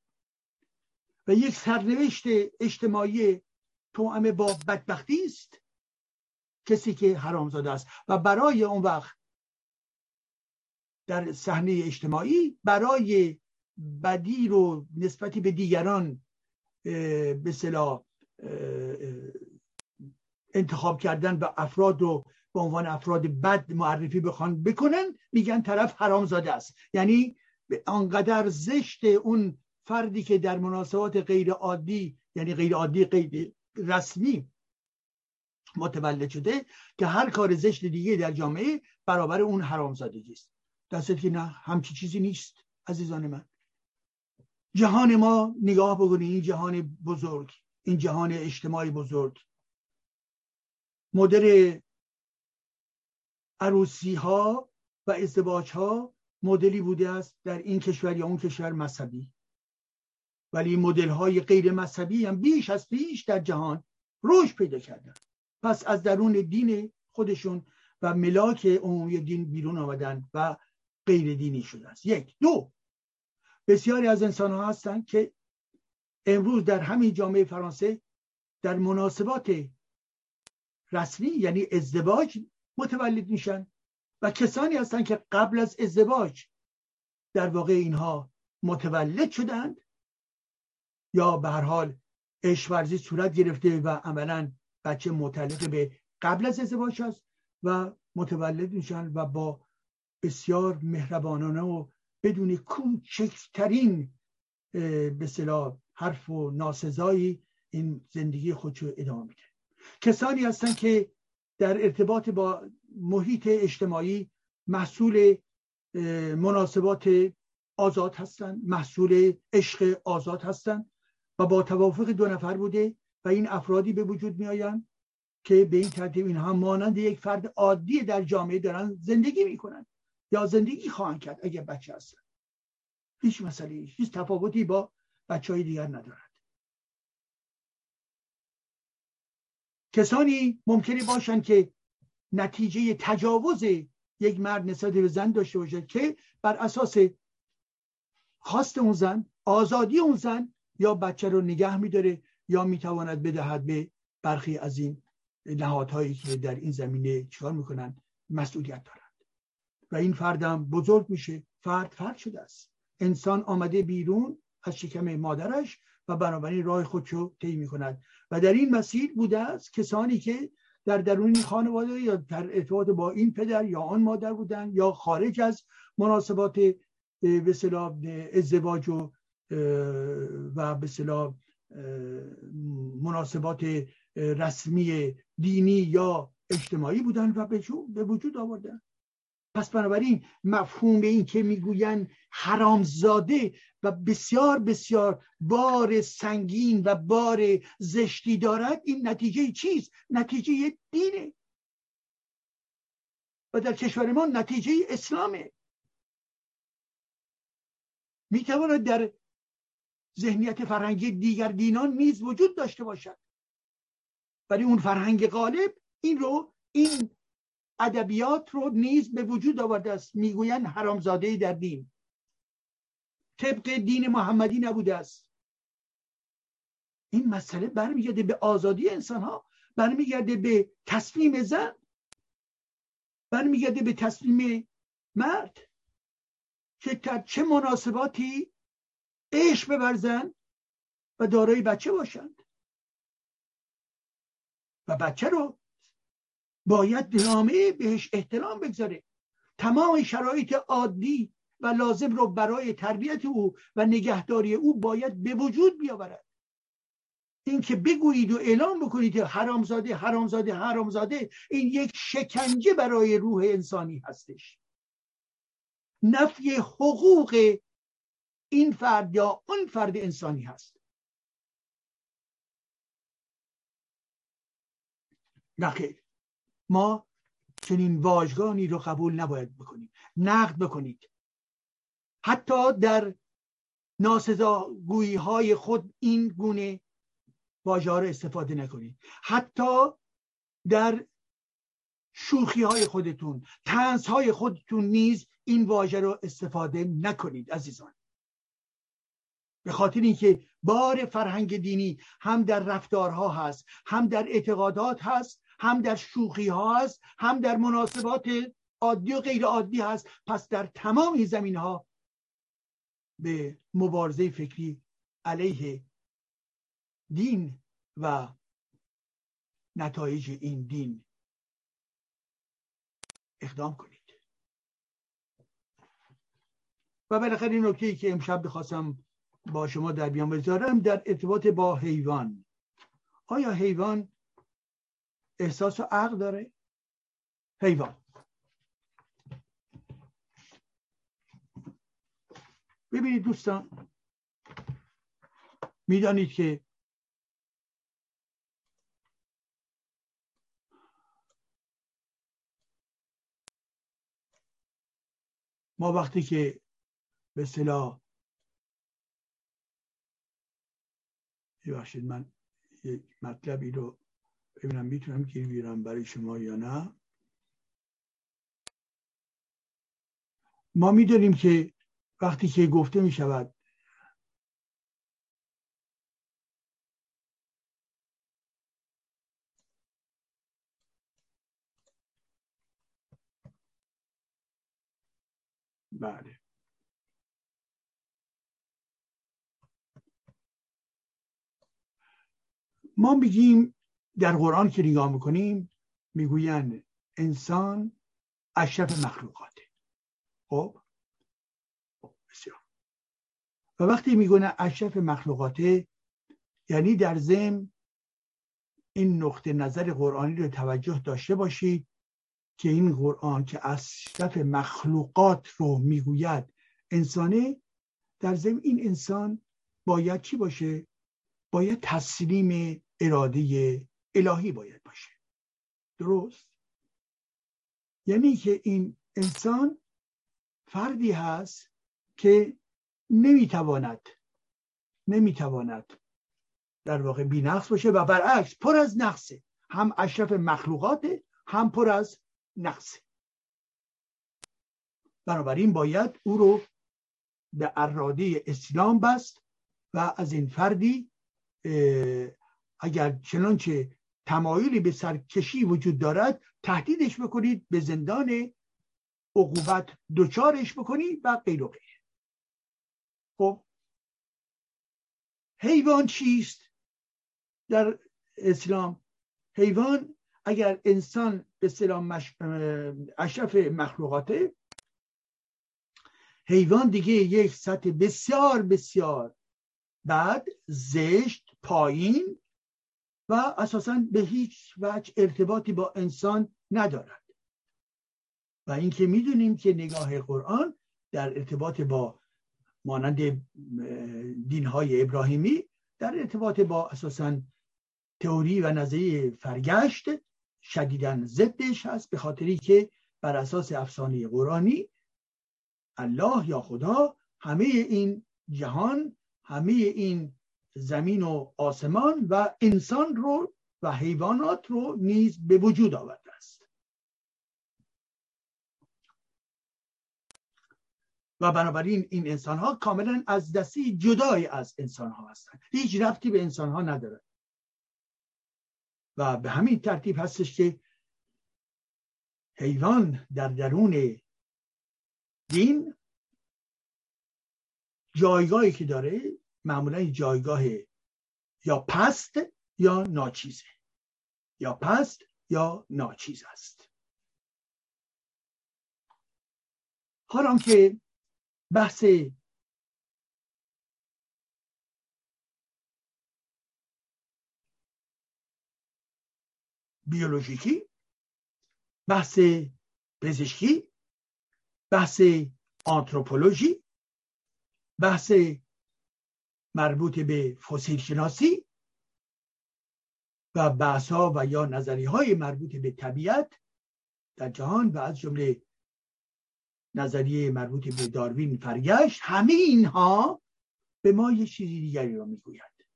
و یک سرنوشت اجتماعی توأم با بدبختی است. کسی که حرامزاده است. و برای اون وقت در صحنه اجتماعی برای بدی رو نسبتی به دیگران به صلاح انتخاب کردن و افراد رو به عنوان افراد بد معرفی بخوان بکنن میگن طرف حرامزاده است. یعنی آنقدر زشت اون فردی که در مناسبات غیر عادی یعنی غیر عادی غیر رسمی متولد شده که هر کار زشت دیگه در جامعه برابر اون حرامزادگی است. دستت که نه همچی چیزی نیست عزیزان من. جهان ما نگاه بکنید این جهان بزرگ این جهان اجتماعی بزرگ. مدل عروسی ها و ازدواج ها مدلی بوده است در این کشور یا اون کشور مذهبی. ولی مدل های غیر مذهبی هم بیش از پیش در جهان رشد پیدا کردن. پس از درون دین خودشون و ملاک عمومی دین بیرون آمدن و غیر دینی شده است. یک. دو. بسیاری از انسان ها هستند که امروز در همین جامعه فرانسه در مناسبات رسمی یعنی ازدواج متولد میشن و کسانی هستند که قبل از ازدواج در واقع اینها متولد شدند یا به هر حال اشورزی صورت گرفته و عملا بچه متعلق به قبل از ازدواج است و متولد میشن و با بسیار مهربانانه و بدون کوچکترین به صلاح حرف و ناسزایی این زندگی خودشو ادامه میده. کسانی هستن که در ارتباط با محیط اجتماعی محصول مناسبات آزاد هستند محصول عشق آزاد هستند و با توافق دو نفر بوده. و این افرادی به وجود می که به این ترتیب اینها مانند یک فرد عادی در جامعه دارن زندگی می‌کنن یا زندگی خواهند کرد اگر بچه هستن هیچ مسئله هیچ تفاوتی با بچه های دیگر ندارد. کسانی ممکنی باشند که نتیجه تجاوز یک مرد نسبت به زن داشته باشد که بر اساس خواست اون زن آزادی اون زن یا بچه رو نگه میداره یا می‌تواند بدهد به برخی از این نهادهایی که در این زمینه چکار می‌کنن مسئولیت دارند. و این فردم بزرگ میشه فرد فرد شده است. انسان آمده بیرون از شکم مادرش و بنابراین راه خودشو طی می‌کند. و در این مسیر بوده است کسانی که در درون خانواده یا در ارتباط با این پدر یا آن مادر بودن یا خارج از مناسبات به ازدواج و و به مناسبات رسمی دینی یا اجتماعی بودن و به وجود آوردن. پس بنابراین مفهوم این که می‌گوین حرامزاده و بسیار بسیار بار سنگین و بار زشتی دارد این نتیجه چیست؟ نتیجه دینه. و در کشور ما نتیجه اسلامه. می‌تواند در ذهنیت فرهنگی دیگر دینان نیز وجود داشته باشد. ولی اون فرهنگ غالب این رو این ادبیات رو نیز به وجود آورده است. می‌گویند حرامزاده در دین. طبق دین محمدی نبوده است. این مسئله برمیگرده به آزادی انسان ها برمیگرده به تصمیم زن برمیگرده به تصمیم مرد که در چه مناسباتی عشق ببرزن و دارای بچه باشند و بچه رو باید جامعه بهش احترام بگذاره. تمام شرایط عادی و لازم رو برای تربیت او و نگهداری او باید به وجود بیاورد. اینکه بگویید و اعلام بکنید حرامزاده حرامزاده حرامزاده این یک شکنجه برای روح انسانی هستش. نفی حقوق این فرد یا اون فرد انسانی هست. نخیر ما چنین واژگانی رو قبول نباید بکنیم. نقد بکنید. حتی در ناسزاگویی های خود این گونه واژه رو استفاده نکنید. حتی در شوخی های خودتون تنس های خودتون نیز این واژه رو استفاده نکنید عزیزان. به خاطر اینکه بار فرهنگ دینی هم در رفتارها هست هم در اعتقادات هست هم در شوخی ها هست هم در مناسبات عادی و غیر عادی هست. پس در تمام این زمین ها به مبارزه فکری علیه دین و نتایج این دین اقدام کنید. و بالاخره این نکته که امشب بخواستم با شما در بیان بذارم در ارتباط با حیوان. آیا حیوان احساس و عقل داره؟ حیوان. ببینید دوستان می‌دانید که ما وقتی که به صلاح ببخشید من یک مطلبی رو ببینم می‌تونم گیر بیارم برای شما یا نه؟ ما می‌دونیم که وقتی که گفته می شود بله. ما میگیم در قرآن که نگاه می‌کنیم می‌گویند انسان اشرف مخلوقاته. خب؟ بسیار. و وقتی میگونه اشرف مخلوقاته یعنی در ضمن این نقطه نظر قرآنی رو توجه داشته باشید که این قرآن که اشرف مخلوقات رو می‌گوید انسانه در ضمن این انسان باید چی باشه؟ باید تسلیم اراده الهی باید باشه. درست؟ یعنی که این انسان فردی هست که نمی‌تواند نمی‌تواند در واقع بی نقص باشه و برعکس پر از نقصه. هم اشرف مخلوقاته هم پر از نقصه. بنابراین باید او رو به اراده اسلام بست و از این فردی اگر چنانچه تمایلی به سرکشی وجود دارد تهدیدش بکنید به زندان عقوبت دوچارش بکنید و غیر و غیر. خب حیوان چیست در اسلام؟ حیوان اگر انسان به سلام مش... اشرف مخلوقاته حیوان دیگه یک سطح بسیار بسیار بعد زشت پایین و اساسا به هیچ وجه ارتباطی با انسان ندارد. و اینکه می‌دونیم که نگاه قرآن در ارتباط با مانند دینهای ابراهیمی در ارتباط با اساسا تئوری و نظریه فرگشت شدیدن ضدش هست به خاطری که بر اساس افسانه قرآنی الله یا خدا همه این جهان همه این زمین و آسمان و انسان رو و حیوانات رو نیز به وجود آورده است. و بنابراین این انسان ها کاملا از دستی جدای از انسان ها هستند. هیچ رفتی به انسان ها نداره. و به همین ترتیب هستش که حیوان در درون دین جایگاهی که داره معمولا جایگاه یا پست یا ناچیزه. یا پست یا ناچیز است. حالا که بحث بیولوژیکی بحث پزشکی بحث آنتروپولوژی بحث مربوط به فسیل شناسی و بحث ها و یا نظری های مربوط به طبیعت در جهان و از جمله نظریه مربوط به داروین فرگشت همه اینها به ما یه چیزی دیگری را می‌گوید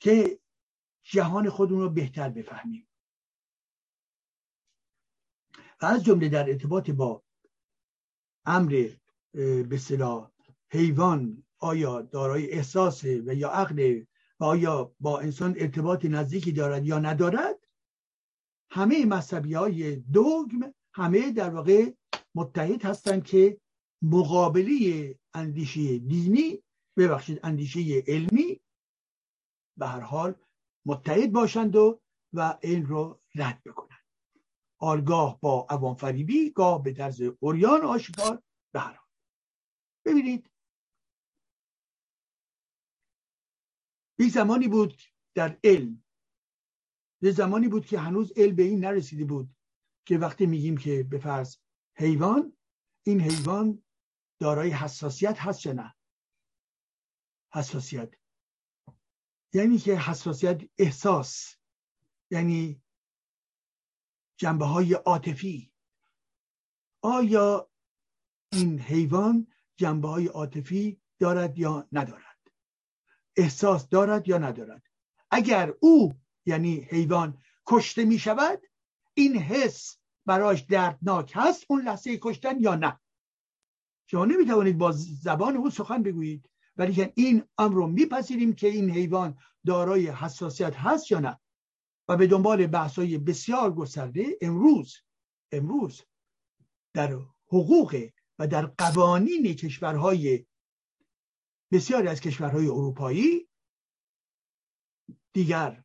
که جهان خودمون رو بهتر بفهمیم. و از جمله در ارتباط با امر به صلاح حیوان آیا دارای احساس و یا عقل و آیا با انسان ارتباط نزدیکی دارد یا ندارد؟ همه مذهبی های دوگم همه در واقع متحد هستند که مقابلی اندیشه دینی ببخشید اندیشه علمی به هر حال متحد باشند و و این رو رد بکنند. آرگاه با عوام فریبی گاه به طرز اوریان آشکار به هر حال. ببینید یک زمانی بود در علم یه زمانی بود که هنوز علم به این نرسیده بود که وقتی میگیم که به فرض حیوان این حیوان دارای حساسیت هست یا نه؟ حساسیت. یعنی که حساسیت احساس یعنی جنبه های عاطفی. آیا این حیوان جنبه های عاطفی دارد یا ندارد؟ احساس دارد یا ندارد. اگر او یعنی حیوان کشته می شود این حس براش دردناک هست اون لحظه کشتن یا نه. شما نمی توانید با زبان او سخن بگویید ولی این امر رو میپذیریم که این حیوان دارای حساسیت هست یا نه. و به دنبال بحثای بسیار گسترده امروز امروز در حقوق و در قوانین کشورهای بسیاری از کشورهای اروپایی دیگر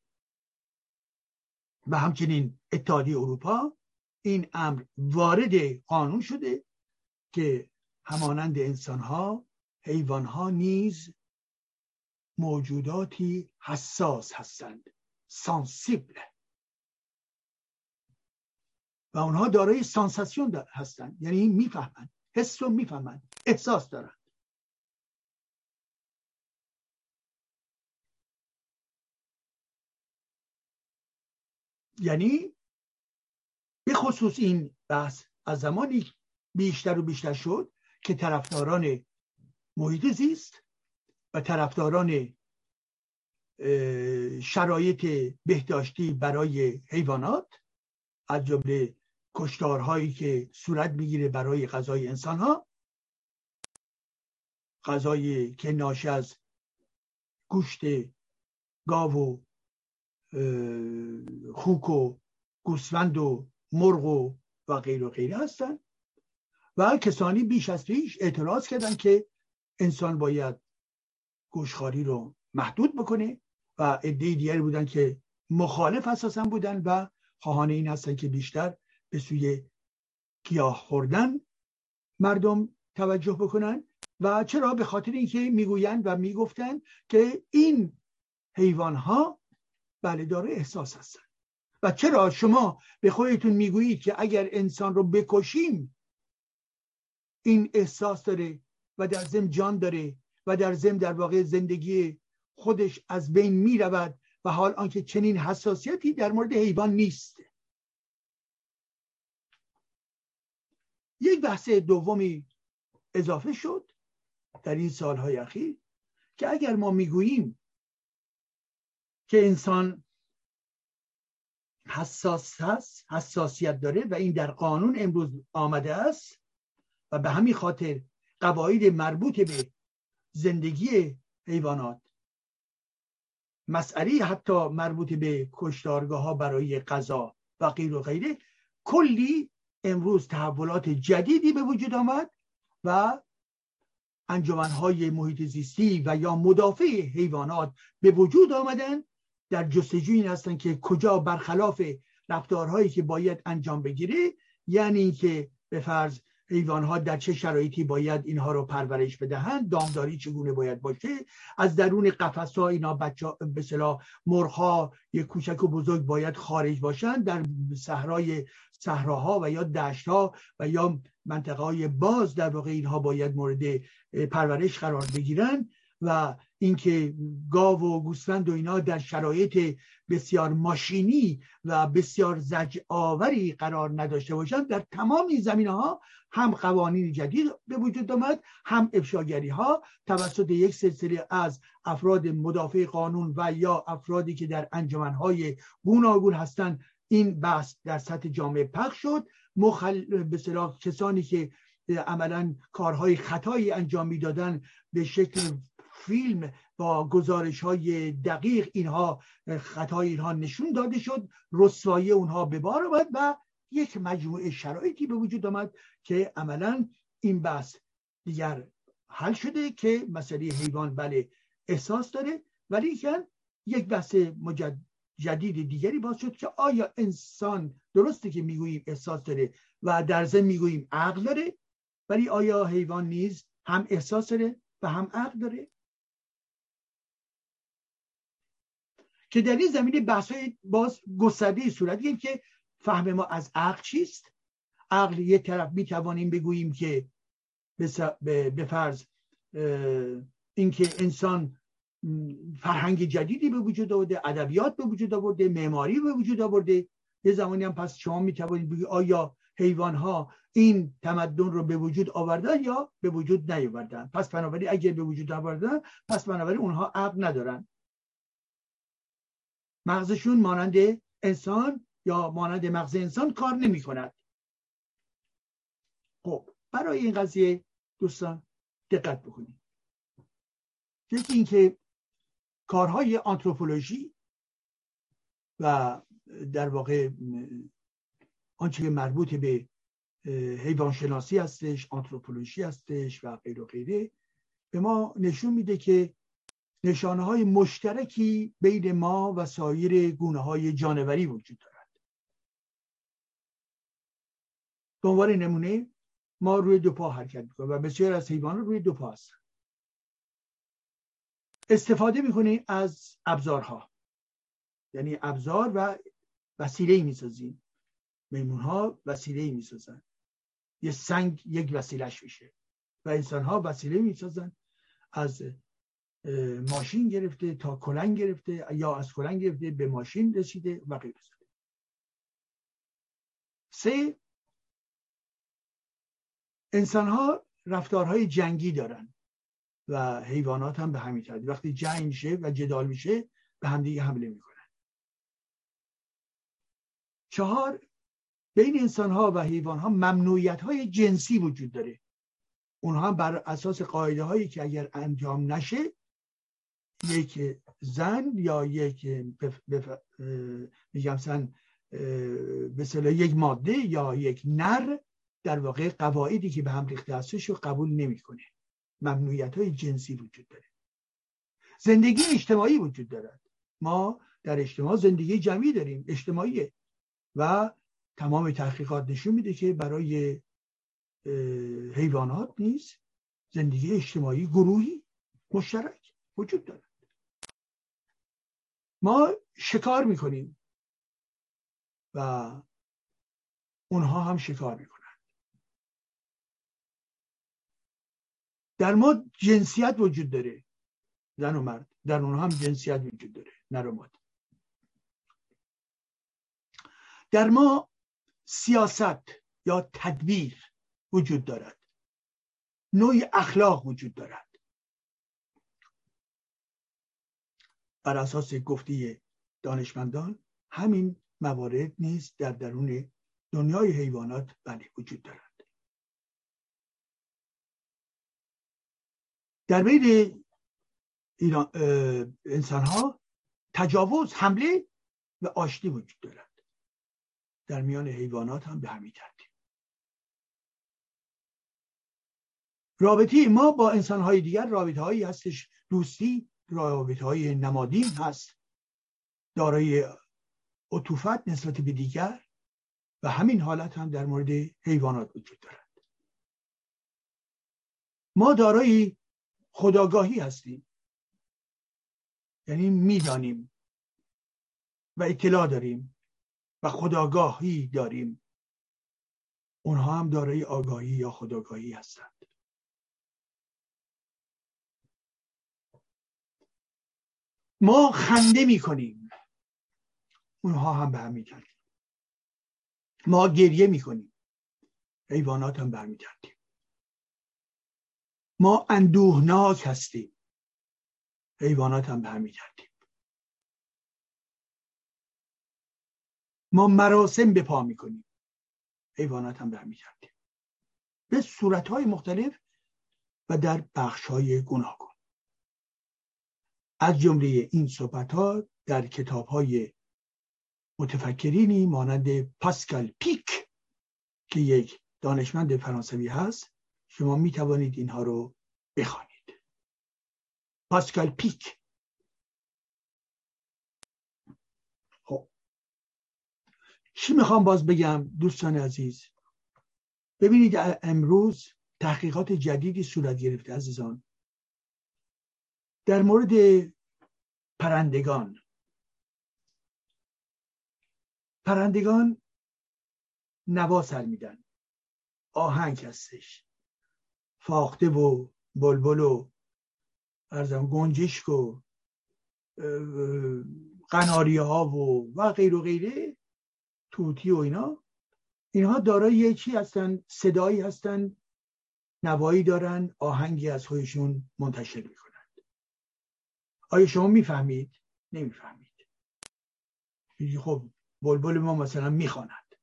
و همچنین اتحادیه اروپا این امر وارد قانون شده که همانند انسان ها حیوان ها نیز موجوداتی حساس هستند سانسیبل و اونها دارای سانساسیون هستند یعنی می‌فهمند حس رو می‌فهمند احساس دارند یعنی به خصوص این بحث از زمانی بیشتر و بیشتر شد که طرفداران محیط زیست و طرفداران شرایط بهداشتی برای حیوانات از جمله کشتارهایی که صورت می‌گیره برای غذای انسان ها غذایی که ناشی از گوشت گاو و خوک و گوسفند و مرغ و و غیر و غیره هستن. و کسانی بیش از پیش اعتراض کردن که انسان باید گوشخاری رو محدود بکنه و عده دیگری بودن که مخالف اساسا بودن و خواهان این هستن که بیشتر به سوی گیاه خوردن مردم توجه بکنن. و چرا؟ به خاطر اینکه می‌گویند و می‌گفتند که این حیوان ها بله داره احساس هستن. و چرا شما به خودتون می‌گویید که اگر انسان رو بکشیم این احساس داره و در زم جان داره و در زم در واقع زندگی خودش از بین می رود و حال آنکه چنین حساسیتی در مورد حیوان نیست. یک بحث دومی اضافه شد در این سالهای اخیر که اگر ما می‌گوییم که انسان حساس هست حساسیت داره و این در قانون امروز آمده است و به همین خاطر قواعد مربوط به زندگی حیوانات مسئله حتی مربوط به کشتارگاه ها برای غذا و غیر و غیره کلی امروز تحولات جدیدی به وجود آمد و انجمنهای محیط زیستی و یا مدافع حیوانات به وجود آمدن در جستجوی این هستن که کجا برخلاف رفتارهایی که باید انجام بگیره یعنی اینکه به فرض حیوان در چه شرایطی باید اینها رو پرورش بدهند دامداری چگونه باید باشه از درون قفس ها اینا بچه به صلاح مرغ یک کوچک و بزرگ باید خارج باشند در صحرای صحراها و یا دشت ها و یا منطقه های باز در واقع اینها باید مورد پرورش قرار بگیرند و اینکه گاو و گوسفند و اینا در شرایط بسیار ماشینی و بسیار زج آوری قرار نداشته باشند در تمام این زمینه ها هم قوانین جدید به وجود آمد هم افشاگری ها توسط یک سلسله از افراد مدافع قانون و یا افرادی که در انجمن های گوناگون هستند این بحث در سطح جامعه پخش شد. مخل... به کسانی که عملا کارهای خطایی انجام می‌دادن به شکل فیلم با گزارش های دقیق اینها خطای اینها نشون داده شد رسوایی اونها به بار آمد و یک مجموعه شرایطی به وجود آمد که عملا این بحث دیگر حل شده که مسئله حیوان بله احساس داره ولی یک بحث مجد جدید دیگری باز شد که آیا انسان درسته که می‌گوییم احساس داره و در ضمن می‌گوییم عقل داره ولی آیا حیوان نیز هم احساس داره و هم عقل داره؟ که در این زمینه بحث های باز گسترده صورت که فهم ما از عقل چیست؟ عقل یک طرف می توانیم بگوییم که به فرض اینکه انسان فرهنگ جدیدی به وجود آورده ادبیات به وجود آورده معماری به وجود آورده. یه زمانی هم پس شما می توانید بگید آیا حیوان ها این تمدن رو به وجود آوردن یا به وجود نیاوردن؟ پس بنابراین اگر به وجود آوردن پس بنابراین اونها عقل ندارن. مغزشون مانند انسان یا مانند مغز انسان کار نمی کند خب برای این قضیه دوستان دقت بکنید. یکی اینکه کارهای آنتروپولوژی و در واقع آنچه که مربوط به حیوان شناسی هستش آنتروپولوژی هستش و غیر و غیره به ما نشون میده که نشانه های مشترکی بین ما و سایر گونه های جانوری وجود دارد. به نمونه ما روی دو پا حرکت می‌کنیم و بسیار از حیوانات روی دو پا هست استفاده می‌کنیم از ابزارها. یعنی ابزار و وسیله ای می‌سازیم. میمون ها وسیله ای می‌سازن. یه سنگ یک وسیلهش میشه و انسان ها وسیله می‌سازن از ماشین گرفته تا کلنگ گرفته یا از کلنگ گرفته به ماشین رسیده و غیره. سه انسان ها رفتارهای جنگی دارن و حیوانات هم به همین ترتیب. وقتی جنگ میشه و جدال میشه به همدیگه حمله می‌کنن. چهار بین انسان ها و حیوان ها ممنوعیت های جنسی وجود داره. اونها بر اساس قاعده هایی که اگر انجام نشه یک زن یا یک میگم سن به یک ماده یا یک نر در واقع قواعدی که به هم ریخته هستش رو قبول نمی‌کنه. ممنوعیت های جنسی وجود داره. زندگی اجتماعی وجود دارد. ما در اجتماع زندگی جمعی داریم اجتماعیه. و تمام تحقیقات نشون میده که برای حیوانات نیست زندگی اجتماعی گروهی مشترک وجود دارد. ما شکار می‌کنیم و اونها هم شکار می‌کنن. در ما جنسیت وجود داره زن و مرد. در اونها هم جنسیت وجود داره نر و در ما سیاست یا تدبیر وجود دارد. نوعی اخلاق وجود دارد. بر اساس گفته دانشمندان همین موارد نیز در درون دنیای حیوانات بله وجود دارد در بین انسان ها تجاوز حمله و آشتی وجود دارد. در میان حیوانات هم به همین ترتیب. رابطه ما با انسان های دیگر رابطه هایی هستش دوستی رابطه های نمادین هست. دارای عطوفت نسبت به دیگر و همین حالت هم در مورد حیوانات وجود دارد. ما دارای خداگاهی هستیم. یعنی می‌دانیم و اطلاع داریم و خداگاهی داریم. اونها هم دارای آگاهی یا خداگاهی هستند. ما خنده می کنیم اونها هم به همین ترتیب ما گریه می کنیم حیوانات هم ترتیب ما اندوهناک هستیم. حیوانات هم ترتیب ما مراسم به پا می‌کنیم. حیوانات هم ترتیب به صورتهای مختلف و در بخشهای گوناگون از جمله این صحبت ها در کتاب های متفکرینی مانند پاسکال پیک که یک دانشمند فرانسوی هست شما می توانید اینها رو بخوانید. پاسکال پیک. خب. چی می‌خوام باز بگم دوستان عزیز؟ ببینید امروز تحقیقات جدیدی صورت گرفته عزیزان. در مورد پرندگان. پرندگان نوا سر میدن. آهنگ هستش. فاخته و بلبل و ارزم گنجشک و قناری ها و و غیر و غیره توتی و اینا. اینها دارای چی هستن؟ صدایی هستن نوایی دارن آهنگی از خودشون منتشر می‌کنن. آیا شما می‌فهمید؟ نمی‌فهمید. خب بلبل ما مثلا می‌خواند.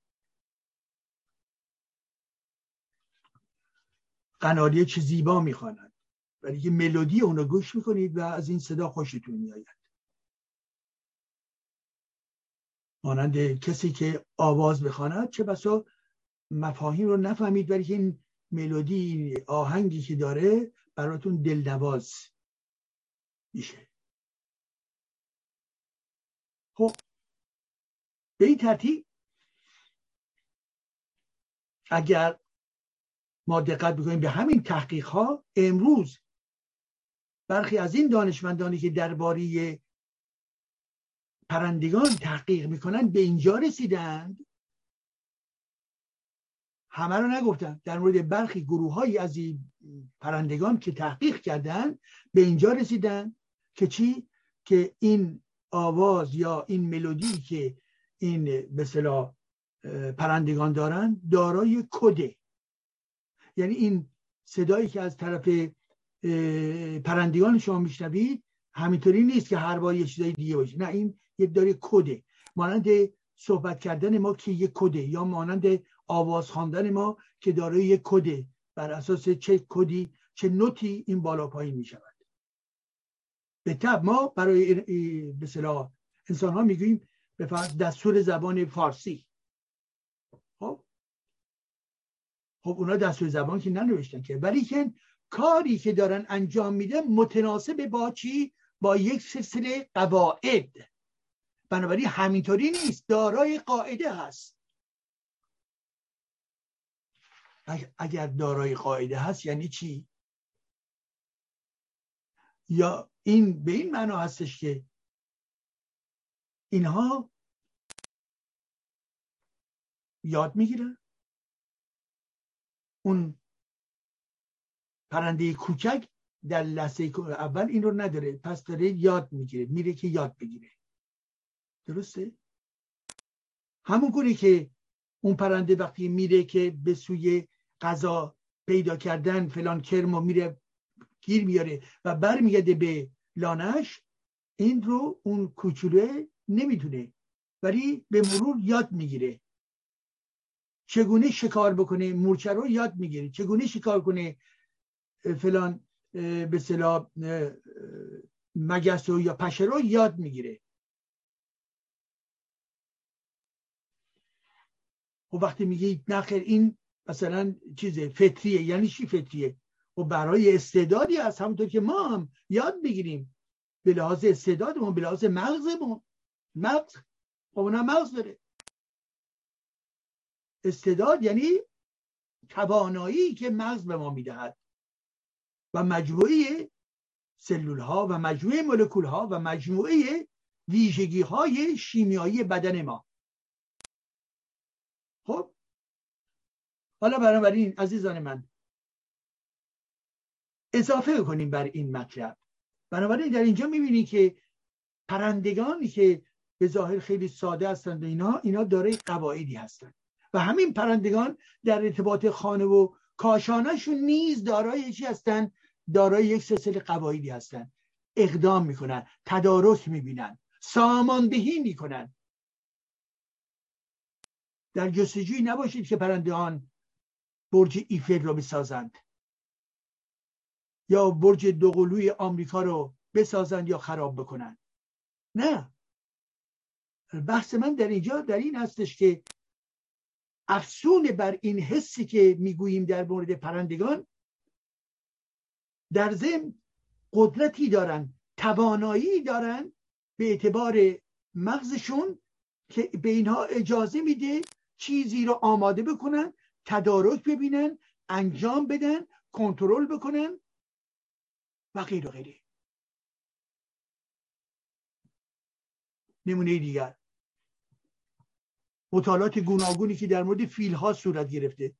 قناریه چه زیبا می‌خواند. ولی که ملودی اون رو گوش می‌کنید و از این صدا خوشتون میآید. مانند کسی که آواز بخواند چه بسا مفاهیم رو نفهمید ولی این ملودی آهنگی که داره براتون دلنواز میشه. خب به این ترتیب اگر ما دقت بکنیم به همین تحقیق ها امروز برخی از این دانشمندانی که درباره پرندگان تحقیق می‌کنن به اینجا رسیدند. همه رو نگفتن در مورد برخی گروه از این پرندگان که تحقیق کردن به اینجا رسیدن که چی؟ که این آواز یا این ملودی که این به پرندگان دارن دارای کده. یعنی این صدایی که از طرف پرندگان شما میشنوید همینطوری نیست که هر بار یه چیزای دیگه باشه. نه این یه داره کده. مانند صحبت کردن ما که یه کده یا مانند آواز خواندن ما که دارای یه کده. بر اساس چه کدی چه نوتی این بالا پایین می به تب ما برای به صلاح انسان ها می‌گوییم به دستور زبان فارسی. خب؟ خب اونا دستور زبان که ننوشتن که. ولی که کاری که دارن انجام میده متناسب با چی؟ با یک سلسله قواعد. بنابراین همینطوری نیست. دارای قاعده هست. اگر دارای قاعده هست یعنی چی؟ یا این به این معنا هستش که اینها یاد می‌گیرن. اون پرنده کوچک در لحظه اول این رو نداره پس داره یاد می‌گیره میره که یاد بگیره. درسته؟ همون گونه که اون پرنده وقتی میره که به سوی غذا پیدا کردن فلان کرم و میره گیر میاره و برمیگرده به لانش این رو اون کوچولو نمی‌دونه ولی به مرور یاد می‌گیره. چگونه شکار بکنه؟ مورچه رو یاد می‌گیره. چگونه شکار کنه؟ فلان به صلاح مگس و یا پشه رو یاد می‌گیره. و وقتی میگی نخیر این مثلا چیز فطریه. یعنی چی فطریه؟ و برای استعدادی از همونطور که ما هم یاد بگیریم. به لحاظ استعدادمون به لحاظ مغزمون. مغز. خب اونم مغز داره. استعداد یعنی توانایی که مغز به ما می‌دهد. و مجموعه سلول ها و مجموعه مولکول ها و مجموعه ویژگی های شیمیایی بدن ما. خب؟ حالا بنابراین عزیزان من اضافه کنیم بر این مطلب. بنابراین در اینجا می‌بینی که پرندگانی که به ظاهر خیلی ساده هستند اینا اینا دارای قواعدی هستند. و همین پرندگان در ارتباط خانه و کاشانشون نیز دارای چی هستند دارای یک سلسله قواعدی هستند. اقدام می‌کنن تدارک می‌بینن ساماندهی می‌کنن. در جستجوی نباشید که پرندگان برج ایفل رو بسازند. یا برج دوقلوی آمریکا رو بسازند یا خراب بکنند نه. بحث من در اینجا در این هستش که افسون بر این حسی که می‌گوییم در مورد پرندگان در ضمن قدرتی دارن توانایی دارن به اعتبار مغزشون که به اینها اجازه میده چیزی رو آماده بکنن تدارک ببینن انجام بدن کنترل بکنن و غیر و غیره. نمونه دیگر. مطالعات گوناگونی که در مورد فیل ها صورت گرفته.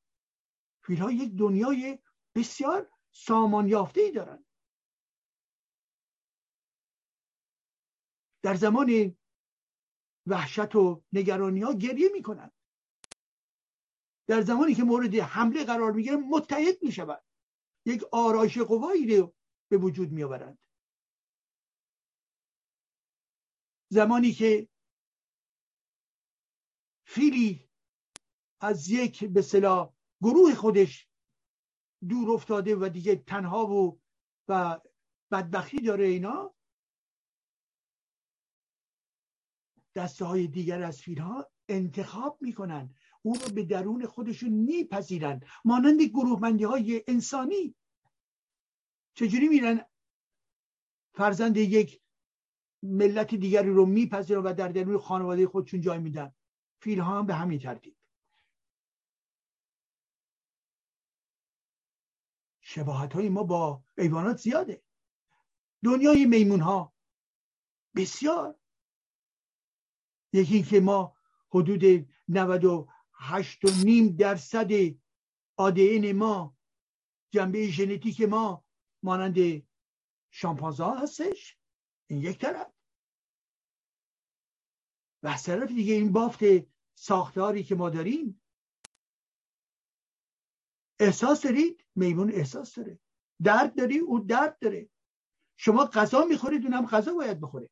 فیل ها یک دنیای بسیار سامان یافته ای دارن. در زمان وحشت و نگرانی ها گریه می‌کنن. در زمانی که مورد حمله قرار می‌گیرن متحد می‌شوند. یک آرایش قوایی رو به وجود میآورند. زمانی که فیلی از یک به صلاح گروه خودش دور افتاده و دیگه تنها و و بدبختی داره اینا دسته های دیگر از فیل ها انتخاب می‌کنن. اون رو به درون خودشون میپذیرن. مانند گروهمندی های انسانی. چجوری میرن فرزند یک ملت دیگری رو میپذیرن و در درون خانواده خودشون جای میدن؟ فیل ها هم به همین ترتیب. شباهت های ما با ایوانات زیاده. دنیای میمون ها بسیار. یکی که ما حدود 98 و نیم درصد آدین ما جنبه ژنتیک ما مانند شامپانزه هستش. این یک طرف. و از طرف دیگه این بافت ساختاری که ما داریم احساس دارید؟ میمون احساس داره. درد داری؟ او درد داره. شما غذا می‌خورید اون هم غذا باید بخوره.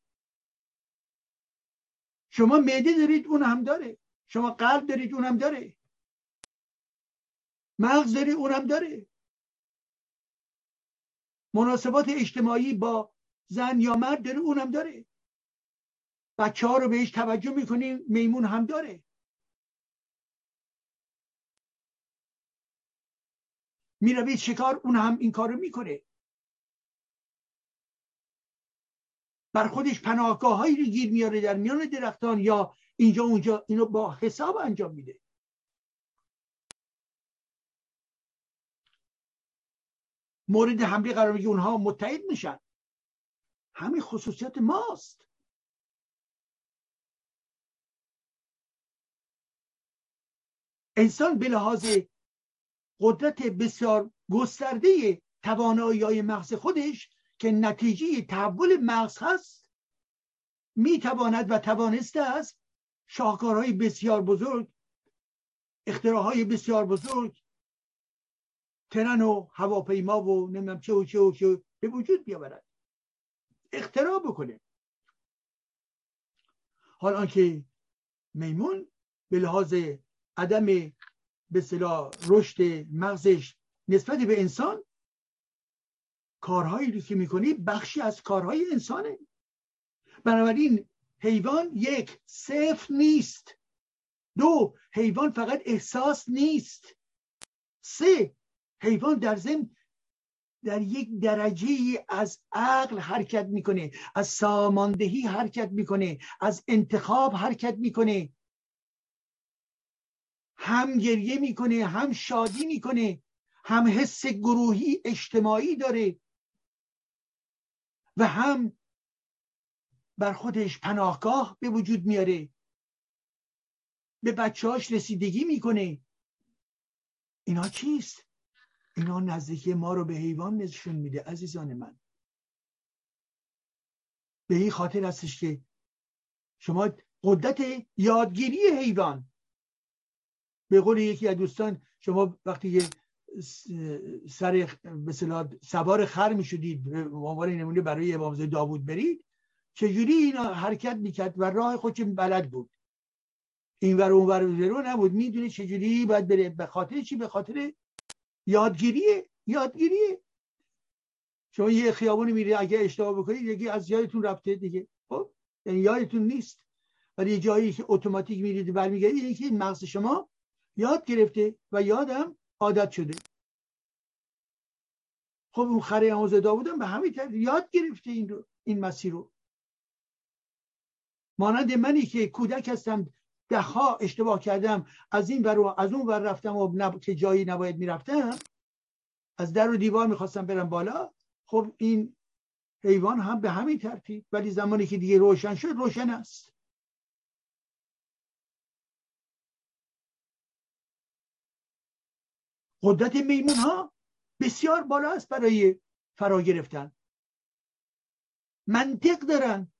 شما معده دارید اون هم داره. شما قلب دارید اون هم داره. مغز داری اون هم داره. مناسبات اجتماعی با زن یا مرد داره اون هم داره. بچه ها رو بهش توجه می‌کنیم میمون هم داره. می‌روید شکار اون هم این کارو می‌کنه. بر خودش پناهگاه هایی رو گیر میاره در میان درختان یا اینجا اونجا اینو با حساب انجام میده. مورد حمله قرار میگه اونها متحد میشن. همین خصوصیت ماست. انسان به لحاظ قدرت بسیار گسترده توانایی های مغز خودش که نتیجه تحول مغز هست می‌تواند و توانسته است شاهکارهای بسیار بزرگ اختراعهای بسیار بزرگ ترن و هواپیما و نمی‌دونم چه و چه و چه به وجود بیاورد. اختراع بکنه. حال آنکه میمون به لحاظ عدم به صلاح رشد مغزش نسبت به انسان کارهایی رو که می‌کنی بخشی از کارهای انسانه. بنابراین حیوان یک صفر نیست. دو حیوان فقط احساس نیست. سه حیوان در ضمن در یک درجه از عقل حرکت می‌کنه از ساماندهی حرکت می‌کنه از انتخاب حرکت می‌کنه. هم گریه می‌کنه هم شادی می‌کنه هم حس گروهی اجتماعی داره و هم بر خودش پناهگاه به وجود میاره. به بچهاش رسیدگی می‌کنه. اینا چیست؟ اینا نزدیکی ما رو به حیوان نشون میده عزیزان من. به این خاطر هستش که شما قدرت یادگیری حیوان. به قول یکی از دوستان شما وقتی سر مثلا سوار خر می‌شدید به عنوان نمونه برای امام داوود برید چجوری اینا حرکت می‌کرد و راه خودش بلد بود؟ این ور اون ور نبود. می‌دونه چجوری باید بره؟ به خاطر چی؟ به خاطر یادگیریه یادگیریه شما یه خیابونی میری اگه اشتباه بکنید یکی از یادتون رفته دیگه. خب؟ یعنی یادتون نیست. ولی یه جایی که اتوماتیک میرید برمیگردید یکی این مغز شما یاد گرفته و یادم عادت شده. خب اون خره آموز داوودم به همین طرف یاد گرفته این رو این مسیر رو. مانند منی که کودک هستم دهها اشتباه کردم از این ور از اون ور رفتم و نب... که جایی نباید می‌رفتم از در و دیوار می‌خواستم برم بالا. خب این حیوان هم به همین ترتیب ولی زمانی که دیگه روشن شد روشن است. قدرت میمون ها بسیار بالا است برای فرا گرفتن. منطق دارن.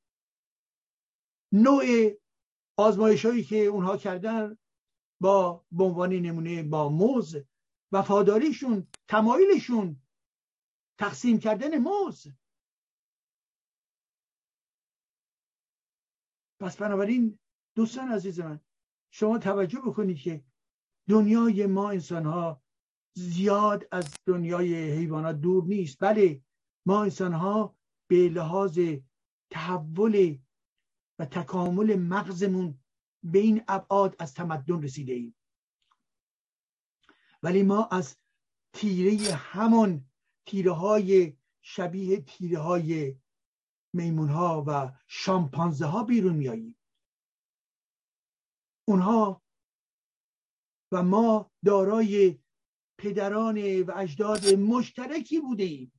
نوع آزمایش هایی که اونها کردن با به عنوان نمونه با موز وفاداریشون تمایلشون تقسیم کردن موز. پس بنابراین دوستان عزیز من شما توجه بکنید که دنیای ما انسان ها زیاد از دنیای حیوانات دور نیست. بله ما انسان ها به لحاظ تحول و تکامل مغزمون به این ابعاد از تمدن رسیده ایم. ولی ما از تیره همون تیره های شبیه تیره های میمون ها و شامپانزه ها بیرون میاییم اونها و ما دارای پدران و اجداد مشترکی بوده ایم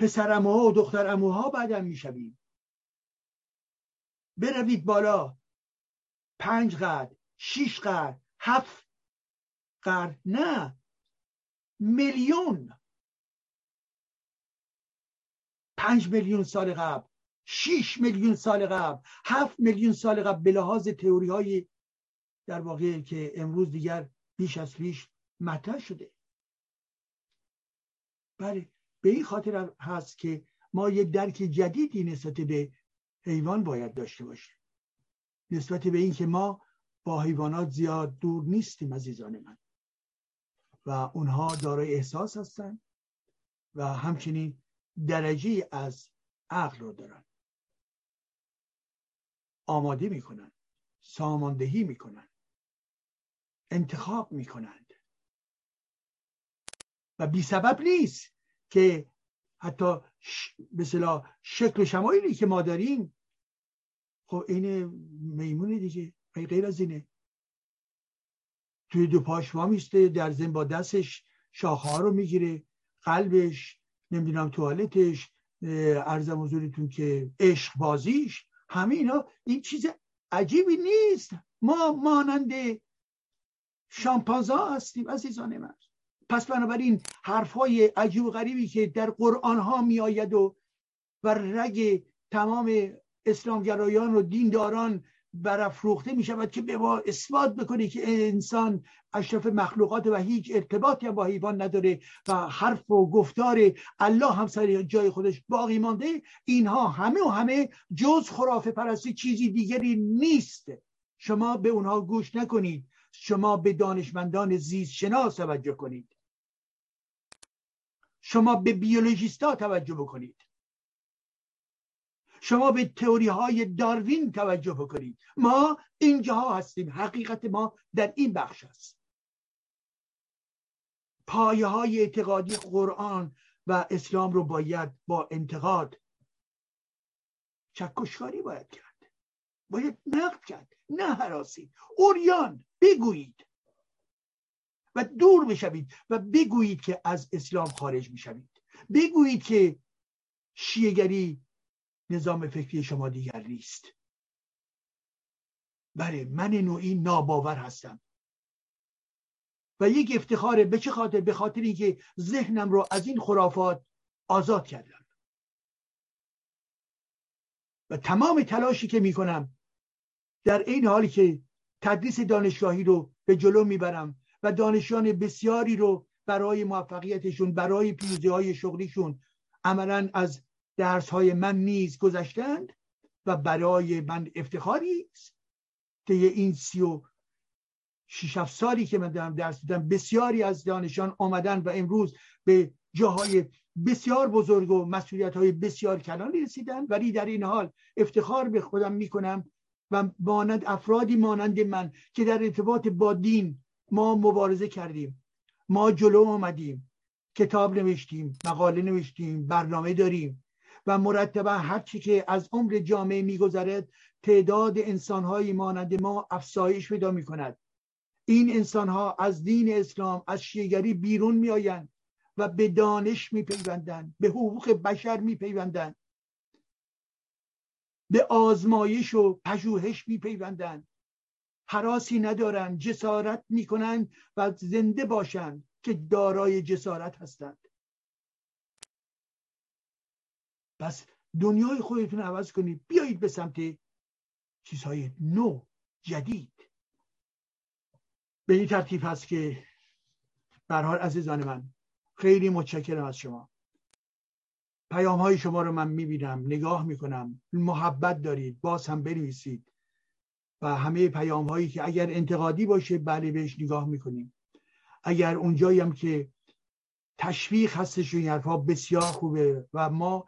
پسر و دختر اموها بعدم می‌شویم. بروید بالا. پنج قرد شیش قرد هفت قرد نه میلیون. پنج میلیون سال قبل شیش میلیون سال قبل هفت میلیون سال قبل به لحاظ تئوری های در واقع که امروز دیگر بیش از پیش مطرح شده. بله به این خاطر هست که ما یه درک جدیدی نسبت به حیوان باید داشته باشیم نسبت به اینکه ما با حیوانات زیاد دور نیستیم عزیزان من. و اونها دارای احساس هستند و همچنین درجه از عقل رو دارن. آماده می‌کنن ساماندهی می‌کنن انتخاب می‌کنند. و بی سبب نیست که حتی مثلا شکل شمایلی که ما داریم خب این میمونه دیگه. غیر از اینه. توی دو پاش میسته در زن با دستش شاخه ها رو می‌گیره. قلبش نمی‌دونم توالتش ارزم حضورتون که عشق بازیش. همه اینا این چیز عجیبی نیست. ما مانند شامپانزا هستیم عزیزان من. پس بنابراین حرفای عجیب و غریبی که در قرآن ها می آید و و رگ تمام اسلامگرایان و دینداران برافروخته می شود که به ما اثبات بکنه که انسان اشرف مخلوقات و هیچ ارتباطی با حیوان نداره و حرف و گفتار الله هم سر جای خودش باقی مانده. اینها همه و همه جز خرافه پرستی چیزی دیگری نیست. شما به اونها گوش نکنید. شما به دانشمندان زیست شناس توجه کنید. شما به بیولوژیستا توجه بکنید. شما به تئوری های داروین توجه بکنید. ما اینجاها هستیم. حقیقت ما در این بخش است. پایه های اعتقادی قرآن و اسلام رو باید با انتقاد چکشکاری باید کرد. باید نقد کرد. نه حراسی. اوریان بگویید. و دور بشوید و بگویید که از اسلام خارج می‌شوید. بگویید که شیعگری نظام فکری شما دیگر نیست. بله من نوعی ناباور هستم. و یک افتخاره به چه خاطر؟ به خاطر اینکه ذهنم رو از این خرافات آزاد کردم. و تمام تلاشی که می‌کنم در این حالی که تدریس دانشگاهی رو به جلو می‌برم و دانشیان بسیاری رو برای موفقیتشون برای پیروزی های شغلیشون عملا از درس های من نیز گذشتند و برای من افتخاری است. که این سی و شیش سالی که من دارم درس میدم بسیاری از دانشان آمدن و امروز به جاهای بسیار بزرگ و مسئولیت های بسیار کلانی رسیدن. ولی در این حال افتخار به خودم می‌کنم و مانند افرادی مانند من که در ارتباط با دین ما مبارزه کردیم ما جلو آمدیم کتاب نوشتیم مقاله نوشتیم برنامه داریم. و مرتبا هرچی که از عمر جامعه میگذرد تعداد انسانهایی مانند ما افزایش پیدا می کند این انسانها از دین اسلام از شیگری بیرون میآیند و به دانش میپیوندند به حقوق بشر میپیوندند. به آزمایش و پژوهش میپیوندند. حراسی ندارند جسارت می‌کنند و زنده باشند که دارای جسارت هستند. پس دنیای خودتون عوض کنید. بیایید به سمت چیزهای نو جدید. به این ترتیب هست که برحال عزیزان من خیلی متشکرم از شما. پیام های شما رو من می‌بینم نگاه می‌کنم محبت دارید باز هم بنویسید و همه پیام هایی که اگر انتقادی باشه بله بهش نگاه می‌کنیم. اگر اونجایی هم که تشویق هستش این حرفها بسیار خوبه و ما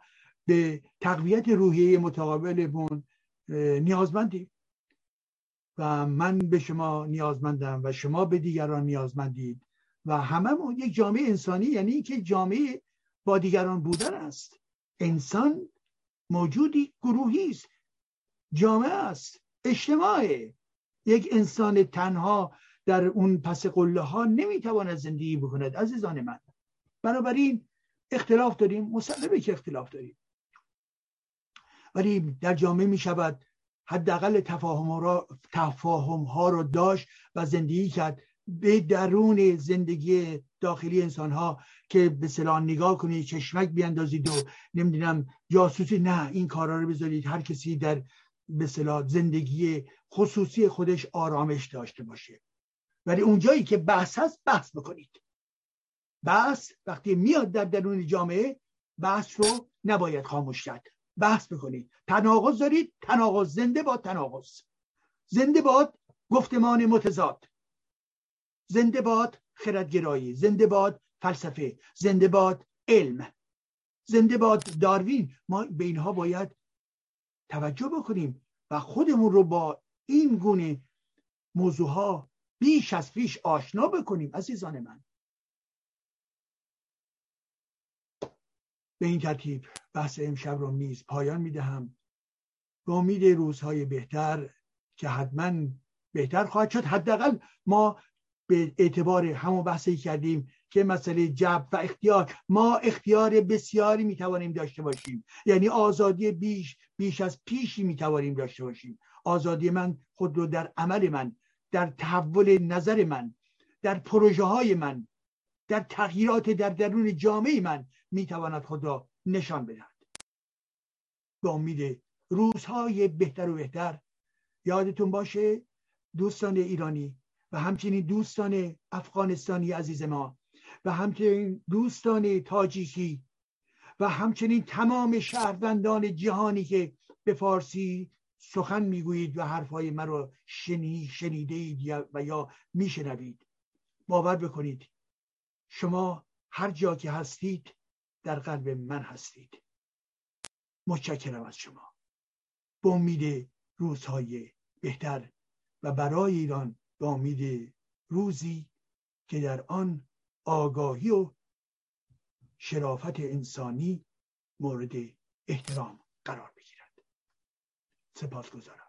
به تقویت روحیه متقابلمون نیازمندیم. و من به شما نیازمندم و شما به دیگران نیازمندید. و هممون یک جامعه انسانی یعنی که جامعه با دیگران بودن است. انسان موجودی گروهی است. جامعه است. اجتماعه. یک انسان تنها در اون پس قله ها نمی‌تواند زندگی بکند عزیزان من. بنابراین اختلاف داریم مسلمه که اختلاف داریم. ولی در جامعه می شود حداقل تفاهم ها, تفاهم ها رو داشت و زندگی کرد. به درون زندگی داخلی انسان ها که به سلان نگاه کنید چشمک بیاندازید و نمی‌دونم جاسوسی نه این کارا رو بذارید. هر کسی در به زندگی خصوصی خودش آرامش داشته باشه. ولی اونجایی که بحث هست بحث بکنید. بحث وقتی میاد در درون جامعه بحث رو نباید خاموش کرد. بحث بکنید تناقض دارید تناقض زنده باد تناقض. زنده باد گفتمان متضاد. زنده باد خردگرایی. زنده باد فلسفه. زنده باد علم. زنده باد داروین. ما به اینها باید توجه بکنیم و خودمون رو با این گونه موضوع ها بیش از پیش آشنا بکنیم عزیزان من. به این ترتیب بحث امشب رو میز پایان می‌دهم. به امید روزهای بهتر که حتما بهتر خواهد شد. حداقل ما به اعتبار همون بحثی کردیم که مسئله جب و اختیار ما اختیار بسیاری می‌توانیم داشته باشیم. یعنی آزادی بیش بیش از پیشی می‌توانیم داشته باشیم. آزادی من خود رو در عمل من در تحول نظر من در پروژه های من در تغییرات در درون جامعه من می‌تواند خود را نشان بدهد. به امید روزهای بهتر و بهتر. یادتون باشه دوستان ایرانی و همچنین دوستان افغانستانی عزیز ما و همچنین دوستان تاجیکی و همچنین تمام شهروندان جهانی که به فارسی سخن می‌گویید و حرفهای من رو شنی شنیده اید و یا میشنوید. باور بکنید شما هر جا که هستید در قلب من هستید. متشکرم از شما. به امید روزهای بهتر و برای ایران به امید روزی که در آن آگاهی و شرافت انسانی مورد احترام قرار بگیرد. سپاس گذارم